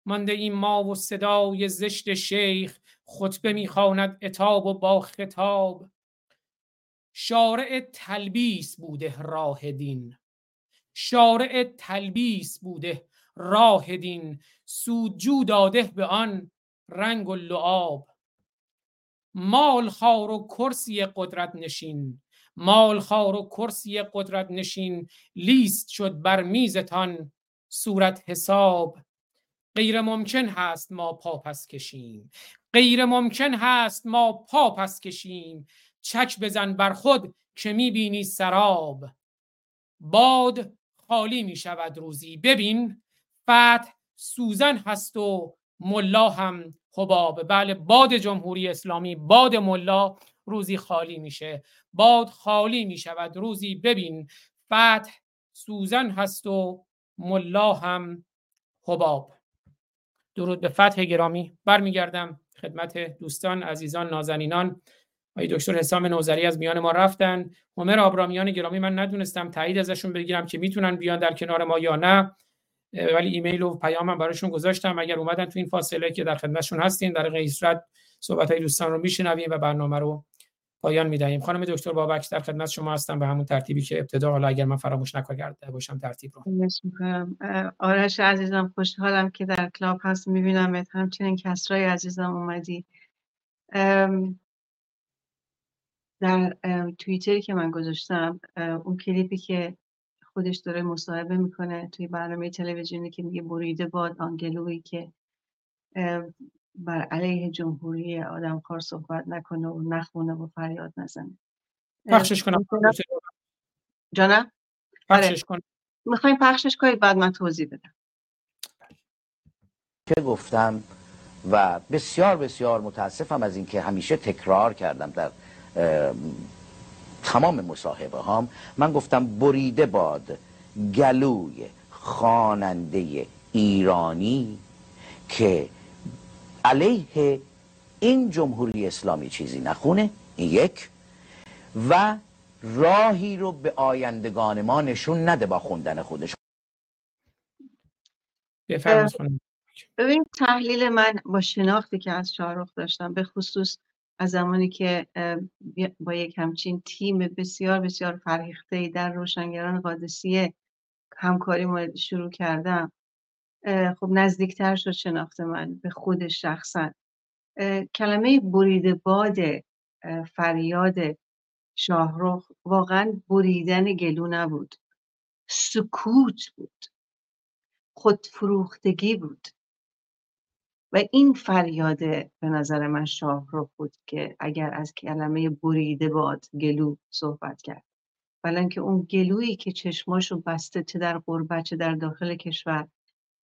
مانده ایم ما و صدای زشت شیخ خطبه می‌خواند اتاب و با خطاب. شارع تلبیس بوده راه دین شارع تلبیس بوده راه دین سودجو داده به آن رنگ و لعاب. مال خار و کرسی قدرت نشین مال خار و کرسی قدرت نشین لیست شد بر میزتان صورت حساب. غیر ممکن هست ما پا پس کشیم. غیر ممکن هست ما پا پس کشیم. چک بزن بر خود که می‌بینی سراب. باد خالی می شود روزی. ببین فتح سوزن هست و ملا هم حباب. بله باد جمهوری اسلامی باد ملا روزی خالی میشه. باد خالی می شود روزی. ببین فتح سوزن هست و ملا هم حباب. درود به فتح گرامی. برمیگردم خدمت دوستان عزیزان نازنینان. آقای دکتر حسام نوزری از میان ما رفتن. عمر آبرامیان گرامی من ندونستم تایید ازشون بگیرم که می‌تونن بیان در کنار ما یا نه. ولی ایمیل و پیامم براشون گذاشتم. اگر اومدن تو این فاصله که در خدمتشون هستین در غیر صحبت های دوستان رو میشنویم و برنامه رو پایان می‌دهیم. خانم دکتر بابک در خدمت شما هستم. به همون ترتیبی که ابتدا حالا اگر من فراموش نکرده باشم ترتیب رو. آرش عزیزم خوشحالم که در کلاب هست. می‌بینم همچنین کسرای عزیزم اومدی. در توییتری که من گذاشتم اون کلیپی که خودش داره مصاحبه می‌کنه توی برنامه تلویزیونی که میگه بریده باد آنگلویی که بر علیه جمهوری آدم کار صحبت نکنه و نخونه و فریاد نزنه. پخشش کنم. جانم؟ پخشش کنم. می‌خوایم پخشش کنید بعد من توضیح بدم. که گفتم و بسیار بسیار متاسفم از اینکه همیشه تکرار کردم در تمام مصاحبه هام. من گفتم بریده باد گلوی خواننده ایرانی که علیه این جمهوری اسلامی چیزی نخونه این یک. و راهی رو به آیندگان ما نشون نده با خوندن خودش. ببین تحلیل من با شناختی که از شاهرخ داشتم به خصوص از زمانی که با یک همچین تیم بسیار بسیار فرهیخته در روشنگران قادسیه همکاری شروع کردم. خب نزدیکتر شد شناخت من به خود شخصا. کلمه بریده باد فریاد شاهرخ واقعا بریدن گلو نبود. سکوت بود. خودفروختگی بود. و این فریاد به نظر من شاهرخ بود که اگر از کلمه بریده باد گلو صحبت کرد. ولی که اون گلویی که چشماشو بسته چه در غربت چه در داخل کشور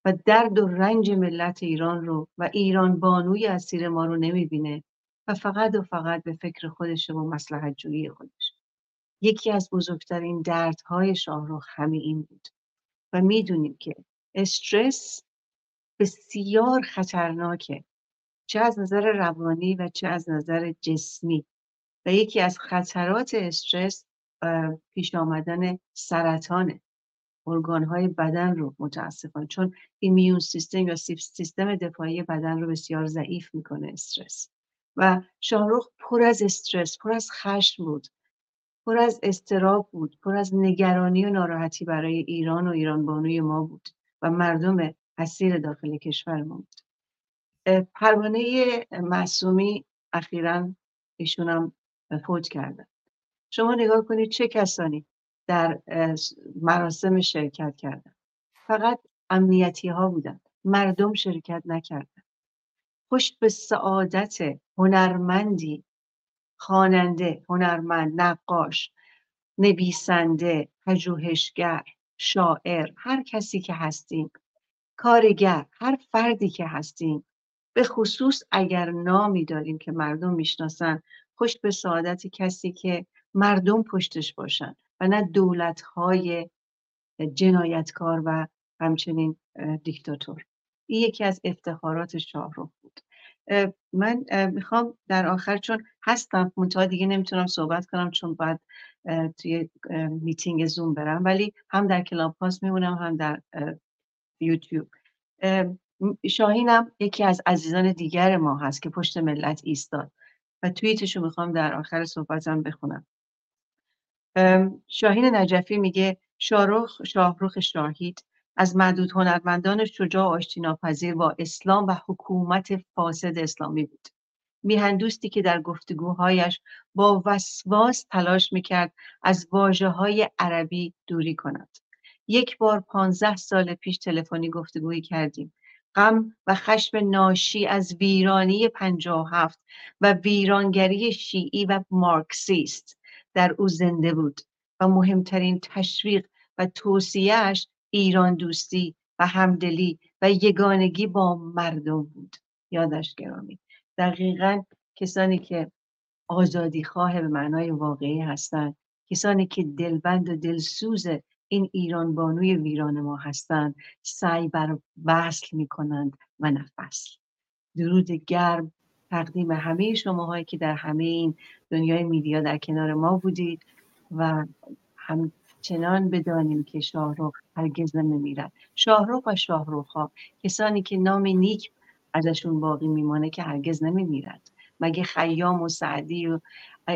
و درد و رنج ملت ایران رو و ایران بانوی اسیر ما رو نمی‌بینه و فقط و فقط به فکر خودشه و مسلحت جویی خودش. یکی از بزرگترین دردهای شاهرخ همین این بود. و می‌دونیم که استرس بسیار خطرناکه چه از نظر روانی و چه از نظر جسمی. و یکی از خطرات استرس پیش آمدن سرطانه. ارگانهای بدن رو متاسفانه چون ایمیون سیستم یا سیستم دفاعی بدن رو بسیار ضعیف می‌کنه استرس. و شاهرخ پر از استرس پر از خشم بود پر از استراب بود پر از نگرانی و ناراحتی برای ایران و ایران بانوی ما بود و مردم اسیر داخل کشور ما بود. پروانه معصومی اخیرا ایشون هم فوت کردن. شما نگاه کنید چه کسانی؟ در مراسم شرکت کردن فقط امنیتی ها بودن. مردم شرکت نکردن. خوش به سعادت هنرمندی خواننده هنرمند نقاش نویسنده پژوهشگر شاعر هر کسی که هستیم کارگر هر فردی که هستیم به خصوص اگر نامی داریم که مردم می‌شناسن خوش به سعادت کسی که مردم پشتش باشن. و نه دولت‌های جنایتکار و همچنین دیکتاتور. این یکی از افتخارات شاهرخ بود. من می‌خوام در آخر چون هستم منتها دیگه نمی‌تونم صحبت کنم چون باید توی میتینگ زوم برم ولی هم در کلاب هاست میمونم هم در یوتیوب. اه، شاهینم یکی از عزیزان دیگر ما هست که پشت ملت ایستاد. و توییتشو می‌خوام در آخر صحبتم بخونم. شاهین نجفی میگه شاهرخ شاهرخ شاهید از معدود هنرمندان شجاع و ناپذیر با اسلام و حکومت فاسد اسلامی بود. میهندوستی که در گفتگوهایش با وسواس تلاش می‌کرد از واجه های عربی دوری کند. یک بار پانزده سال پیش تلفنی گفتگویی کردیم. غم و خشم ناشی از ویرانی پنجاه هفت و ویرانگری شیعی و مارکسیست. در او زنده بود و مهمترین تشویق و توصیهش ایران دوستی و همدلی و یگانگی با مردم بود. یادش گرامی. دقیقا کسانی که آزادی خواه به معنای واقعی هستند کسانی که دلبند و دلسوز این ایران بانوی ویران ما هستند سعی بر وصل می کنند و نه فصل. درود گرم تقدیم همه شماهایی که در همه این دنیای میدیا در کنار ما بودید و همچنان بدانیم که شاهرخ هرگز نمیمیرد. شاهرخ و شاهرخ ها کسانی که نام نیک ازشون باقی میمانه که هرگز نمیمیرد مگه خیام و سعدی و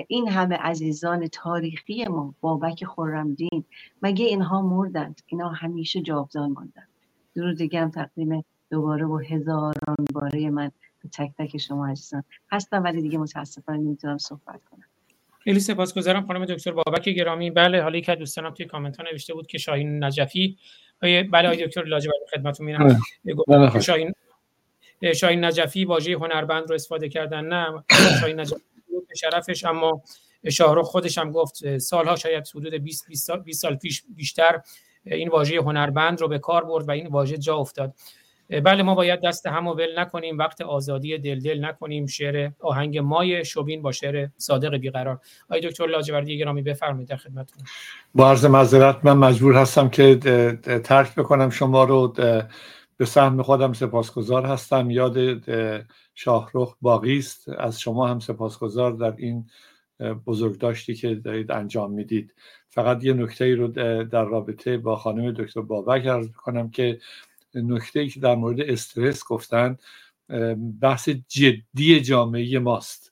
این همه عزیزان تاریخی ما بابک خرمدین مگه اینها مردند؟ اینا همیشه جاودان ماندند. درود گرم تقدیم دوباره و هزاران باره من تک تک شما عزیزان. هستم ولی دیگه متاسفانه نمی‌تونم صحبت کنم. خیلی سپاسگزارم خانم دکتر بابک گرامی. بله حالا یک از دوستانم توی کامنت ها نوشته بود که شاهین نجفی. بله آقای دکتر لاجوردی خدمتتون میرم. بله، خواهش. شاهین شاهین نجفی واژه هنرمند رو استفاده کردن. نه شاهین نجفی بود به شرفش اما شاهرخ خودش هم گفت سالها شاید حدود 20 20 سال 20 سال پیش بیشتر این واژه هنرمند رو به کار برد و این واژه جا افتاد. بله ما باید دست هم و ول نکنیم وقت آزادی دل دل نکنیم شعر آهنگ مای شوبین با شعر صادق بیقرار. آقای دکتر لاجوردی گرامی بفرمایید در خدمتتون. با عرض معذرت من مجبور هستم که ترک بکنم. شما رو به سهم خودم سپاسگزار هستم. یاد شاهرخ باقی است. از شما هم سپاسگزار در این بزرگداشتی که دارید انجام می‌دید. فقط یه نکته ای رو در رابطه با خانم دکتر بابک عرض کنم که نکته که در مورد استرس گفتن بحث جدی جامعه ماست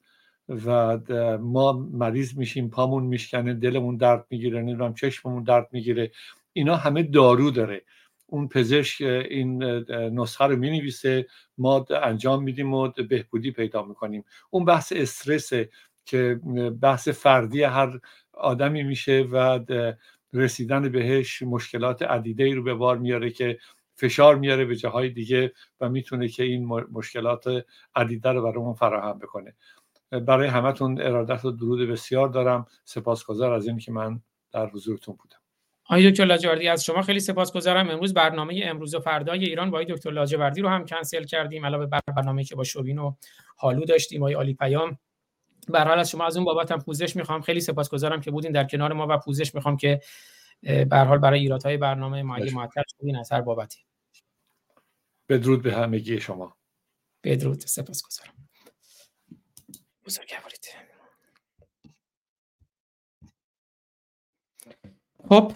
و ما مریض میشیم پامون میشکنه دلمون درد می‌گیره نمی‌دونم چشممون درد می‌گیره. اینا همه دارو داره. اون پزشک این نسخه رو می‌نویسه ما انجام میدیم و بهبودی پیدا می‌کنیم. اون بحث استرسه که بحث فردی هر آدمی میشه و رسیدن بهش مشکلات عدیده ای رو به بار میاره که فشار میاره به جاهای دیگه و می‌تونه که این مشکلات عدیده رو برامون فراهم بکنه. برای همتون ارادت و درود بسیار دارم. سپاسگزار از این که من در حضورتون بودم. آقای دکتر لاجوردی از شما خیلی سپاسگزارم. امروز برنامه امروز و فردای ایران با دکتر لاجوردی رو هم کنسل کردیم. علاوه بر برنامه‌ای که با شوبین و حالو داشتیم آقای علی پیام. به حال از شما از اون بابت هم پوزش می‌خوام. خیلی سپاسگزارم که بودین در کنار ما و پوزش می‌خوام که به حال برای ایرادهای برنامه ما معطل شدین از هر بابتی. بدرود به همگی شما. بدرود سپاسگزارم. بزرگوارید خب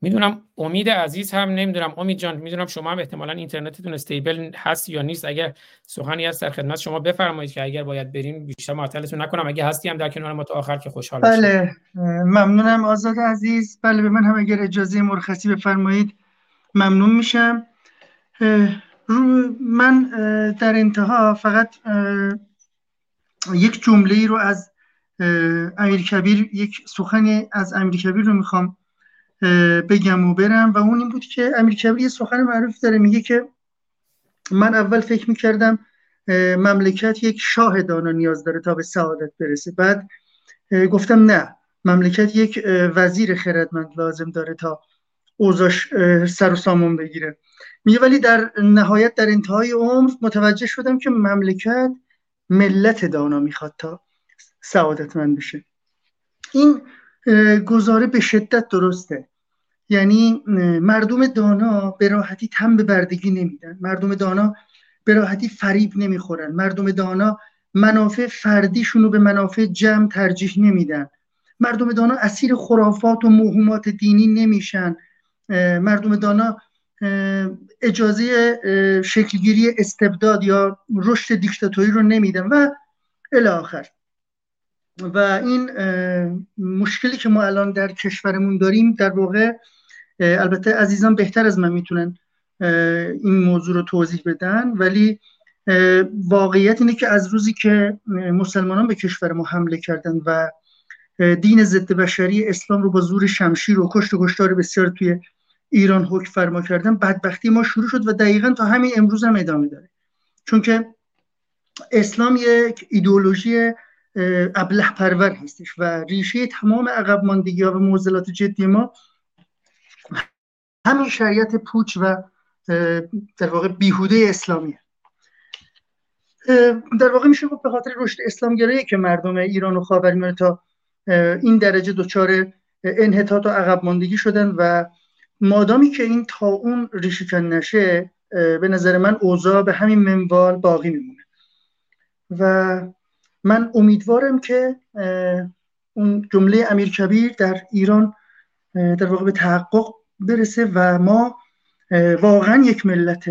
می‌دونم امید عزیز هم نمی‌دونم امید جان می‌دونم شما هم احتمالا اینترنتتون استیبل هست یا نیست. اگر سخنی هست در خدمت شما بفرمایید که اگر باید بریم بیشتر معطلتون نکنم. اگه هستی هم در کنار ما تا آخر که خوشحال بله ممنونم آزاد عزیز. بله به من هم اگر اجازه مرخصی بفرمایید ممنون میشم. من در انتها فقط یک جمله ای رو از امیر کبیر یک سخن از امیر کبیر رو می‌خوام بگم و برم و اون این بود که امیر کبیر یه سخن معروف داره میگه که من اول فکر می‌کردم مملکت یک شاه دانا نیاز داره تا به سعادت برسه. بعد گفتم نه مملکت یک وزیر خردمند لازم داره تا اوزاش سر و سامون بگیره. میگه ولی در نهایت در انتهای عمر متوجه شدم که مملکت ملت دانا می‌خواد تا سعادتمند بشه. این گزاره به شدت درسته. یعنی مردم دانا به راحتی تم به بردگی نمیدن. مردم دانا به راحتی فریب نمی‌خورن. مردم دانا منافع فردیشون رو به منافع جمع ترجیح نمیدن. مردم دانا اسیر خرافات و موهومات دینی نمیشن. مردم دانا اجازه شکلگیری استبداد یا رشد دیکتاتوری رو نمیدن و الی آخر. و این مشکلی که ما الان در کشورمون داریم در واقع البته عزیزان بهتر از من می‌تونن این موضوع رو توضیح بدن ولی واقعیت اینه که از روزی که مسلمانان به کشور ما حمله کردن و دین ضد بشری اسلام رو با زور شمشیر و کشت و کشتار بسیار توی ایران حکم فرما کردن بدبختی ما شروع شد و دقیقا تا همین امروز هم ادامه داره. چون که اسلام یک ایدئولوژی ابله پرور هستش و ریشه تمام عقب ماندگی ها و معضلات جدی ما همین شریعت پوچ و در واقع بیهوده اسلامیه. در واقع میشه گفت به خاطر رشد اسلامگرایی که مردم ایران و خاورمیانه تا این درجه دچار انحطاط و عقب ماندگی شدن و مادامی که این تا اون ریشه نشه به نظر من اوضاع به همین منوال باقی میمونه. و من امیدوارم که اون جمله امیر کبیر در ایران در واقع به تحقق برسه و ما واقعا یک ملت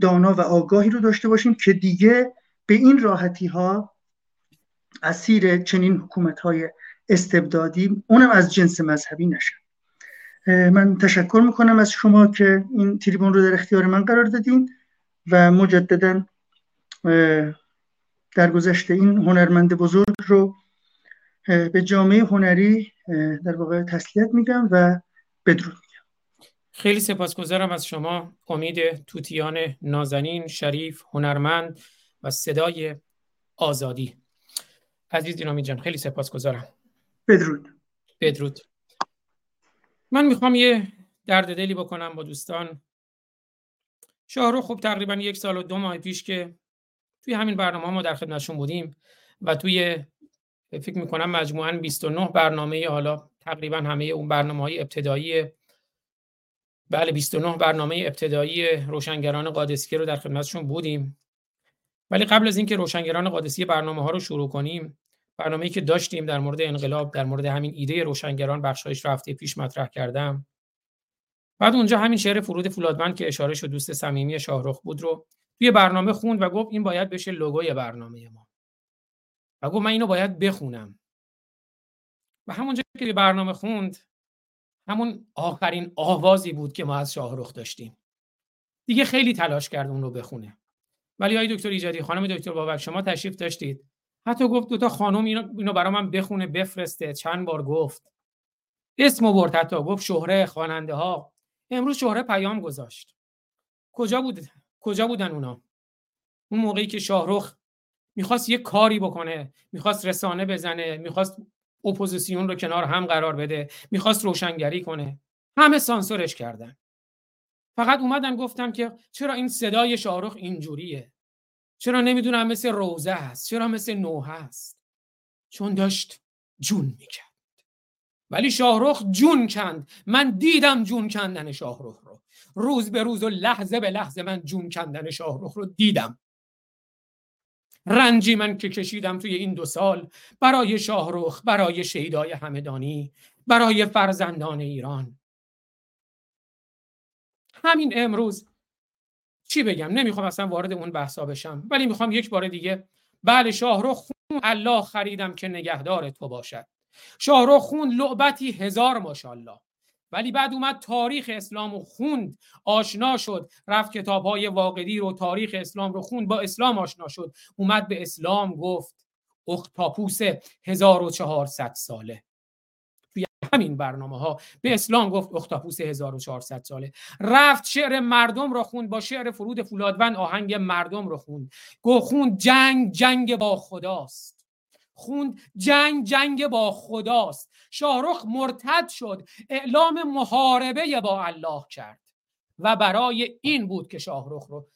دانا و آگاهی رو داشته باشیم که دیگه به این راحتی ها اسیر چنین حکومت های استبدادی اونم از جنس مذهبی نشن. من تشکر می‌کنم از شما که این تریبون رو در اختیار من قرار دادین و مجددا در گذشته این هنرمند بزرگ رو به جامعه هنری در واقع تسلیت میگم و بدرود میگم. خیلی سپاسگزارم از شما. امید توتیان نازنین شریف هنرمند و صدای آزادی. عزیز دینامی جان خیلی سپاسگزارم. بدرود. بدرود. من می‌خوام یه درد دلی بکنم با دوستان. شاهرخ خب تقریبا یک سال و دو ماه پیش که توی همین برنامه ما در خدمتشون بودیم و توی فکر می‌کنم مجموعا 29 برنامه حالا تقریبا همه اون برنامه های ابتدایی بله 29 برنامه ابتدایی روشنگران قادسی رو در خدمتشون بودیم. ولی قبل از اینکه روشنگران قادسی برنامه ها رو شروع کنیم برنامه‌ای که داشتیم در مورد انقلاب در مورد همین ایده روشنگران بخشایش رفته پیش مطرح کردم. بعد اونجا همین شعر فرود فولادوند که اشاره شد دوست صمیمی شاهرخ بود رو توی برنامه خوند و گفت این باید بشه لوگوی برنامه ما. و گفت من اینو باید بخونم. و همونجا که برنامه خوند همون آخرین آوازی بود که ما از شاهرخ داشتیم. دیگه خیلی تلاش کرد اون رو بخونه. ولی آقای دکتر ایجادی خانم دکتر بابک شما تشریف داشتید. حتی گفت دوتا خانم اینو, اینو برا من بخونه بفرسته. چند بار گفت. اسم برد حتی. گفت شهره خواننده ها امروز شهره پیام گذاشت. کجا بود کجا بودن اونا؟ اون موقعی که شاهرخ می‌خواست یه کاری بکنه می‌خواست رسانه بزنه می‌خواست اپوزیسیون رو کنار هم قرار بده می‌خواست روشنگری کنه. همه سانسورش کردن. فقط اومدن گفتم که چرا این صدای شاهرخ اینجوریه؟ چرا نمی‌دونم مثل روزه هست چرا مثل نوح هست؟ چون داشت جون می‌کرد ولی شاهرخ جون کند. من دیدم جون کندن شاهرخ رو. روز به روز و لحظه به لحظه من جون کندن شاهرخ رو دیدم. رنجی من که کشیدم توی این دو سال برای شاهرخ برای شیدای همدانی برای فرزندان ایران. همین امروز چی بگم؟ نمی‌خوام اصلا وارد اون بحثا بشم. ولی می‌خوام یک بار دیگه بله شاهرخ خون الله خریدم که نگهدار تو باشد. شاهرخ خون لعبتی هزار ماشاءالله. ولی بعد اومد تاریخ اسلام رو خوند آشنا شد رفت کتاب های واقعی رو تاریخ اسلام رو خوند با اسلام آشنا شد. اومد به اسلام گفت اختاپوس 1400 ساله. همین برنامه ها به اسلام گفت اختاپوس 1400 ساله. رفت شعر مردم رو خوند با شعر فرود فولادوند آهنگ مردم رو خوند. گفت خوند جنگ جنگ با خداست. خوند جنگ جنگ با خداست. شاهرخ مرتد شد اعلام محاربه با الله کرد. و برای این بود که شاهرخ رو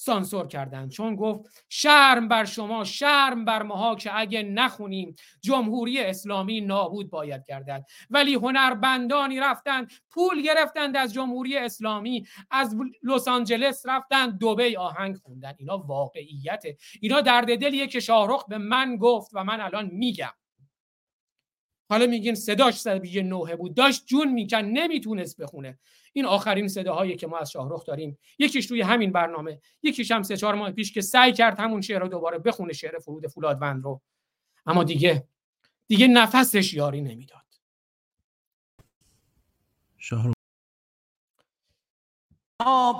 سانسور کردن. چون گفت شرم بر شما شرم بر ماها که اگه نخونیم جمهوری اسلامی نابود باید گردد. ولی هنربندانی رفتن پول گرفتند از جمهوری اسلامی از لس آنجلس رفتن دبی آهنگ خوندن. اینا واقعیته. اینا درد دلیه که شاهرخ به من گفت و من الان میگم. حالا میگین صداش صدای نوحه بود. داشت جون میکن نمی‌تونست بخونه. این آخرین صداهایی که ما از شاهرخ داریم. یکیش توی همین برنامه. یکیش هم سه چهار ماه پیش که سعی کرد همون شعر رو دوباره بخونه شعر فرود فولادوند رو. اما دیگه دیگه نفسش یاری نمی‌داد. شاهرخ.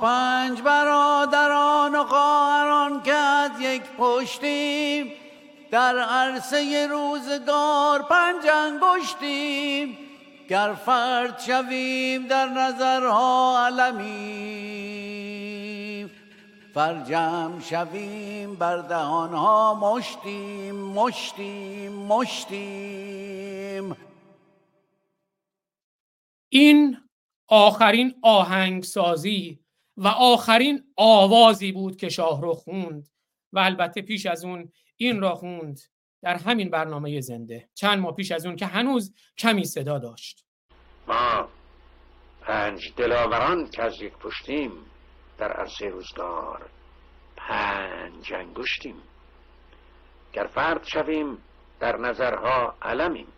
پنج برادران و خواهران که از یک پشتیم در عرصه روزگار پنج انگشتیم گر فرد شویم در نظرها علمیم. فرجم شویم بر دهانها مشتیم مشتیم مشتیم. این آخرین آهنگسازی و آخرین آوازی بود که شاهرخ خوند و البته پیش از اون این را خوند در همین برنامه زنده. چند ماه پیش از اون که هنوز کمی صدا داشت. ما پنج دلاوران که از یک پشتیم در عرصه روزگار پنج انگشتیم. گر فرد شویم در نظرها علمیم.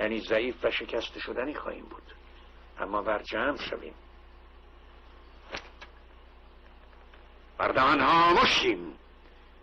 یعنی ضعیف و شکست شدنی خواهیم بود. اما بر جمع شویم بردهان ها مشیم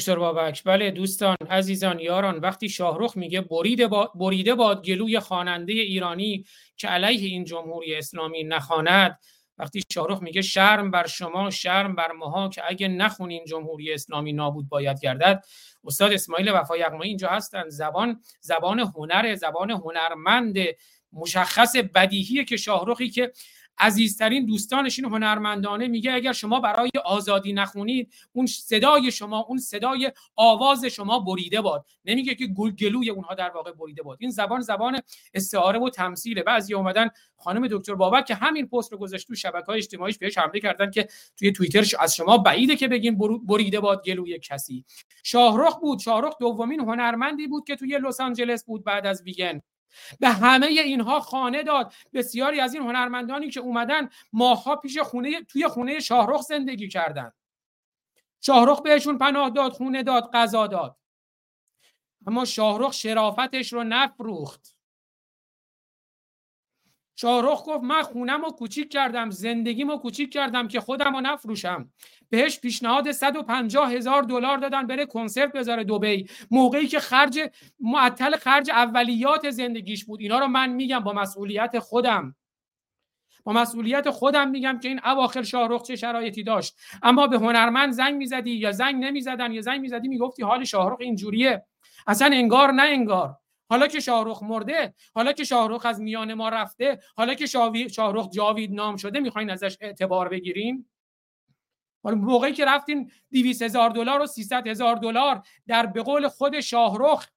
دکتر بابک. بله دوستان عزیزان یاران وقتی شاهرخ میگه بریده با بریده باد گلوی خواننده ایرانی که علیه این جمهوری اسلامی نخواند وقتی شاهرخ میگه شرم بر شما شرم بر ماها که اگه نخونین جمهوری اسلامی نابود باید گردد. استاد اسماعیل وفا یغمایی اینجا هستن. زبان زبان هنر زبان هنرمند مشخص بدیهیه که شاهرخی که عزیزترین دوستانش این هنرمندانه میگه اگر شما برای آزادی نخونید اون صدای شما اون صدای آواز شما بریده باد. نمیگه که گل گلوی اونها در واقع بریده باد. این زبان زبان استعاره و تمثیله. بعضی اومدن خانم دکتر بابک که همین پست رو گذاشت تو شبکه های اجتماعیش بهش حمله کردن که توی توییترش از شما بعیده که بگیم بریده باد گلوی کسی. شاهرخ بود. شاهرخ دومین هنرمندی بود که توی لس آنجلس بود بعد از ویگن. به همه اینها خانه داد. بسیاری از این هنرمندانی که اومدن ماها پیش خونه توی خونه شاهرخ زندگی کردن. شاهرخ بهشون پناه داد خونه داد غذا داد. اما شاهرخ شرافتش رو نفروخت. شاهرخ گفت من خونم رو کوچیک کردم زندگیم رو کوچیک کردم که خودم رو نفروشم. بهش پیشنهاد 150 هزار دلار دادن بره کنسرت بذاره دوبی موقعی که خرج معطل خرج اولیات زندگیش بود. اینا رو من میگم با مسئولیت خودم. با مسئولیت خودم میگم که این اواخر شاهرخ چه شرایطی داشت. اما به هنرمند زنگ می‌زدی یا زنگ نمی‌زدن یا زنگ می‌زدی می‌گفتی حال شاهرخ اینجوریه. اصلا انگار نه انگار. حالا که شاهرخ مرده حالا که شاهرخ از میان ما رفته حالا که شاهرخ جاوید نام شده می‌خواین ازش اعتبار بگیریم؟ حالا موقعی که رفتین 200 هزار دلار و 300 هزار دلار در به قول خود شاهرخ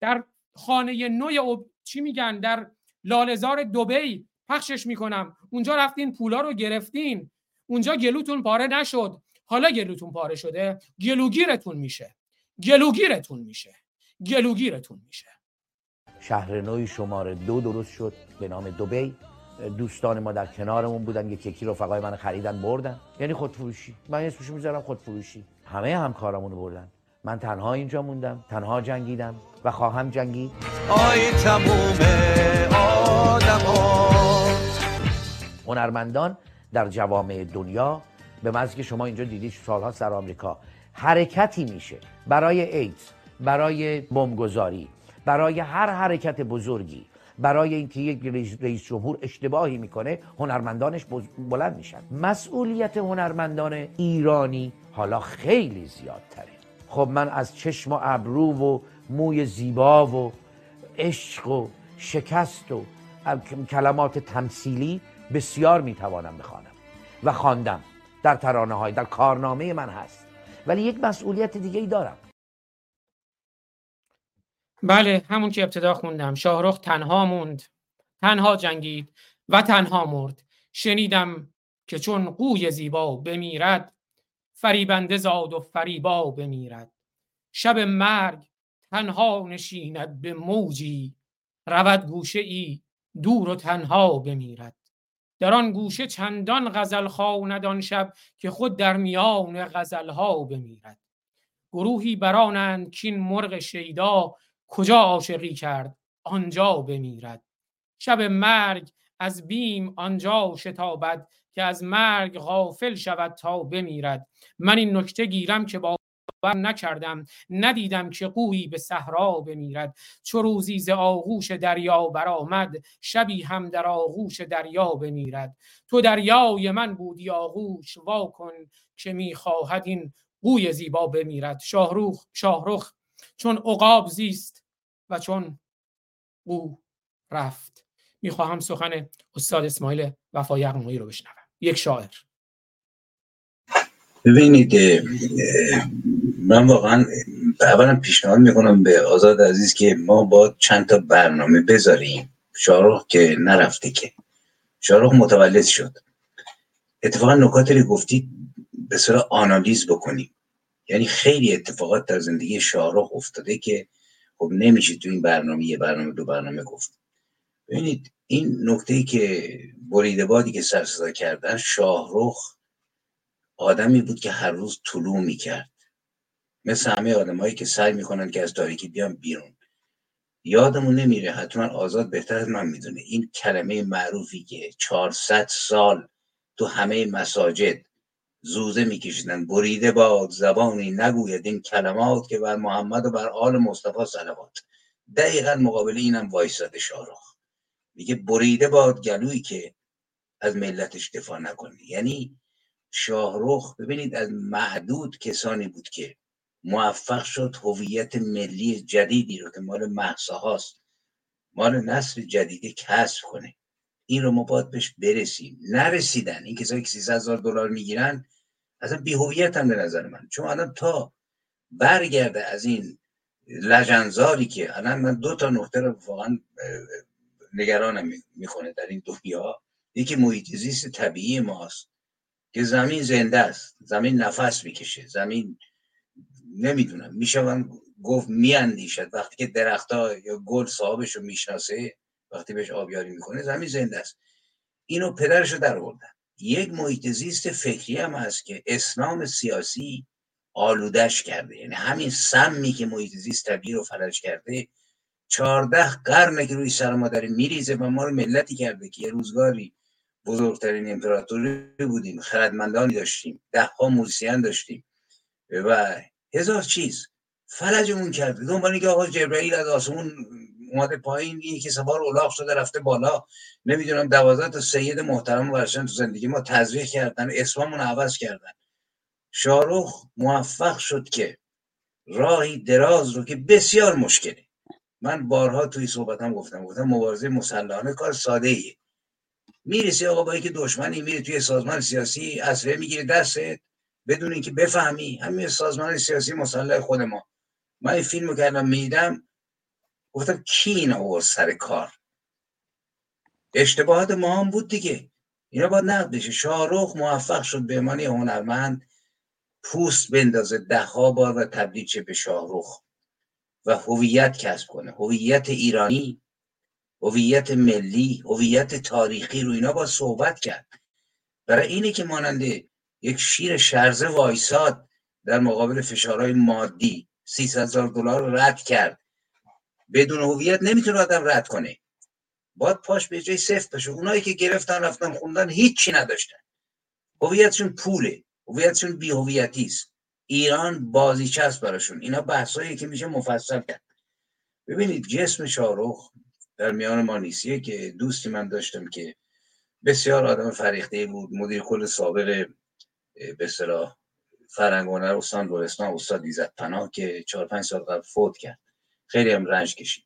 در خانه نوع چی میگن؟ در لالزار دوبی پخشش می‌کنم. اونجا رفتین پولا رو گرفتین. اونجا گلوتون پاره نشد. حالا گلوتون پاره شده. گلوگیرتون میشه. گلوگیرتون میشه. گلوگیرتون میشه. شهر نوی شماره دو درست شد به نام دوبی. دوستان ما در کنارمون بودن یک یکی رفقای من خریدن بردن. یعنی خودفروشی. من اسمشو می‌ذارم خودفروشی. همه همکارامون بردن. من تنها اینجا موندم تنها جنگیدم و خواهم جنگید. آی تموم آدمات هنرمندان در جوامع دنیا به مزی که شما اینجا دیدید سالها در آمریکا. حرکتی میشه برای ایدز برای بمبگذاری برای هر حرکت بزرگی برای اینکه یک رئیس جمهور اشتباهی می‌کنه هنرمندانش بلند میشن. مسئولیت هنرمندان ایرانی حالا خیلی زیادتره. خب من از چشم و ابرو و موی زیبا و عشق و شکست و کلمات تمثیلی بسیار می‌توانم بخوانم و خواندم. در ترانه های در کارنامه من هست. ولی یک مسئولیت دیگه ای دارم. بله همون که ابتدا خوندم. شاهرخ تنها موند. تنها جنگید و تنها مرد. شنیدم که چون قوی زیبا بمیرد فریبنده زاد و فریبا بمیرد. شب مرگ تنها نشیند به موجی. رود گوشه ای دور و تنها بمیرد. در آن گوشه چندان غزل خواند آن شب که خود در میان غزلها بمیرد. گروهی برانند کین مرغ شیدا کجا عاشقی کرد آنجا بمیرد. شب مرگ از بیم آنجا شتابد که از مرگ غافل شود تا بمیرد. من این نکته گیرم که با نکردم ندیدم که قویی به صحرا بمیرد. چو روزی ز آغوش دریا برآمد شبی هم در آغوش دریا بمیرد. تو دریای من بودی آغوش وا کن که می‌خواهد این قوی زیبا بمیرد. شاهروخ شاهرخ چون عقاب زیست و چون او رفت. می‌خواهم سخن استاد اسماعیل وفا یغمایی رو بشنوم. یک شاعر. ببینید من واقعا اولا پیشنهاد می‌کنم به آزاد عزیز که ما با چند تا برنامه بذاریم. شاروخ که نرفته که. شاروخ متولد شد. اتفاقا نکاتی رو گفتید به صورت آنالیز بکنیم. یعنی خیلی اتفاقات در زندگی شاهرخ افتاده که خب نمیشه تو این برنامه یه برنامه دو برنامه گفت. ببینید این نکته ای که بریده بادی که سر صدا کردن شاهرخ آدمی بود که هر روز طلوع می‌کرد. مثل همه آدمایی که سعی می‌کنن که از تاریکی بیان بیرون. یادمون نمیره حتما آزاد بهتر از من می‌دونه. این کلمه معروفی که 400 سال تو همه مساجد زوزه میکشیدن. بریده باد زبانی نگوید. این کلمات که بر محمد و بر آل مصطفی صلوات. دقیقا مقابل اینم وایستاده شارخ میگه بریده باد گلویی که از ملتش دفاع نکنه یعنی شاهروخ ببینید از معدود کسانی بود که موفق شد هویت ملی جدیدی رو که مال محسا هاست مال نسل جدیدی کسب کنه. این رو ما باید بهش برسیم. نرسیدن. این کسایی که 300 هزار دلار می‌گیرن اصلا هم به نظر من. چون آدم تا برگرده از این لجنزاری که الان من دو تا نقطه رو واقعا نگرانم می‌کنه در این دنیا. یکی محیط زیست طبیعی ماست که زمین زنده است. زمین نفس می‌کشه. زمین نمی‌دونم. می‌شوم گفت میاندیشد. وقتی که درختها یا گل صاحبش رو می‌شناسه وقتی بهش آبیاری می‌کنه زمین زنده است. اینو پدرش رو در آوردن. یک محیط زیست فکری هم هست که اسلام سیاسی آلودش کرده. یعنی همین سمی که محیط زیست طبیعی رو فلج کرده چهارده قرنه که روی سر ما داره میریزه و ما رو ملتی کرده که یه روزگاری بزرگترین امپراتوری بودیم خردمندانی داشتیم ده ها موسیان داشتیم و هزار چیز فلجمون کرده. دنبال اینکه آقا جبرئیل از آسمون اومده پایین این که سوار اولاغ شده رفته بالا. نمی‌دونم دوازده تا سید محترم ورشن تو زندگی ما تزریق کردن اسممون عوض کردن. شاروخ موفق شد که راهی دراز رو که بسیار مشکله. من بارها توی صحبتم گفتم گفتم مبارزه مسلحانه کار ساده ایه می‌رسی آقا با اینکه دشمنی میری توی سازمان سیاسی اسلحه می‌گیری دستت بدون اینکه بفهمی همین سازمان سیاسی مسلح خود ما. من این فیلمو کردم میدم گفتم کی این آورد سر کار؟ اشتباهات ما هم بود دیگه. اینا باید نقد بشه. شاهروخ موفق شد به عنوان هنرمند پوست بندازه ده ها بار و تبدیل چه به شاهروخ و هویت کسب کنه. هویت ایرانی هویت ملی هویت تاریخی رو اینا با صحبت کرد. برای اینه که ماننده یک شیر شرزه وایساد در مقابل فشارهای مادی. 300 هزار دلار رد کرد. بدون هویت نمی‌تونه آدم رد کنه. باید پاش به جای صفر بشه اونایی که گرفتن رفتن خوندن هیچی نداشتن. هویتشون پوله. هویتشون بی هویتی است. ایران بازیچه است براشون. اینا بحثایی که میشه مفصل کرد. ببینید جسم شاروخ در میان ما نیست. که دوستی من داشتم که بسیار آدم فریخته بود. مدیر کل سابق به اصطلاح فرنگونه استان لرستان استاد ایزد پناه که چهار پنج سال قبل فوت کرد. خیلی هم رنج کشید.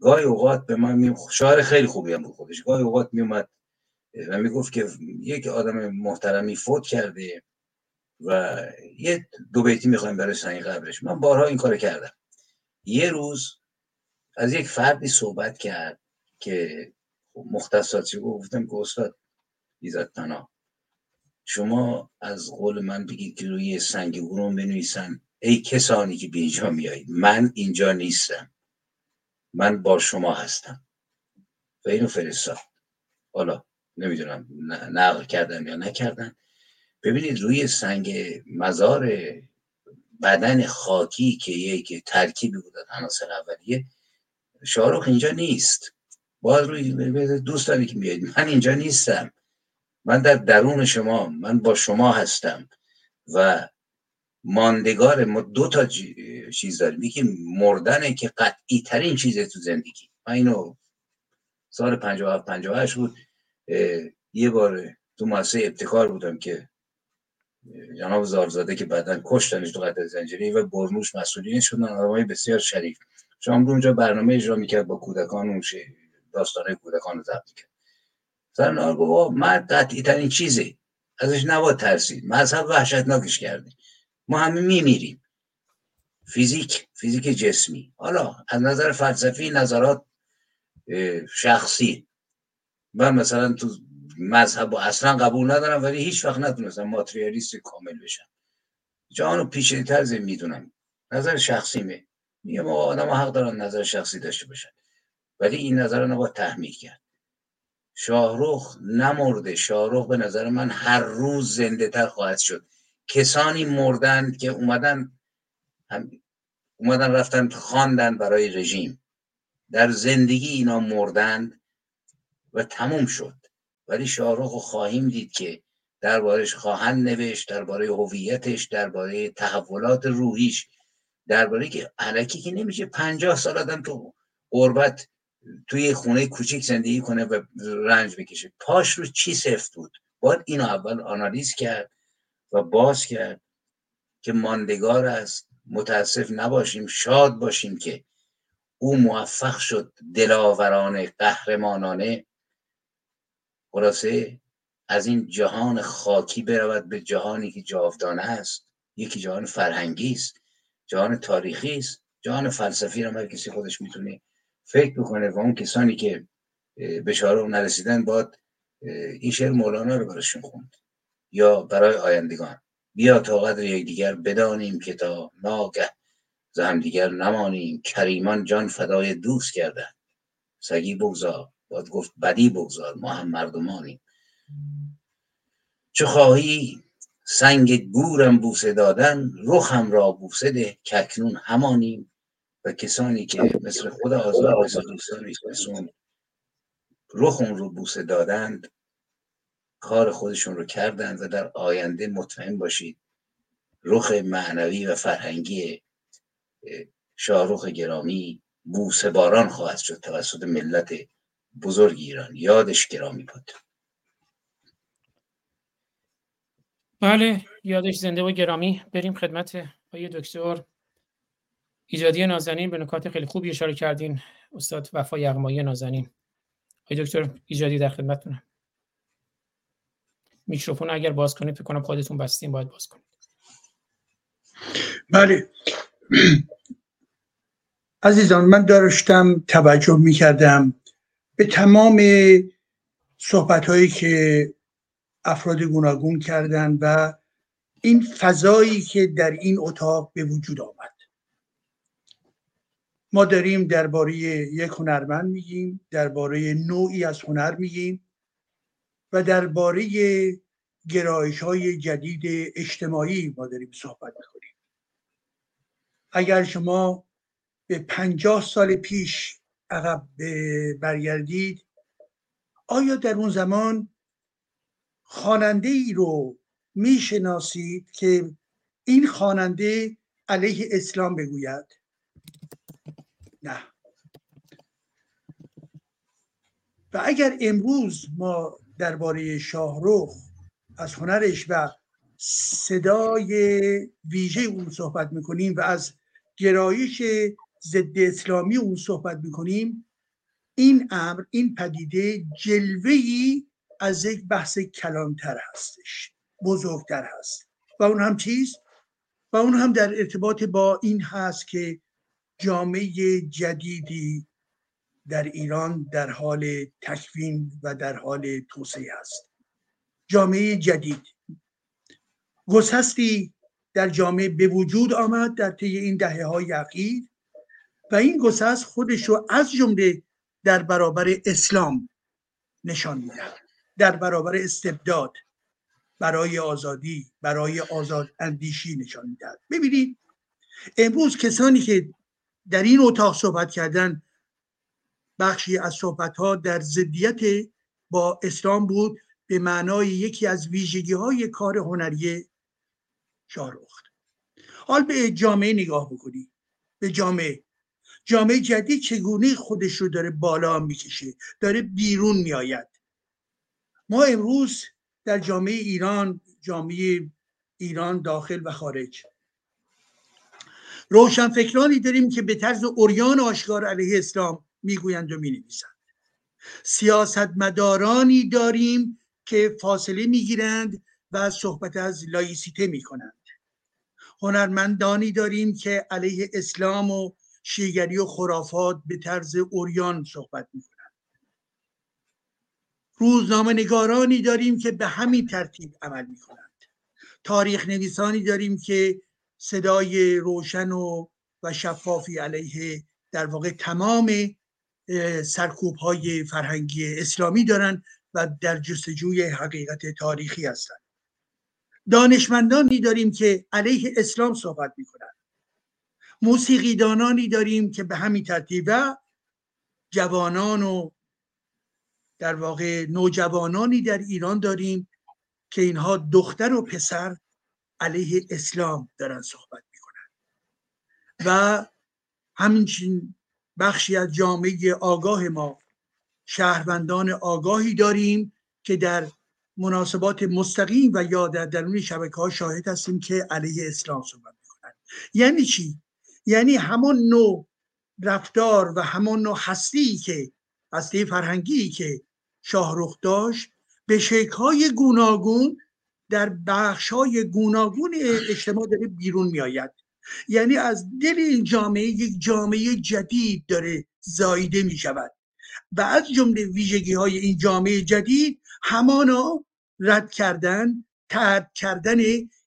گاهی اوقات به من می شاعر خیلی خوبی هم بود خودش. گاهی اوقات می اومد و می‌گفت که یک آدم محترمی فوت کرده و یه دو بیتی می‌خوایم برای سنگ قبرش. من بارها این کار کردم. یه روز از یک فردی صحبت کرد که مختصاتی گفتم که استاد ایزد شما از قول من بگید که روی سنگ گروم بنویسن. ای کسانی که به اینجا میایید من اینجا نیستم. من با شما هستم. و اینو فرستاد. حالا نمی‌دونم نقل کردن یا نکردن. ببینید روی سنگ مزار بدن خاکی که یک ترکیبی بود از عناصر اولیه شاروخ اینجا نیست. باز روی دوست داری که بیاید من اینجا نیستم. من در درون شما من با شما هستم. و ماندگار ما دو تا چیز داریم. یکی مردنه که قطعی ترین چیزه تو زندگی. من اینو سال 57 58 بود. یه بار تو مؤسسه ابتکار بودم که جناب زارزاده که بعدا کشتنش تو قطع زنجیری و برموش مسئولین شدن. آدمای بسیار شریف. شما اونجا برنامه اجرا می‌کرد با کودکان اون داستانه کودکان رو ضبط کرد سر گفت مرد قطعی ترین چیزه. ازش نباید ترسید. مذهب وحشتناکش کرده ما همه میمیریم. فیزیک فیزیک جسمی. حالا از نظر فلسفی نظرات شخصی. من مثلا تو مذهب و اصلا قبول ندارم ولی هیچ وقت نتونستم ماتریالیست کامل بشم. جانو پیچیده تر می‌دونم. نظر شخصی می میگم آدم حق دارن نظر شخصی داشته باشن. ولی این نظر رو نباید تحمیل کرد. شاهروخ نمرده. شاهروخ به نظر من هر روز زنده تر خواهد شد. کسانی مردن که اومدن هم اومدن رفتن خواندن برای رژیم. در زندگی اینا مردند و تموم شد. ولی شاهروخ رو خواهیم دید که دربارش خواهند نوشت درباره هویتش درباره تحولات روحیش درباره که علکی که نمیشه پنجاه سال آدم تو قربت توی خونه کوچیک زندگی کنه و رنج بکشه. پاش رو چی سفت بود؟ باید اینو اول آنالیز کرد. و باز کرد که ماندگار است متاسف نباشیم شاد باشیم که او موفق شد دلاورانه قهرمانانه. خلاصه از این جهان خاکی برود به جهانی که جاودانه است. یکی جهان فرهنگی است جهان تاریخی است جهان فلسفی رو هر کسی خودش می‌تونه فکر بکنه و اون کسانی که به شارع نرسیدن باید این شعر مولانا رو براشون خوند. یا برای آیندگان. بیا تا قدر یکدیگر بدانیم که تا ناگه ز دیگر نمانیم. کریمان جان فدای دوست کردن. سگی بگذار. باید گفت بدی بگذار. ما هم مردمانیم. چه خواهی؟ سنگ گورم بوسه دادن. رخم را بوسه ده ککنون همانیم. و کسانی که مثل خود آزاد مثل دوستان رخ اون رو بوسه دادند کار خودشون رو کردند و در آینده مطمئن باشید. رخ معنوی و فرهنگی شاهرخ گرامی بوسه باران خواهد شد توسط ملت بزرگ ایران. یادش گرامی بود. بله یادش زنده و گرامی. بریم خدمت آقای دکتر ایجادی نازنین. به نکات خیلی خوبی اشاره کردین. استاد وفا یغمایی نازنین. آقای دکتر ایجادی در خدمتتونم. میکروفون اگر باز کنید فکر کنم خودتون بستین باید باز کنید. بله. عزیزان من داشتم توجه می کردم به تمام صحبت هایی که افراد گوناگون کردن و این فضایی که در این اتاق به وجود آمد. ما داریم درباره یک هنرمند میگیم درباره نوعی از هنر میگیم. و درباره گرایش های جدید اجتماعی ما داریم صحبت می‌کنیم. اگر شما به پنجاه سال پیش عقب برگردید آیا در اون زمان خواننده ای رو می‌شناسید که این خواننده علیه اسلام بگوید؟ نه. و اگر امروز ما درباره شاهرخ از هنرش و صدای ویژه اون صحبت می‌کنیم و از گرایش ضد اسلامی اون صحبت می‌کنیم این امر این پدیده جلوهی از یک بحث کلانتر هستش بزرگتر هست. و اون هم چیز؟ و اون هم در ارتباط با این هست که جامعه جدیدی در ایران در حال تکوین و در حال توسعه است. جامعه جدید. گسستی در جامعه به وجود آمد در طی این دهه های اخیر و این گسست خودش رو از جمله در برابر اسلام نشان میده در برابر استبداد برای آزادی برای آزاد اندیشی نشان می‌دهد. ببینید امروز کسانی که در این اتاق صحبت کردن بخشی از صحبت ها در ضدیت با اسلام بود به معنای یکی از ویژگی های کار هنری شاهرخ. حال به جامعه نگاه بکنی. به جامعه. جامعه جدید چگونه خودش رو داره بالا می‌کشه داره بیرون میآید. ما امروز در جامعه ایران جامعه ایران داخل و خارج روشنفکرانی داریم که به طرز اوریان آشکار علیه اسلام می‌گویند و می‌نویسند. سیاستمدارانی داریم که فاصله می‌گیرند و صحبت از لایسیته می‌کنند. هنرمندانی داریم که علیه اسلام و شیگری و خرافات به طرز اوریان صحبت می‌کنند. روزنامه نگارانی داریم که به همین ترتیب عمل می‌کنند. تاریخ نویسانی داریم که صدای روشن و و شفافی علیه در واقع تمام سرکوب های فرهنگی اسلامی دارند و در جستجوی حقیقت تاریخی هستند دانشمندانی داریم که علیه اسلام صحبت می‌کنند موسیقیدانانی داریم که به همین ترتیب و جوانان و در واقع نوجوانانی در ایران داریم که اینها دختر و پسر علیه اسلام دارن صحبت می‌کنن. و همینچین بخشی از جامعه آگاه ما. شهروندان آگاهی داریم که در مناسبات مستقیم و یا در درون شبکه ها شاهد هستیم که علیه اسلام صحبت می‌کنن. یعنی چی؟ یعنی همون نوع رفتار و همون نوع هستی که هستی فرهنگی که شاهرخ داشت به شکل‌های گوناگون در بخش‌های گوناگون اجتماع داره بیرون میآید. یعنی از دل این جامعه یک جامعه جدید داره زایده می شود و از جمله ویژگی های این جامعه جدید همانا رد کردن ترد کردن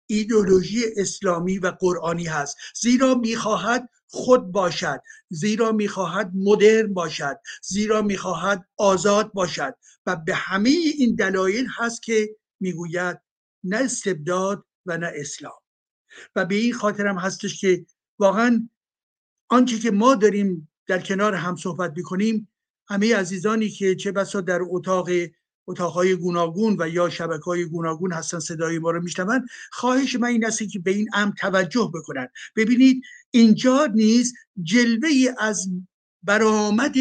ایدولوژی اسلامی و قرآنی هست. زیرا می‌خواهد خود باشد زیرا می‌خواهد مدرن باشد زیرا می‌خواهد آزاد باشد. و به همه این دلایل هست که می‌گوید نه استبداد و نه اسلام. و به این خاطر هم هستش که واقعا آنچه که ما داریم در کنار هم صحبت می‌کنیم همه عزیزانی که چه بسا در اتاق اتاقهای گوناگون و یا شبکه های گوناگون هستن صدای ما رو میشنون خواهش من این است که به این امر توجه بکنن. ببینید اینجا نیز جلوه از برآمد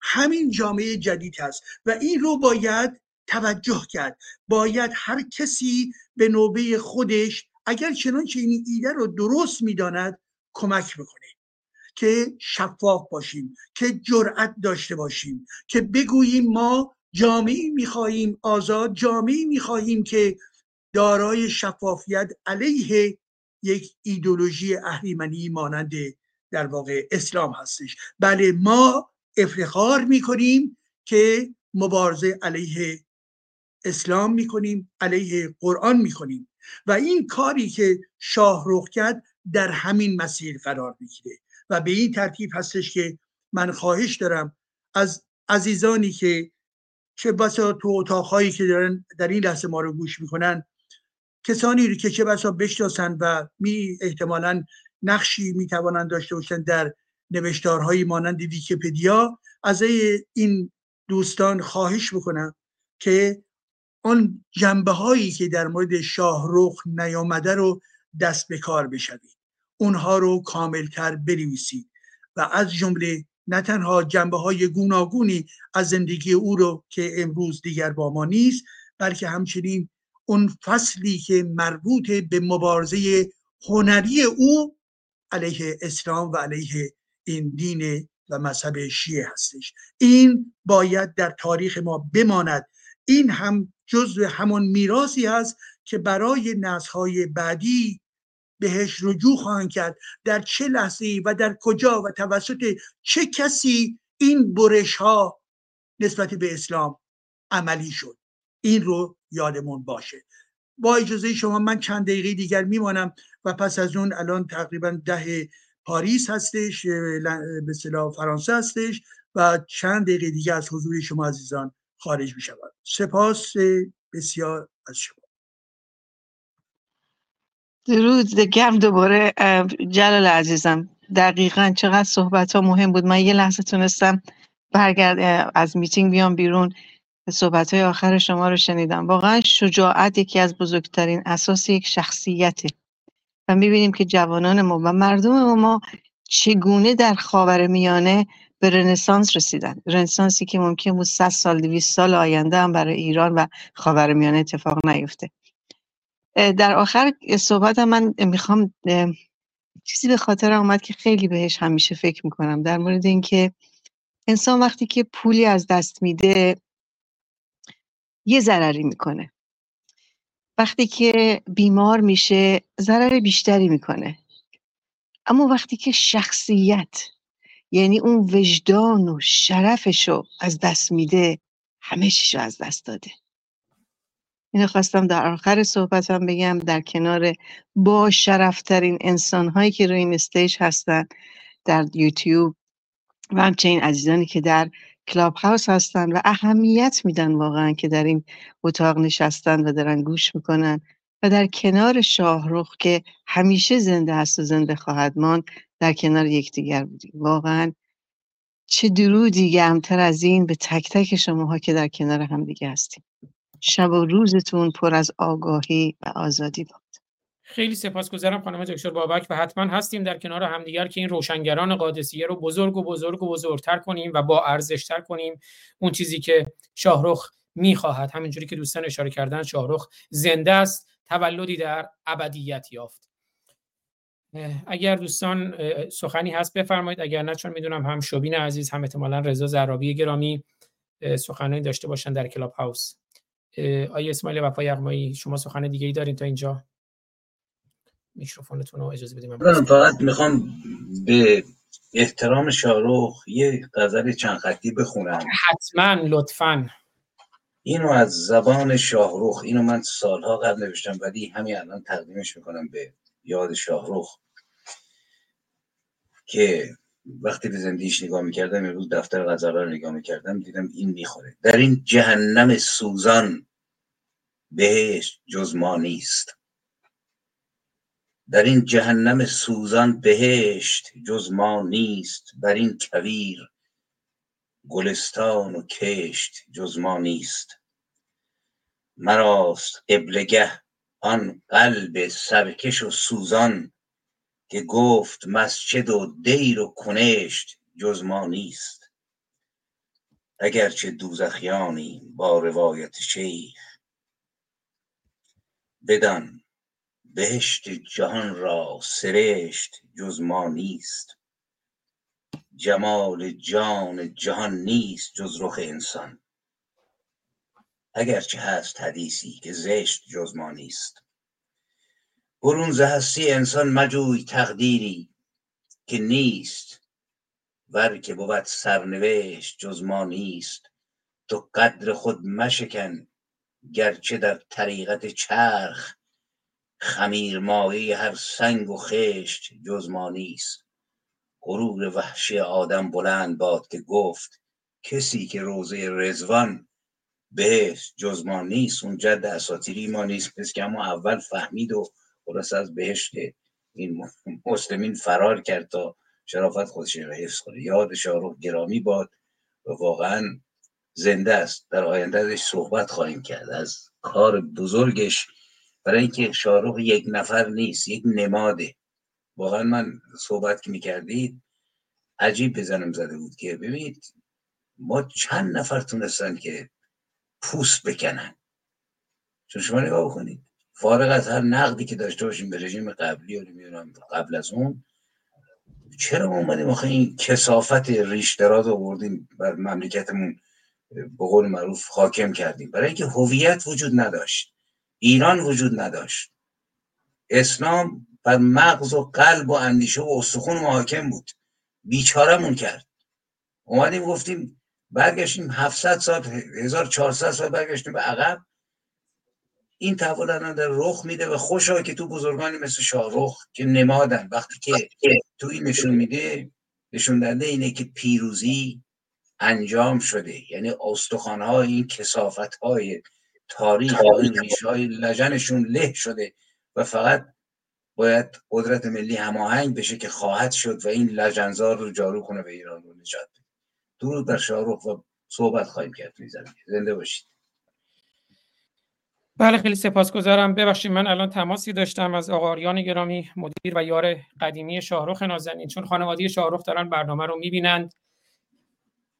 همین جامعه جدید هست و این رو باید توجه کرد. باید هر کسی به نوبه خودش اگر چنانچه این ایده رو درست می‌داند کمک بکنه که شفاف باشیم که جرأت داشته باشیم که بگوییم ما جامعه می‌خواهیم آزاد جامعه می‌خواهیم که دارای شفافیت علیه یک ایدولوژی اهریمنی مانند در واقع اسلام هستش. بله ما افتخار می‌کنیم که مبارزه علیه اسلام می‌کنیم علیه قرآن می‌کنیم و این کاری که شاه رخ کرد در همین مسیر قرار می‌گیره و به این ترتیب هستش که من خواهش دارم از عزیزانی که چه بسا تو اتاقهایی که دارن در این لحظه ما رو گوش می‌کنن کسانی رو که چه بسا بشناسن و می احتمالا نقشی می‌توانند داشته باشند در نوشتارهایی مانند ویکیپدیا از این دوستان خواهش بکنم که آن جنبه هایی که در مورد شاهرخ نیامده رو دست به کار بشوید. اونها رو کاملتر بنویسید و از جمله نه تنها جنبه های گوناگونی از زندگی او رو که امروز دیگر با ما نیست بلکه همچنین اون فصلی که مربوط به مبارزه هنری او علیه اسلام و علیه این دین و مذهب شیعه هستش. این باید در تاریخ ما بماند. این هم جزو همون میراثی هست که برای نسل‌های بعدی بهش رجوع خواهند کرد. در چه لحظه و در کجا و توسط چه کسی این برش ها نسبت به اسلام عملی شد؟ این رو یادمون باشه. با اجازه شما من چند دقیقه دیگر میمانم و پس از اون الان تقریبا ده پاریس هستش به فرانسه هستش و چند دقیقه دیگه از حضور شما عزیزان خارج می شود سپاس بسیار از شما. درود گرم دوباره جلال عزیزم. دقیقا چقدر صحبت ها مهم بود. من یه لحظه تونستم برگرد از میتینگ بیام بیرون. صحبت های آخر شما رو شنیدم. واقعا شجاعت یکی از بزرگترین اساس یک شخصیته. و می‌بینیم که جوانان ما و مردم ما چگونه در خاور میانه به رنسانس رسیدن. رنسانسی که ممکن بود 100 سال 200 سال آینده هم برای ایران و خاور میانه اتفاق نیفته. در آخر صحبتم من می‌خوام چیزی به خاطر آمد که خیلی بهش همیشه فکر می‌کنم. در مورد اینکه انسان وقتی که پولی از دست میده یه ضرری می‌کنه. وقتی که بیمار میشه ضرر بیشتری می‌کنه. اما وقتی که شخصیت یعنی اون وجدان و شرفشو از دست میده همه چیشو از دست داده. اینو خواستم در آخر صحبتم بگم در کنار با شرفترین انسان هایی که روی این stage هستن در یوتیوب و همچنین عزیزانی که در کلاب هاوس هستن و اهمیت میدن واقعا که در این اتاق نشستن و دارن گوش می‌کنن. و در کنار شاهرخ که همیشه زنده هست و زنده خواهد ماند در کنار یکدیگر بودیم. واقعا چه درودی گرمتر از این به تک تک شماها که در کنار هم دیگه هستیم. شب و روزتون پر از آگاهی و آزادی باد. خیلی سپاسگزارم خانم دکتر بابک و حتما هستیم در کنار همدیگر که این روشنگران قادسیه رو بزرگ و بزرگ و بزرگتر کنیم و با ارزشتر کنیم اون چیزی که شاهرخ می‌خواهد. همینجوری که دوستان اشاره کردن شاهرخ زنده است تولدی در ابدیت یافت. اگر دوستان سخنی هست بفرمایید. اگر نه چون می‌دونم هم شبین عزیز هم احتمالا رضا زرابی گرامی سخنانی داشته باشن در کلاب هاوس. آیا اسماعیل وفای یغمایی شما سخن دیگه ای دارین تا اینجا؟ میکروفونتون رو اجازه بدیم فقط می‌خوام به احترام شاروخ یه غزل چند خطی بخونم. حتما لطفا. اینو از زبان شاهروخ اینو من سالها قبل نوشتم ولی همین الان تقدیمش می‌کنم به یاد شاهروخ که وقتی به زندگیش نگاه می‌کردم امروز دفتر غزل رو نگاه می‌کردم دیدم این می‌خوره. در این جهنم سوزان بهش جز ما نیست. در این جهنم سوزان بهشت جز ما نیست. بر این کویر گلستان و کشت جز ما نیست. مراست قبلگه آن قلب سرکش و سوزان که گفت مسجد و دیر و کنشت جز ما نیست. اگرچه دوزخیانیم با روایت شیخ بدان بهشت جهان را سرشت جز ما نیست. جمال جان جهان نیست جز رخ انسان. اگرچه هست حدیثی که زشت جز ما نیست. برون ز هستی انسان مجوی تقدیری که نیست. ور که بود سرنوشت جز ما نیست. تو قدر خود مشکن گرچه در طریقت چرخ. خمیر مایه هر سنگ و خشت جز ما نیست. غرور وحشی آدم بلند باد که گفت کسی که روزه رزوان بهشت جز ما نیست اون جد اساتیری ما نیست. پس که اما اول فهمید و خلاص از بهشت این مسلمین فرار کرد تا شرافت خودش رو حفظ کنه. یاد شاروخ گرامی باد و واقعا زنده است. در آینده ازش صحبت خواهیم کرد. از کار بزرگش برای اینکه شاروخ یک نفر نیست یک نماده. واقعا من صحبت که می‌کردید عجیب بزنم زده بود که ببینید ما چند نفر تونستن که پوست بکنن؟ چون شما نگاه بکنید فارغ از هر نقدی که داشته باشیم به رژیم قبلی یا نمی‌دونم قبل از اون چرا ما اومدیم آخه این کسافت ریش دراز آوردیم بر مملکتمون؟ به قول معروف حاکم کردیم. برای اینکه هویت وجود نداشت. ایران وجود نداشت. اسلام بر مغز و قلب و اندیشه و استخون محاکم بود. بیچارمون کرد. اومدیم گفتیم برگشتیم 700 سال 1400 سال برگشتیم به عقب. این تحول الان در رخ میده و خوشا که تو بزرگانی مثل شاهرخ که نمادن. وقتی که تو این نشون میده نشون دهنده اینه که پیروزی انجام شده. یعنی استخوانهای این کسافت های تاریخ. و این های لجنشون له شده و فقط باید قدرت ملی هماهنگ بشه که خواهد شد و این لجنزار رو جارو کنه به ایران رو نجات بده. درود بر شاهرخ و صحبت خواهیم کرد زنده باشید. بله خیلی سپاسگزارم. ببخشید من الان تماسی داشتم از آقا آریان گرامی مدیر و یار قدیمی شاهرخ نازنین. چون خانواده شاهرخ دارن برنامه رو می‌بینند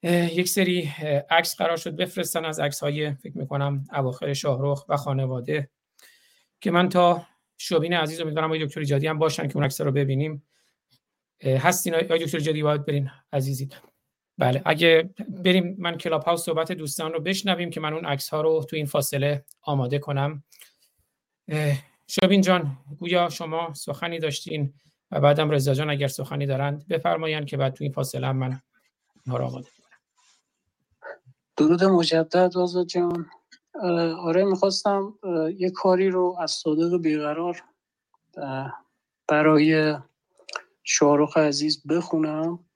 یک سری عکس قرار شد بفرستن. از عکس های فکر می‌کنم اواخر شاهرخ و خانواده که من تا شوبین عزیز امیدوارم آقای دکتر ایجادی هم باشن که اون عکس رو ببینیم. هستین آقای دکتر ایجادی؟ باید برین عزیزی. بله اگه بریم من کلاب هاوس صحبت دوستان رو بشنویم که من اون عکس ها رو تو این فاصله آماده کنم. شبین جان گویا شما سخنی داشتین و بعدم رضا جان اگر سخنی دارند بفرمایند که بعد تو این فاصله هم من اینها رو آماده درود مجدد آزاد جان. آره می‌خواستم یه کاری رو از صادق بیقرار برای شاروخ عزیز بخونم.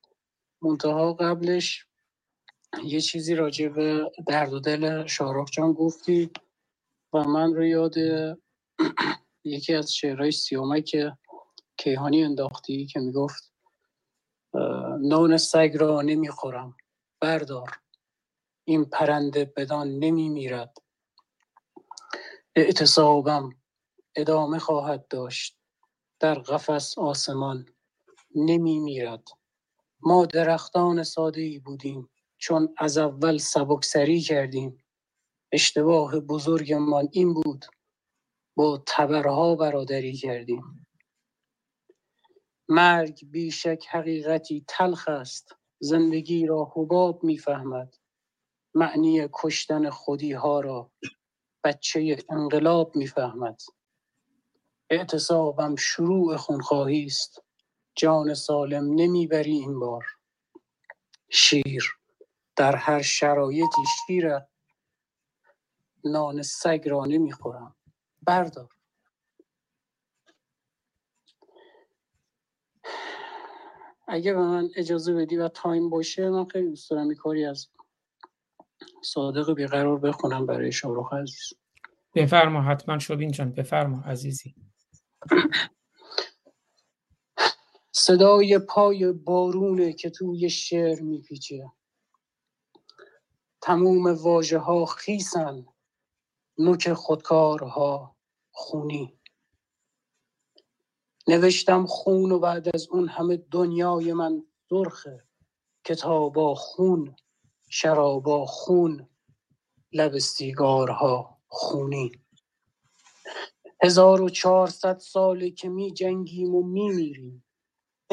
منتها قبلش یه چیزی راجع به درد و دل شاروخ جان گفتی و من رو یاد *clears throat* یکی از شعرهای که کیهانی انداختی که می‌گفت نان سگ را نمی‌خورم بردار. این پرنده بدان نمی میرد اعتصابم ادامه خواهد داشت. در قفس آسمان نمی میرد. ما درختان ساده ای بودیم. چون از اول سبکسری کردیم. اشتباه بزرگمان این بود. با تبرها برادری کردیم. مرگ بیشک حقیقتی تلخ است. زندگی را حباب می‌فهمد. معنی کشتن خودی ها را بچه انقلاب می‌فهمد. اعتصابم شروع خونخواهی است. جان سالم نمی‌بری این بار. شیر. در هر شرایطی شیر نان سگ را نمی‌خورم. بردار. اگه به من اجازه بدی و تایم باشه من خیلی دوست دارم کاری از صادق بیقرار بخونم برای شاروخ عزیز. بفرما حتما شبین جان بفرما عزیزی. صدای پای بارونه که توی شعر میپیچه. تموم واژه ها خیسن نوک خودکارها خونی. نوشتم خون و بعد از اون همه دنیای من سرخه کتابا خون. شرابا خون لب سیگارها خونی. هزار و چهارصد ساله که می جنگیم و می میریم.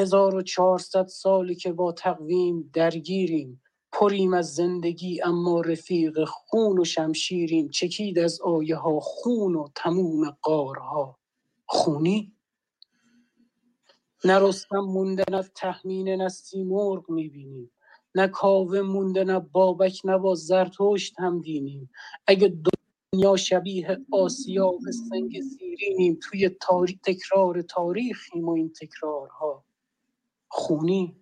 هزار و چهارصد ساله که با تقویم درگیریم. پریم از زندگی اما رفیق خون و شمشیریم. چکید از آیه ها خون و تموم قارها خونی. نه رستم مونده نه تهمین نه می‌بینیم نه کاوه مونده نه بابک نه با زرتشت هم دینیم. اگه دنیا شبیه آسیا به سنگ زیرینیم توی تاریخ تکرار تاریخیم و این تکرارها. خونی.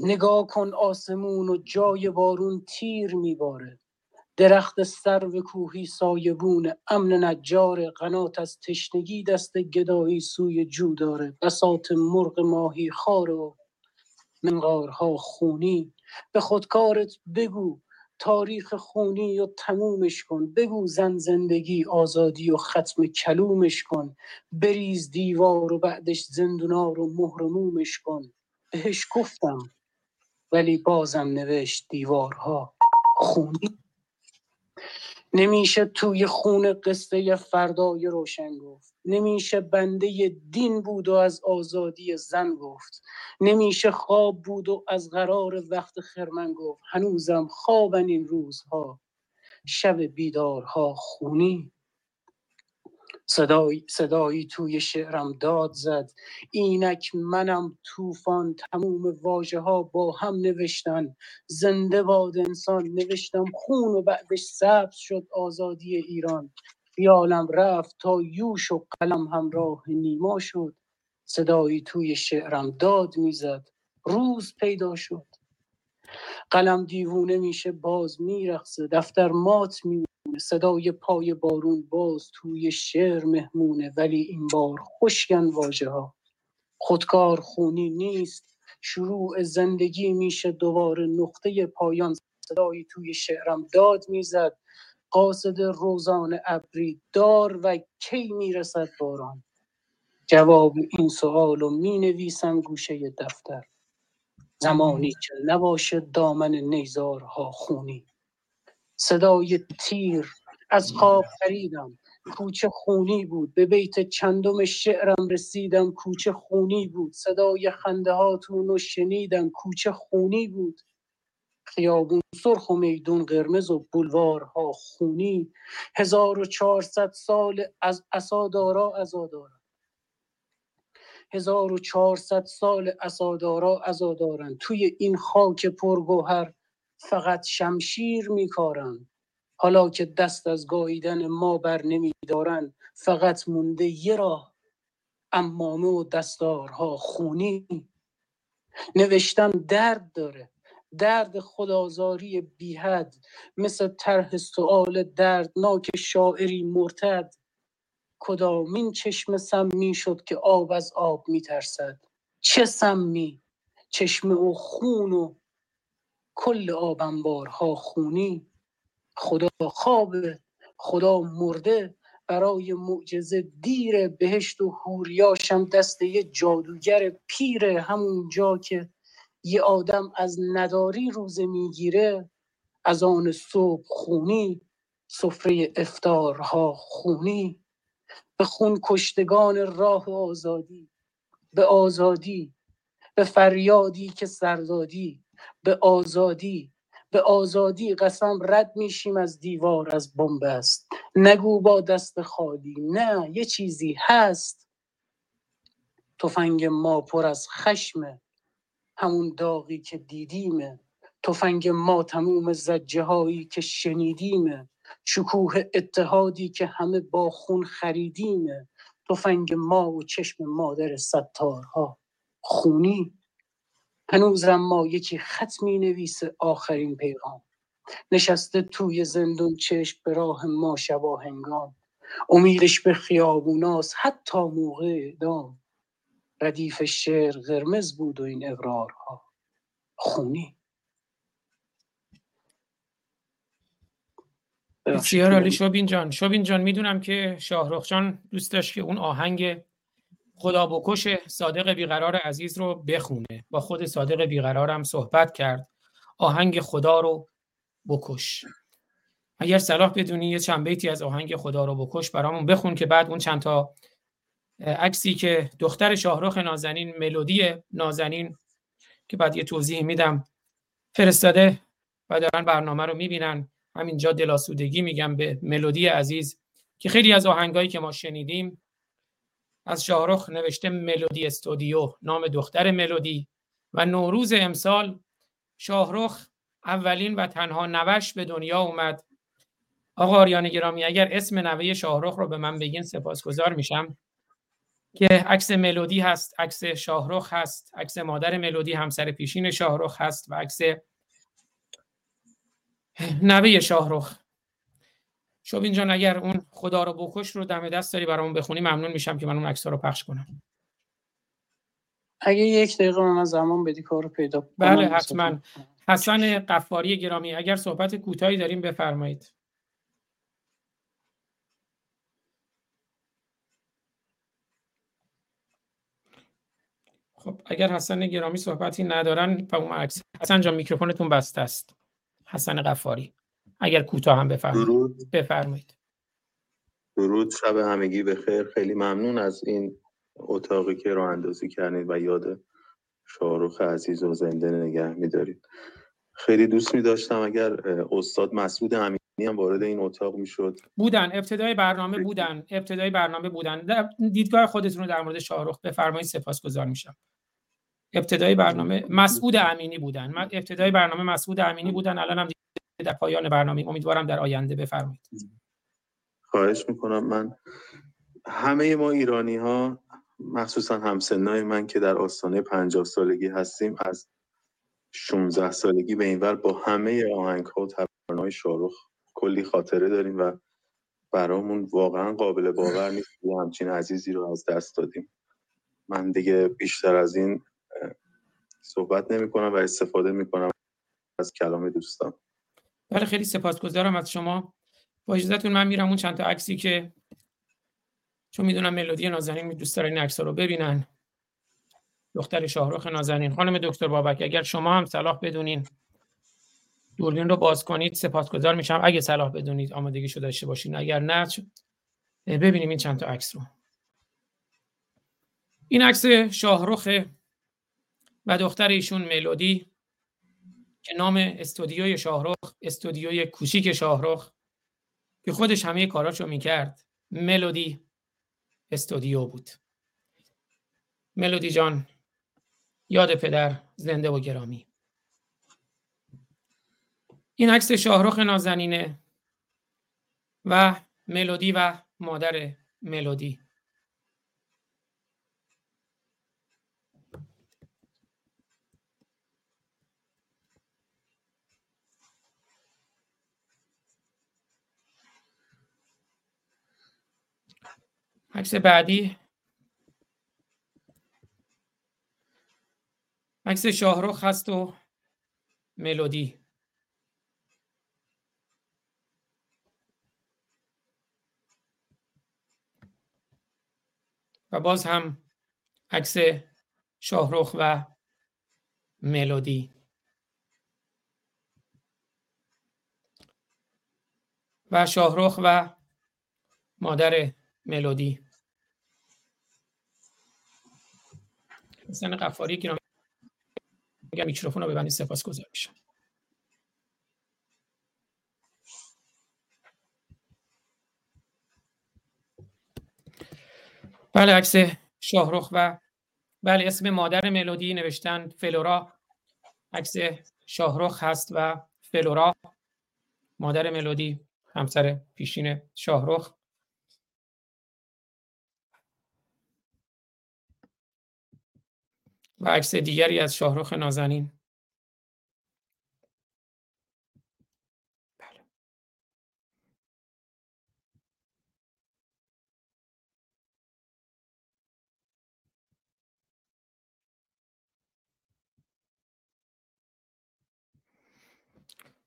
نگاه کن آسمون و جای بارون تیر میباره. درخت سرو کوهی سایبون امن نجار قنات از تشنگی دست گدایی سوی جو داره. بسات مرغ ماهی خار و منقارها خونی. به خودکارت بگو تاریخ خونی و تمومش کن. بگو زن زندگی آزادی و ختم کلومش کن. بریز دیوار و بعدش زندونا رو مهرمومش کن. بهش گفتم ولی بازم نوشت دیوارها خونی. نمیشه توی خون قصه فردای روشن گفت. نمیشه بنده دین بود و از آزادی زن گفت. نمیشه خواب بود و از قرار وقت خرمن گفت. هنوزم خوابن این روزها. شب بیدارها خونی. صدایی, صدایی توی شعرم داد زد. اینک منم طوفان تموم واژه ها با هم نوشتن. زنده باد انسان نوشتم خون و بعدش سبز شد آزادی ایران. خیالم رفت تا یوش و قلم همراه نیما شد. صدایی توی شعرم داد می‌زد. روز پیدا شد. قلم دیوونه میشه باز میرقصه. دفتر مات صدای پای بارون باز توی شعر مهمونه ولی این بار خوشگن واژه ها خودکار خونی نیست شروع زندگی میشه دوباره نقطه پایان. صدایی توی شعرم داد می‌زد قاصد روزان ابری دار و کی می‌رسد باران؟ جواب این سوال رو می نویسم گوشه دفتر. زمانی که نباشه دامن نیزارها خونی. صدای تیر از خواب پریدم کوچه خونی بود. به بیت چندم شعرم رسیدم کوچه خونی بود. صدای خنده هاتون رو شنیدم کوچه خونی بود. خیابون سرخ و میدون قرمز و بلوارها خونی. هزار و چهارصد سال از اسادارا ازادارا هزار و چهارصد سال اسادارا ازادارن. توی این خاک پرگوهر فقط شمشیر میکارن حالا که دست از گاییدن ما بر نمیدارن فقط مونده یه راه. امامه و دستارها خونی. نوشتن درد داره. درد خدازاری بیحد. مثل طرح سؤال دردناک شاعری مرتد. کدامین چشم سمی شد که آب از آب میترسد؟ چه سمی؟ چشم او خون و کل آب انبارها خونی. خدا خواب خدا مرده. برای معجزه دیر بهشت و هوریاشم دست یه جادوگر پیره همون جا که یه آدم از نداری روزه می‌گیره. از آن صبح خونی سفره افتارها خونی. به خون کشتگان راه آزادی به آزادی به فریادی که سردادی. به آزادی به آزادی قسم رد میشیم از دیوار از بمب است. نگو با دست خالی نه یه چیزی هست. تفنگ ما پر از خشمه همون داغی که دیدیمه تفنگ ما تموم زجه هایی که شنیدیمه شکوه اتحادی که همه با خون خریدیمه تفنگ ما و چشم مادر ستارها خونی. هنوزم ما یکی خط می نویسه آخرین پیغام. نشسته توی زندون چشم به راه ما شبا هنگام. امیدش به خیابوناست حتی موقع دام ردیف شعر قرمز بود و این اقرارها. خونی. بسیار عالی. شوبین جان. شوبین جان می‌دونم که شاهرخ جان دوست داشت که اون آهنگ خدا بکش صادق بیقرار عزیز رو بخونه. با خود صادق بیقرارم صحبت کرد. آهنگ خدا رو بکش. اگر صلاح بدونی یه چند بیتی از آهنگ خدا رو بکش برامون بخون که بعد اون چند تا عکسی که دختر شاهرخ نازنین ملودی نازنین که بعد یه توضیح میدم فرستاده و دارن برنامه رو می‌بینن. همینجا دلاسودگی میگم به ملودی عزیز که خیلی از آهنگایی که ما شنیدیم از شاهرخ نوشته ملودی استودیو نام دختر ملودی. و نوروز امسال شاهرخ اولین و تنها نوش به دنیا اومد. آقا آریان گرامی اگر اسم نوه شاهرخ رو به من بگین سپاسگزار میشم. که عکس ملودی هست عکس شاهرخ هست عکس مادر ملودی همسر پیشین شاهرخ هست و عکس نوه شاهرخ شوبین جان اگر اون خدا رو بکش رو دم دست داری برامون بخونی ممنون میشم که من اون عکس رو پخش کنم. اگه یک دقیقه به من زمان بدی کار رو پیدا کنم. بله حتما. حسن قفاری گرامی اگر صحبت کوتاهی داریم بفرمایید. خب اگر حسن گرامی صحبتی ندارن اون عکس حسن جان میکروفونتون بسته است. حسن قفاری. اگر کوتاه هم بفرمایید. بفرمایید. درود. شب همگی به خیر. خیلی ممنون از این اتاقی که راه اندازی کردید و یاد شاهرخ عزیز و زنده نگه میدارید. خیلی دوست می داشتم اگر استاد مسعود امینی هم وارد این اتاق می‌شد. بودن. ابتدای برنامه بودن. ابتدای برنامه بودن. دیدگاه خودتون رو در مورد شاهرخ بفرمایید. سپاسگزار میشم. ابتدای برنامه مسعود امینی بودن. ابتدای برنامه مسعود امینی بودن. الان هم در پایان برنامه. امیدوارم در آینده بفرمایید. خواهش می‌کنم. من همه ما ایرانی ها مخصوصا همسنای من که در آستانه پنجاه سالگی هستیم از 16 سالگی به اینور با همه آهنگ ها و ترانه شاهرخ کلی خاطره داریم و برامون واقعا قابل باور نیست که همچین عزیزی رو از دست دادیم. من دیگه بیشتر از این صحبت نمی کنم و استفاده می کنم از کلام دوستان. بله خیلی سپاسگزارم از شما. با اجازهتون من میرم اون چند تا عکسی که چون می‌دونم ملودی نازنین دوست دارن این عکس‌ها رو ببینن. دختر شاهرخ نازنین. خانم دکتر بابک اگر شما هم صلاح بدونین دوربین رو باز کنید سپاسگزار میشم. اگه صلاح بدونید آمادگیشو داشته باشین. اگر نه ببینیم این چند تا عکس رو. این عکس شاهرخ و دختر ایشون ملودی. که نام استودیوی شاهرخ استودیوی کوچیک شاهرخ که خودش همه کاراشو می‌کرد. ملودی استودیو بود. ملودی جان یاد پدر زنده و گرامی. این عکس شاهرخ نازنینه و ملودی و مادر ملودی. عکس بعدی. عکس شاهرخ هست و ملودی. و باز هم عکس شاهرخ و ملودی. و شاهرخ و مادر ملودی. حسن قفاری گرامی اگر میکروفون رو ببندید سپاس گذار میشم. بله عکس شاهرخ و بله اسم مادر ملودی نوشتن فلورا. عکس شاهرخ هست و فلورا مادر ملودی همسر پیشین شاهرخ. و عکس دیگری از شاهرخ نازنین.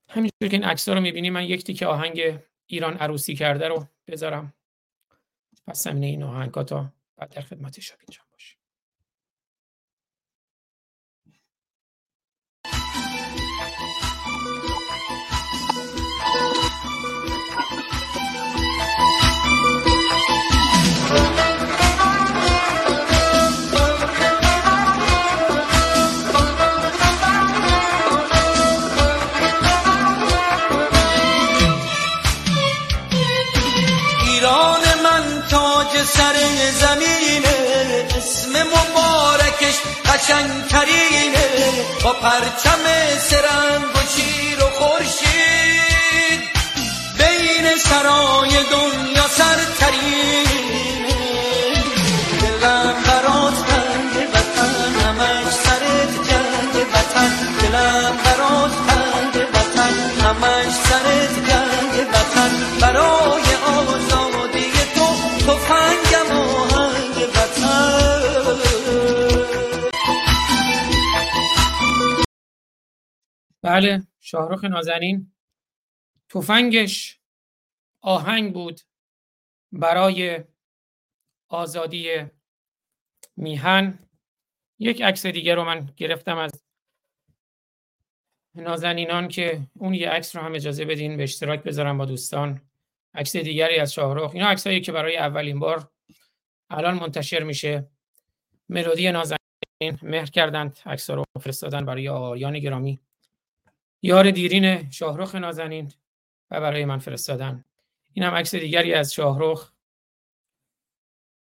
همینجور که این عکس رو می‌بینی من یک تیکه آهنگ ایران عروسی کرده رو بذارم. پس زمینه این آهنگ تا بعد در خدمت جان باشیم مبارکش قشنگترینه با پرچم سرنگ و شیر و خورشید. بین سرای دنیا سرترینه بله شاهرخ نازنین. تفنگش آهنگ بود برای آزادی میهن. یک عکس دیگه رو من گرفتم از نازنینان که اون یه عکس رو هم اجازه بدین به اشتراک بذارم با دوستان. عکس دیگری از شاهرخ. اینا عکسایی که برای اولین بار الان منتشر میشه. ملودی نازنین مهر کردند. عکس رو فرستادن برای آریان گرامی. یار دیرین شاهرخ نازنین و برای من فرستادن. این هم عکس دیگری از شاهرخ.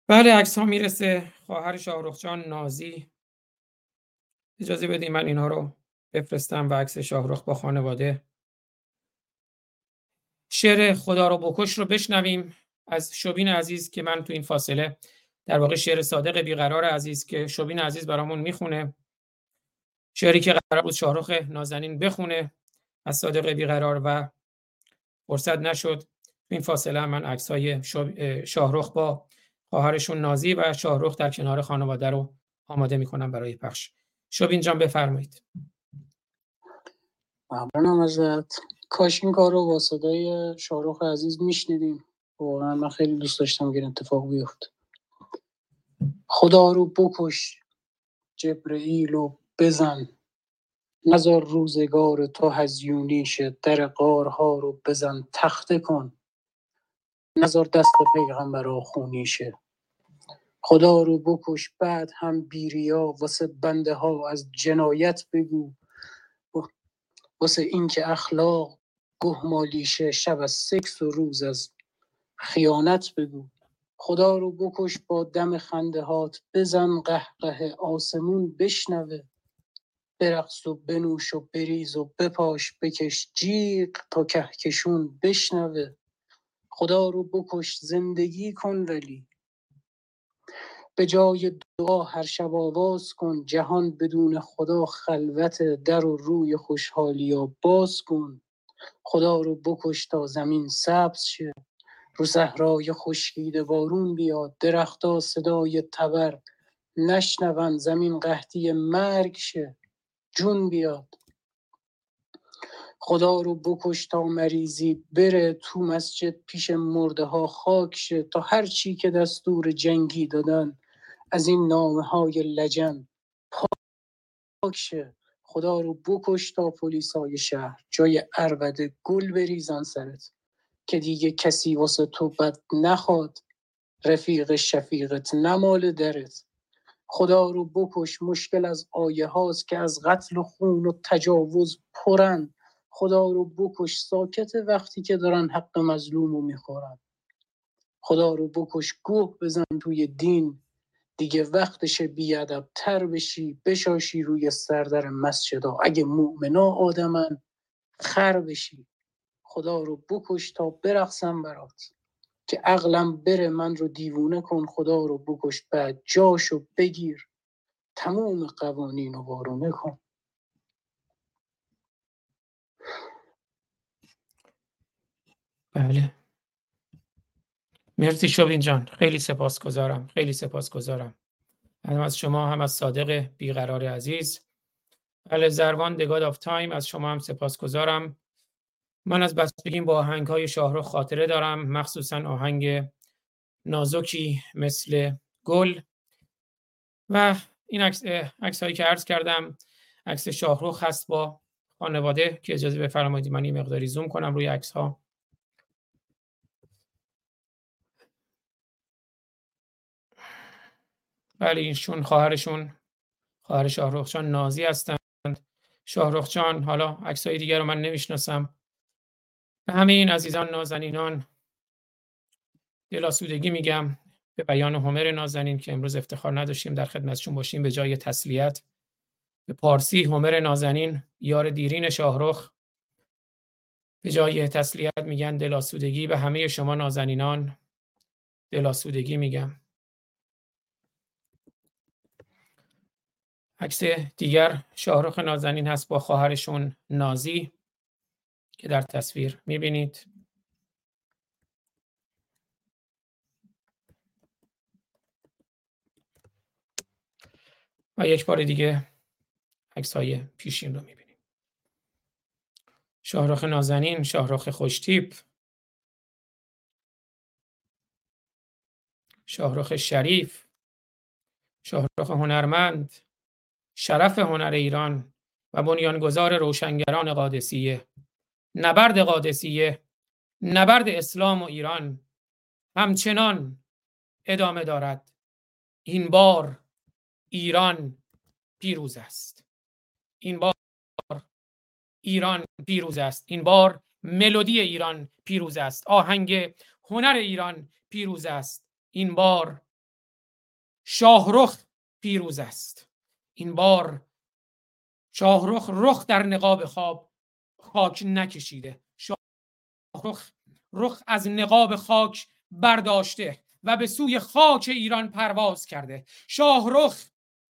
بله عکس ها می‌رسه. خواهر شاهرخ جان نازی. اجازه بدید من اینها رو بفرستم و عکس شاهرخ با خانواده. شعر خدا رو بکش رو بشنویم از شبین عزیز که من تو این فاصله در واقع شعر صادق بیقرار عزیز که شبین عزیز برامون می‌خونه. شعری که قرار بود شاهرخ نازنین بخونه از صادق بیقرار و فرصت نشد. این فاصله من عکس های شاهرخ با خواهرشون نازی و شاهرخ در کنار خانواده رو آماده می‌کنم برای پخش. شبین جان بفرمایید. ممنونم ازت. کاش این کار رو با صدای شاهرخ عزیز میشنیدیم. واقعا من خیلی دوست داشتم که این اتفاق بیفت خدا رو بکش جبرئیل و بزن. نزار روزگار تو هزیونی شه در غارها رو بزن تخته کن. نزار دست پیغمبر خونی شه خدا رو بکش بعد هم بیریا واسه بنده ها از جنایت بگو. واسه اینکه اخلاق گهمالیشه شب از سکس و روز از خیانت بگو. خدا رو بکش با دم خنده هات بزن قهقه آسمون بشنوه. برقص و بنوش و بریز و بپاش بکش جیغ تا کهکشون بشنوه. خدا رو بکش زندگی کن ولی. به جای دعا هر شب آواز کن جهان بدون خدا خلوت در و روی خوشحالیا باز کن. خدا رو بکش تا زمین سبز شه. رو صحرای خشکیده بارون بیاد درختا صدای تبر نشنون زمین قحطی مرگ شه. جون بیاد. خدا رو بکش تا مریضی بره تو مسجد پیش مرده ها خاک شه تا هر چی که دستور جنگی دادن از این نامه های لجن پاک شه. خدا رو بکش تا پلیسای شهر. جای عربده گل بریزن سرت که دیگه کسی واسه تو بد نخواد. رفیق شفیقت نمال درت. خدا رو بکش مشکل از آیه هاست که از قتل و خون و تجاوز پرن. خدا رو بکش ساکت وقتی که دارن حق مظلوم رو می‌خورن. خدا رو بکش گوه بزن توی دین. دیگه وقتش بیادب تر بشی بشاشی روی سردر مسجدا. اگه مؤمنا آدمن خر بشی. خدا رو بکش تا برقصم برات. که عقلم بره من رو دیوونه کن خدا رو بکش بعد جاشو بگیر. تموم قوانین رو وارونه کن. بله. مرسی شوین جان. خیلی سپاسگزارم. خیلی سپاسگزارم. هم از شما هم از صادق بیقرار عزیز. بله زروان the God of Time از شما هم سپاسگزارم. من از بچگیم با آهنگ های خاطره دارم مخصوصا آهنگ نازکی مثل گل. و این عکس عکس هایی که عرض کردم عکس شاهرخ هست با خانواده که اجازه بفرمایید من این مقداری زوم کنم روی عکس ها بله اینشون خواهرشون خواهر شاهرخ جان نازی هستند. شاهرخ جان حالا عکسای دیگر رو من نمی‌شناسم. به همه این عزیزان نازنینان دلاسودگی میگم به بیان همر نازنین که امروز افتخار نداشتیم در خدمتشون باشیم به جای تسلیت. به پارسی همر نازنین یار دیرین شاهرخ. به جای تسلیت میگن دلاسودگی به همه شما نازنینان دلاسودگی میگم. عکس دیگر شاهرخ نازنین هست با خواهرشون نازی. که در تصویر می‌بینید. و یک بار دیگه عکس های پیشین رو می‌بینیم. شاهرخ نازنین شاهرخ خوشتیپ. شاهرخ شریف. شاهرخ هنرمند. شرف هنر ایران و بنیانگذار روشنگران قادسیه. نبرد قادسیه نبرد اسلام و ایران. همچنان ادامه دارد. این بار ایران پیروز است. این بار ایران پیروز است. این بار ملودی ایران پیروز است. آهنگ هنر ایران پیروز است. این بار شاهرخ پیروز است. این بار شاهرخ رخ در نقاب خواب. خاک نکشیده. شاهرخ رخ از نقاب خاک برداشته و به سوی خاک ایران پرواز کرده. شاهرخ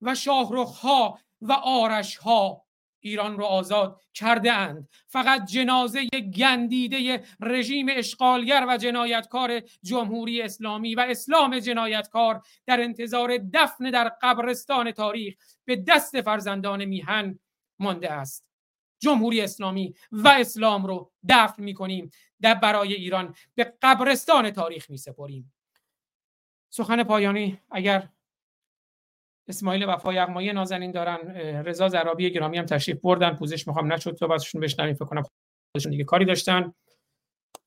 و شاهرخ ها و آرش ها ایران رو آزاد کرده اند فقط جنازه گندیده رژیم اشغالگر و جنایتکار جمهوری اسلامی و اسلام جنایتکار در انتظار دفن در قبرستان تاریخ به دست فرزندان میهن مانده است. جمهوری اسلامی و اسلام رو دفن می‌کنیم در برای ایران به قبرستان تاریخ می سپریم سخن پایانی اگر اسماعیل وفای یغمایی نازنین دارن رضا زرابی گرامی هم تشریف بردن پوزش می‌خوام نشد تو بازشون بشنویم فکر کنم خودشون دیگه کاری داشتن.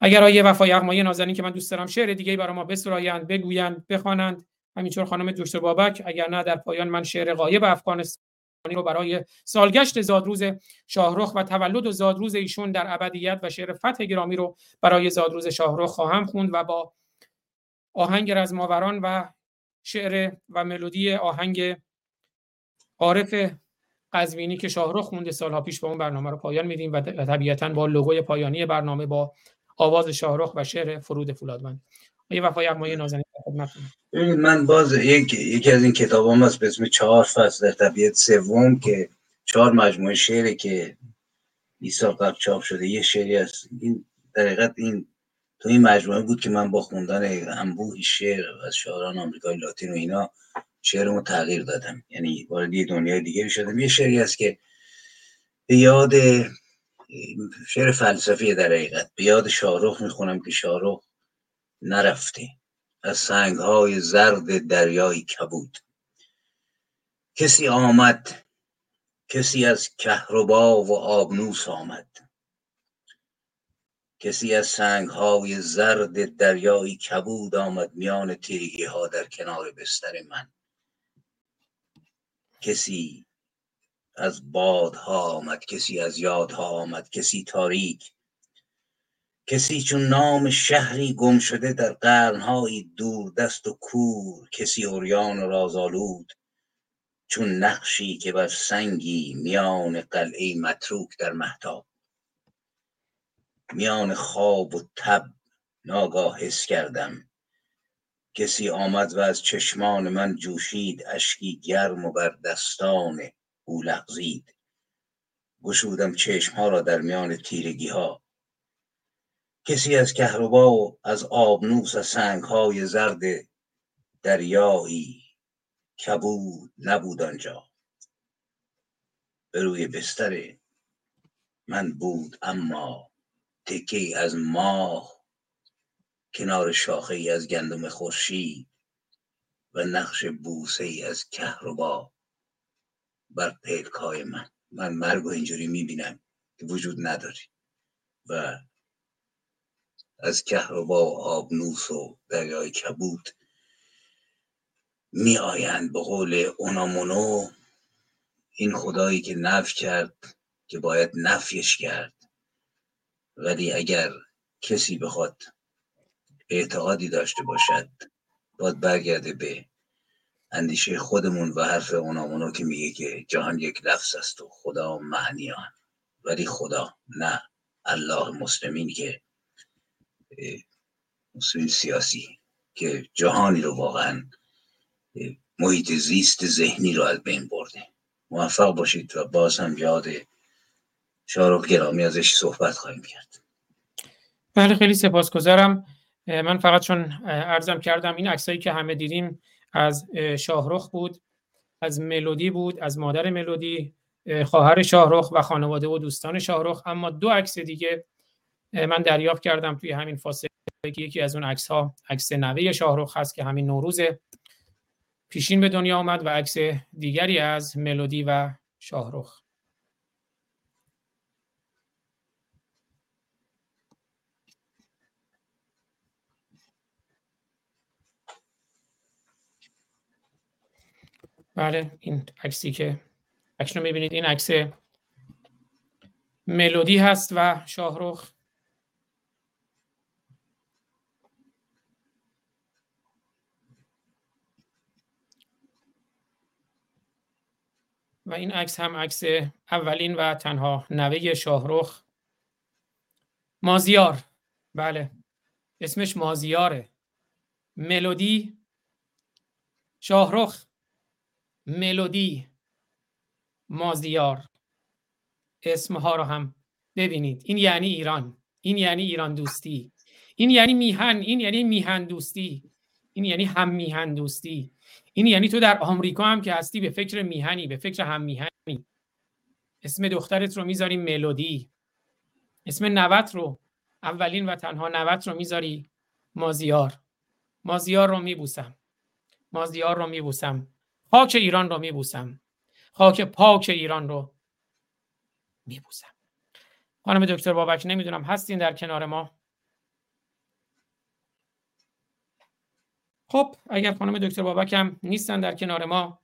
اگر آیه وفای یغمایی نازنین که من دوست دارم شعر دیگه برای ما بسرایند بگویند بخوانند. همینطور خانم دکتر بابک اگر نه در پایان من شعر غایب افغانستان رو برای سالگشت زادروز شاهرخ و تولد و زادروز ایشون در ابدیت و شعر فتح گرامی رو برای زادروز شاهرخ خواهم خوند و با آهنگ رزماوران و شعر و ملودی آهنگ عارف قزوینی که شاهرخ خونده سالها پیش با اون برنامه رو پایان میدیم و طبیعتا با لوگوی پایانی برنامه با آواز شاهرخ و شعر فرود فولادمند. یه وفای اقمایی نازنین من باز یک یکی از این کتاب هم هست به اسم چهار فصل در طبیعت سوم که چهار مجموعه شعره که 20 سال قبل چاپ شده. یه شعری هست. این در این تو این مجموعه بود که من با خوندن انبوهی شعر از شاعران آمریکای لاتین و اینا شعرمو تغییر دادم. یعنی وارد یه دنیای دیگه شدم. یه شعری هست که به یاد شعر فلسفی در حقیقت. به یاد شاهرخ می‌خونم که شاهرخ نرفته از سنگ های زرد دریای کبود. کسی آمد کسی از کهربا و آبنوس آمد. کسی از سنگ های زرد دریایی کبود آمد میان تیرگی ها در کنار بستر من. کسی از بادها آمد کسی از یادها آمد کسی تاریک کسی چون نام شهری گم شده در قرنهایی دور دست و کور کسی اوریان و رازآلود چون نقشی که بر سنگی میان قلعه متروک در مهتاب. میان خواب و تب ناگاه حس کردم. کسی آمد و از چشمان من جوشید اشکی گرم و بر دستان او لغزید. گشودم چشمها را در میان تیرگی ها کسی از کهربا و از آبنوس از سنگ های زرد دریایی کبود نبود آنجا. به روی بستر من بود اما تکه از ماه کنار شاخه ای از گندم خورشید و نقش بوسه ای از کهربا بر پلکای من. من مرگ و اینجوری می‌بینم که وجود نداری و از کهربا و آبنوس و دریای کبود می آیند به قول اونامونو این خدایی که نف کرد که باید نفیش کرد. ولی اگر کسی بخواد اعتقادی داشته باشد باید برگرده به اندیشه خودمون و حرف اونامونو که میگه که جهان یک لفظ است و خدا معنیان. ولی خدا نه الله مسلمین که مسلمین سیاسی که جهانی رو واقعا محیط زیست ذهنی رو از بین برده. موفق باشید و باز هم یاد شارخ گرامی ازش صحبت خواهیم کرد. بله خیلی سپاسگزارم. من فقط چون ارزم کردم این عکسایی که همه دیدیم از شاهرخ بود از ملودی بود از مادر ملودی خواهر شاهرخ و خانواده و دوستان شاهرخ. اما دو عکس دیگه من دریافت کردم توی همین فاصله که یکی از اون عکس ها عکس نوه شاهرخ هست که همین نوروز پیشین به دنیا آمد و عکس دیگری از ملودی و شاهرخ. بله این عکسی که اکنون می‌بینید این عکس ملودی هست و شاهرخ. و این عکس هم عکس اولین و تنها نوه شاهرخ مازیار. بله. اسمش مازیاره. ملودی شاهرخ. ملودی مازیار. اسمها رو هم ببینید. این یعنی ایران. این یعنی ایران دوستی. این یعنی میهن. این یعنی میهن دوستی. این یعنی هم میهن دوستی. این یعنی تو در آمریکا هم که هستی به فکر میهنی به فکر هم میهنی اسم دخترت رو می‌ذاری ملودی. اسم نوت رو اولین و تنها نوت رو می‌ذاری مازیار. مازیار رو میبوسم. مازیار رو میبوسم. خاک ایران رو میبوسم. خاک پاک ایران رو میبوسم. خانم دکتر بابک نمی‌دونم هستین در کنار ما. خب اگر خانم دکتر بابک هم نیستن در کنار ما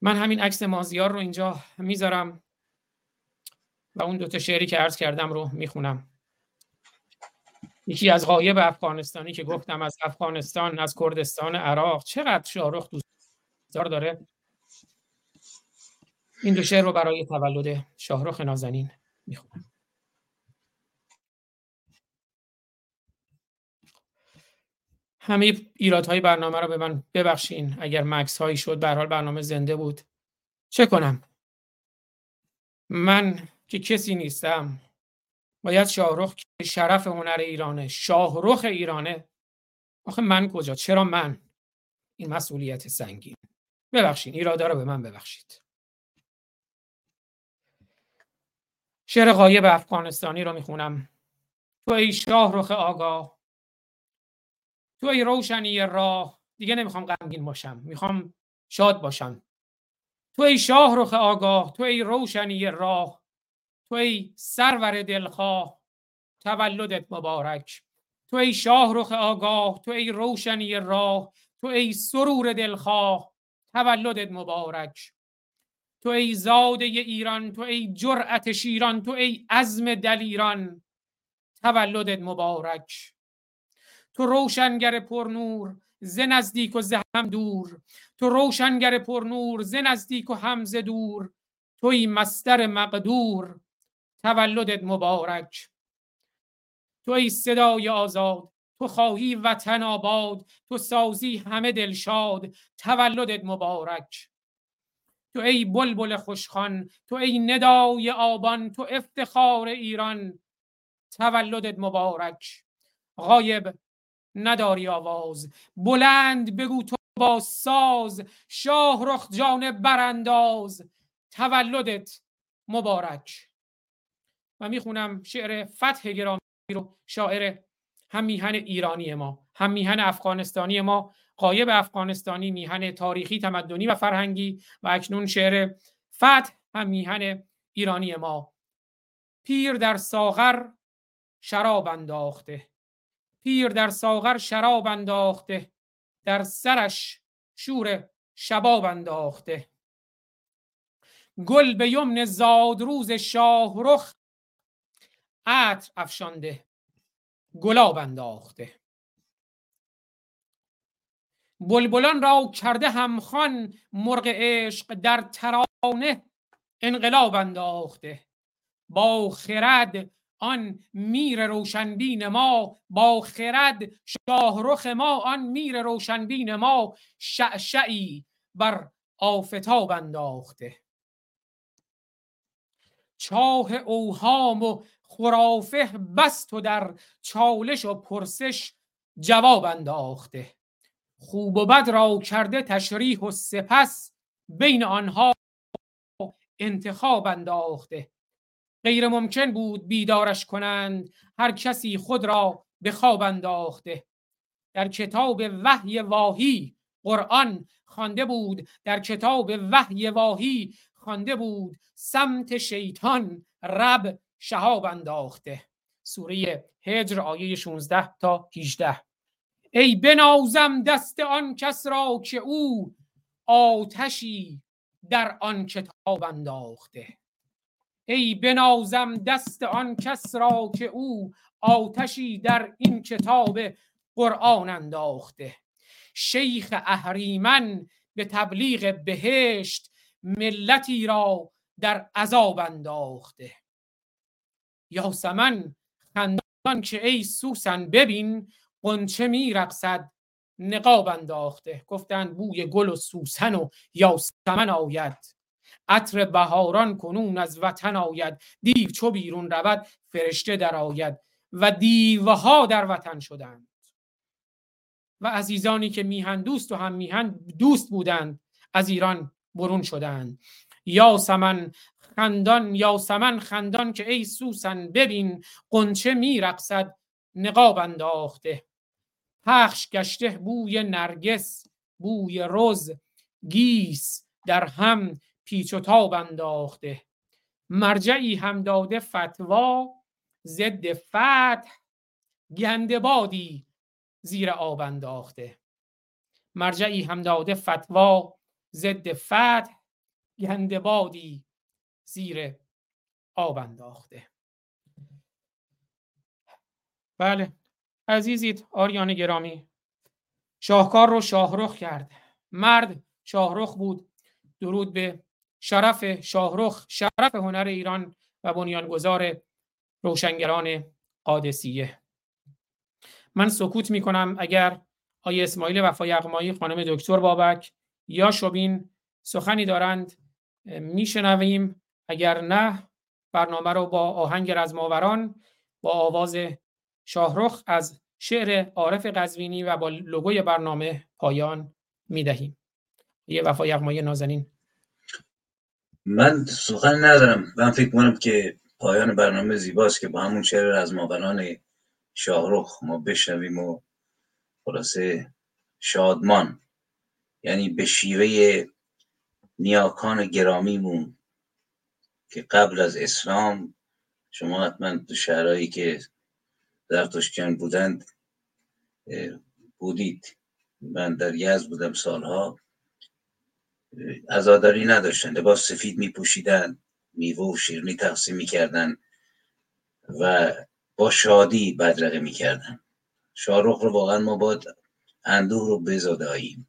من همین عکس مازیار رو اینجا می‌ذارم و اون دوتا شعری که عرض کردم رو می‌خونم. یکی از غایب افغانستانی که گفتم از افغانستان از کردستان عراق. چقدر شاهرخ دوستدار داره. این دو شعر رو برای تولد شاهرخ نازنین می‌خونم. همه ایرادهای برنامه رو به من ببخشین. اگر مکس هایی شد به حال برنامه زنده بود. چه کنم؟ من که کسی نیستم. باید شاهرخ که شرف هنر ایرانه شاهرخ ایرانه. آخه من کجا؟ چرا من؟ این مسئولیت سنگین. ببخشین ایرادا رو به من ببخشید. شعر غایب افغانستانی رو می‌خونم. تو ای شاهرخ آگاه تو ای روشنی راه دیگه نمی‌خوام غمگین باشم می‌خوام شاد باشم تو ای شاهرخ آگاه تو ای روشنی راه تو ای سرور دلخواه تولدت مبارک تو ای شاهرخ آگاه تو ای روشنی راه تو ای سرور دلخواه تولدت مبارک تو ای زاده ایران تو ای جرأت شیران تو ای عزم دلیران تولدت مبارک تو روشنگر پرنور ز نزدیک و ز هم دور. تو روشنگر پرنور ز نزدیک و هم ز دور. توی مستر مقدور تولدت مبارک. تو ای صدای آزاد تو خواهی وطن آباد تو سازی همه دلشاد تولدت مبارک. تو ای بلبل خوشخوان تو ای ندای آبان تو افتخار ایران تولدت مبارک. غایب نداری آواز. بلند بگو تو با ساز شاه رخ جان برانداز. تولدت مبارک. و می‌خونم شعر فتح گرامی رو شاعر هم میهن ایرانی ما هم میهن افغانستانی ما. قایب افغانستانی میهن تاریخی تمدنی و فرهنگی. و اکنون شعر فتح هم میهن ایرانی ما. پیر در ساغر شراب انداخته. پیر در ساغر شراب انداخته در سرش شور شباب انداخته. گل به یمن زادروز شاه رخ عطر افشانده گلاب انداخته. بلبلان را کرده همخوان مرغ عشق در ترانه انقلاب انداخته. با خرد آن میر روشنبین ما با خرد شاهرخ ما آن میر روشنبین ما شعشعی بر آفتاب انداخته. چاه اوهام و خرافه بست و در چالش و پرسش جواب انداخته. خوب و بد را کرده تشریح و سپس بین آنها انتخاب انداخته. غیر ممکن بود بیدارش کنند. هر کسی خود را به خواب انداخته. در کتاب وحی واهی قرآن خوانده بود. در کتاب وحی واهی خوانده بود. سمت شیطان رب شهاب انداخته. سوره هجر آیه 16 تا 18 ای بنازم دست آن کس را که او آتشی در آن کتاب انداخته. ای بنازم دست آن کس را که او آتشی در این کتاب قرآن انداخته. شیخ اهریمن به تبلیغ بهشت ملتی را در عذاب انداخته. یاسمن خندان که ای سوسن ببین قنچه میرقصد نقاب انداخته. گفتند بوی گل و سوسن و یاسمن آید. عطر بهاران کنون از وطن آید. دیو چو بیرون رود فرشته در آید. و دیوها در وطن شدند. و عزیزانی که میهن دوست و هم میهن دوست بودند از ایران برون شدند. یا سمن خندان یا سمن خندان که ای سوسن ببین قنچه میرقصد نقاب انداخته. پخش گشته بوی نرگس بوی رز گیس در هم پیچ و تاب انداخته. مرجعی هم داده فتوا ضد فتح. گنده بادی زیر آب انداخته. مرجعی هم داده فتوا ضد فتح. گنده بادی زیر آب انداخته. بله عزیزید آریان گرامی. شاهکار رو شاهرخ کرد. مرد شاهرخ بود. درود به شرف شاهرخ شرف هنر ایران و بنیانگذار روشنگران قادسیه. من سکوت می کنم اگر آیه اسماعیل وفا یغمایی خانم دکتر بابک یا شبین سخنی دارند میشنویم. اگر نه برنامه رو با آهنگ رزماوران با آواز شاهرخ از شعر عارف قزوینی و با لوگوی برنامه پایان می‌دهیم. یه وفا یغمایی نازنین. من سخن ندارم. من فکر کنم که پایان برنامه زیباست که با همون شعر از ماوران شاهرخ ما بشنویم و خلاصه شادمان. یعنی به شیوه نیاکان گرامیمون که قبل از اسلام شما حتما تو شهرهایی که زرتشتیان بودند بودید. من در یزد بودم سالها. عزاداری نداشتن لباس سفید می پوشیدن میوه و شیرینی تقسیم می‌کردن و با شادی بدرقه می‌کردن. شاهرخ رو واقعا ما باید اندوه رو بزداییم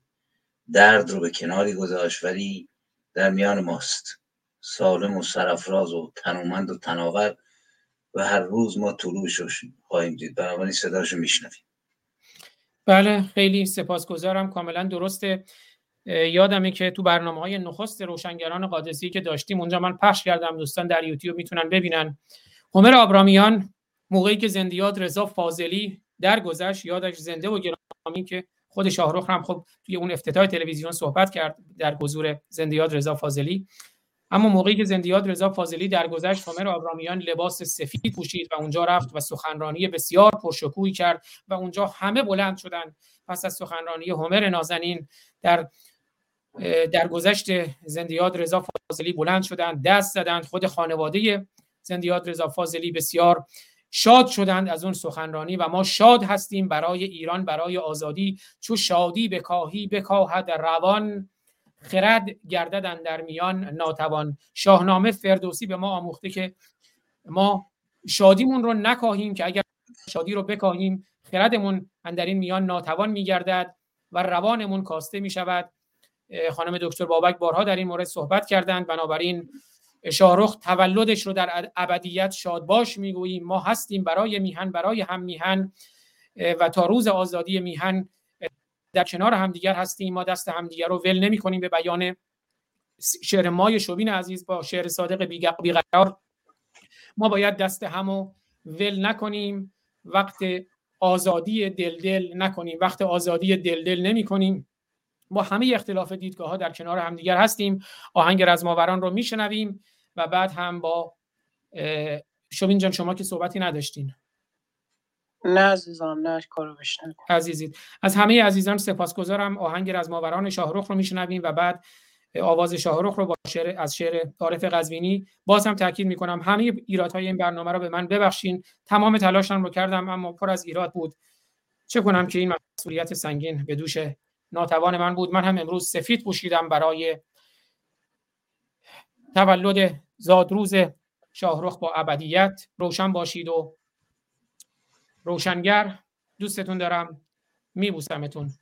درد رو به کناری گذاشت ولی در میان ماست. سالم و سرفراز و تنومند و تناور و هر روز ما طلوعش رو خواهیم دید. بنابراین صداشو میشنویم. بله خیلی سپاسگزارم. کاملا درسته. یادمه که تو برنامه های نخست روشنگران قادسی که داشتیم اونجا من پخش کردم دوستان در یوتیوب می‌تونن ببینن. همر آبرامیان موقعی که زندیات رضا فاضلی درگذشت یادش زنده و گرامی که خود شاهرخ هم خب توی اون افتتاح تلویزیون صحبت کرد در حضور زندیات رضا فاضلی. اما موقعی که زندیات رضا فاضلی درگذشت همر آبرامیان لباس سفید پوشید و اونجا رفت و سخنرانی بسیار پرشکوهی کرد و اونجا همه بلند شدند پس از سخنرانی همر نازنین در در گذشت زندیات رضا فاضلی بلند شدند دست زدند. خود خانواده زندیات رضا فاضلی بسیار شاد شدند از اون سخنرانی و ما شاد هستیم برای ایران برای آزادی. چو شادی بکاهی بکاهد روان خرد گردد در میان ناتوان. شاهنامه فردوسی به ما آموخته که ما شادیمون رو نکاهیم که اگر شادی رو بکاهیم خردمون در این میان ناتوان میگردد و روانمون کاسته می‌شود. خانم دکتر بابک بارها در این مورد صحبت کردند. بنابراین شاهرخ تولدش رو در ابدیت شادباش می‌گوییم ما هستیم برای میهن برای هم میهن و تا روز آزادی میهن در کنار همدیگر هستیم. ما دست همدیگر رو ول نمی کنیم به بیان شعر مای شوبین عزیز با شعر صادق بیقرار ما باید دست همو ول نکنیم. وقت آزادی دل دل نکنیم. وقت آزادی دل دل نمی کنیم با همه اختلاف دیدگاه ها در کنار همدیگر هستیم. آهنگ رزماوران رو میشنویم و بعد هم با اه، شوبین جان شما که صحبتی نداشتین. نه عزیزم نه کارو عزیزید. از همه عزیزان سپاسگزارم. آهنگ رزماوران شاهرخ رو میشنویم و بعد آواز شاهرخ رو با شعر از شعر عارف قزوینی باز هم تاکید می‌کنم. همه ایرادهای این برنامه رو به من ببخشین. تمام تلاشم رو کردم اما پر از ایراد بود. چه کنم که این مسئولیت سنگین به دوش ناتوان من بود. من هم امروز سفید پوشیدم برای تولد زادروز شاهرخ با ابدیت. روشن باشید و روشنگر. دوستتون دارم. میبوسمتون.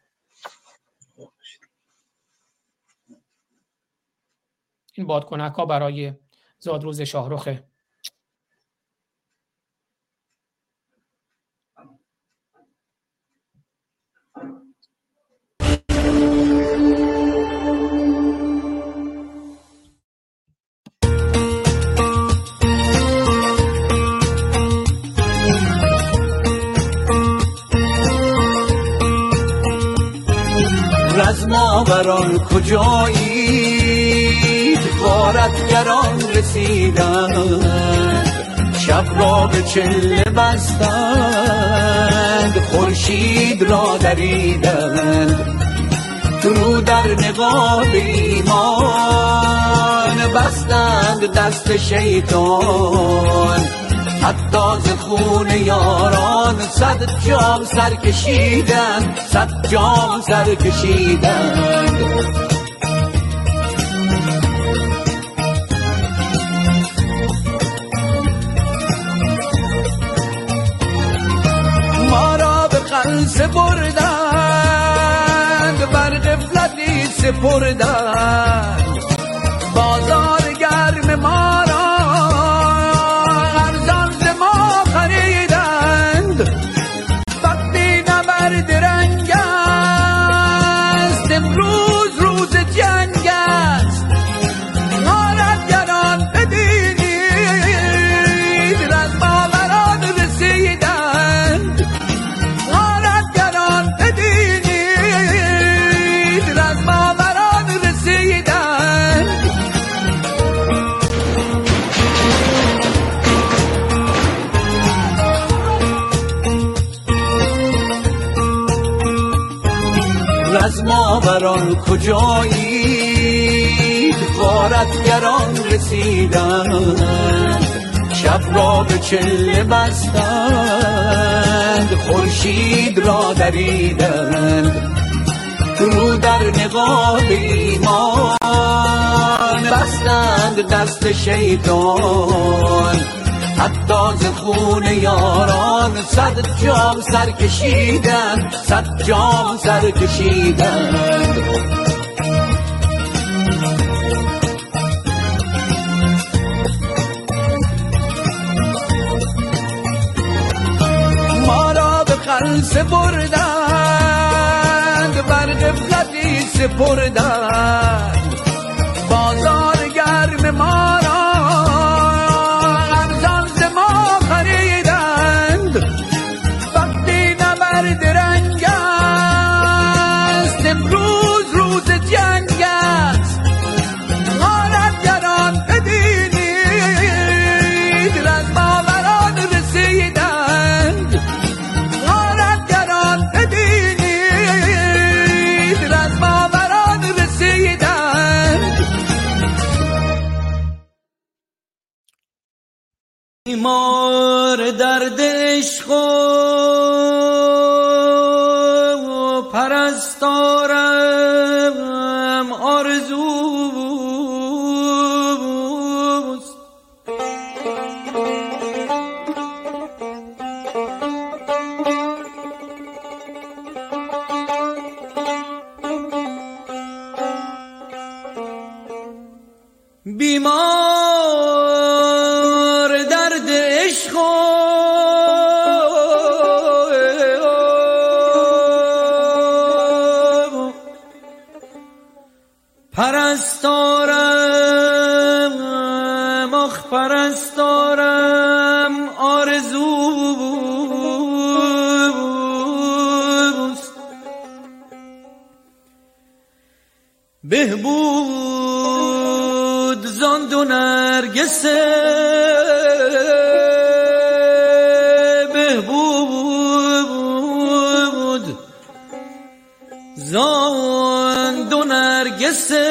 این بادکنک ها برای زادروز شاهرخه رزماوران کجایید غارتگران رسیدند شب را به چله بستند خورشید را دریدند. فرو در نقاب ایمان بستند دست شیطان. حتی ز خون یاران صد جام سر کشیدند صد جام سر کشیدند ما را به قلسه بردند بر غفلتی سپردند. کجایید غارتگران رسیدند شب را به چله بستند خورشید را دریدند. رو در نقاب ایمان بستند دست شیطان. حتی ز خون یاران صد جام سر کشیدند صد جام سر کشیدند ما را به خلصه بردند بر قفلتی سپردند درد عشق و بهبود زان دو نرگسه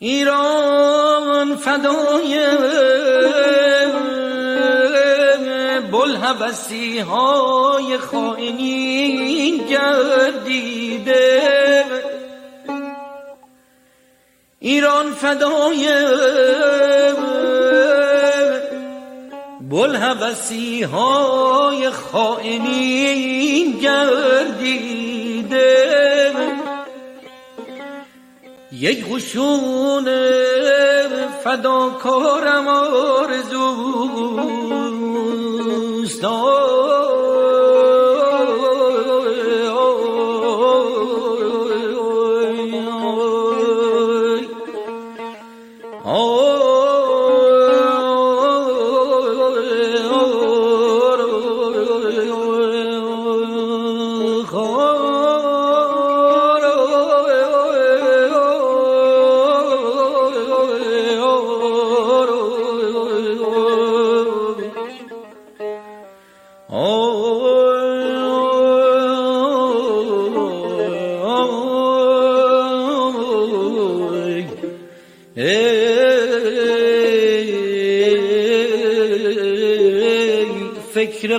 ایران فدای بلحبسی های خائنی گردیده. ایران فدای بلحبسی های خائنی گردیده. یک خوشون فداکارم آرزوست. فکر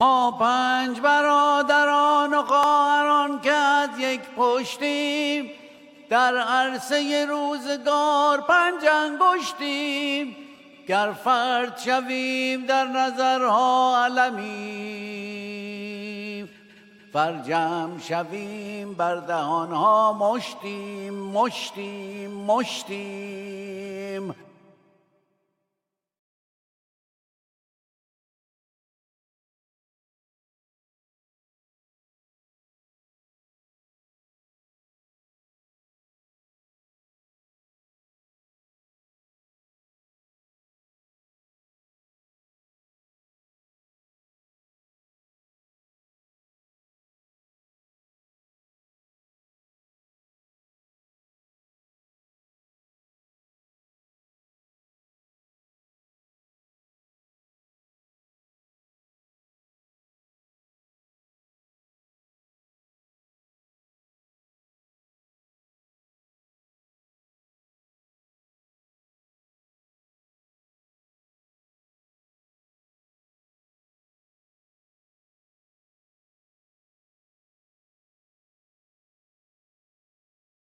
ما پنج برادران و خواهران که از یک پشتیم در عرصه روزگار پنج انگشتیم. گر فرد شویم در نظرها علمیم. فرجم شویم بر دهانها مشتیم مشتیم مشتیم.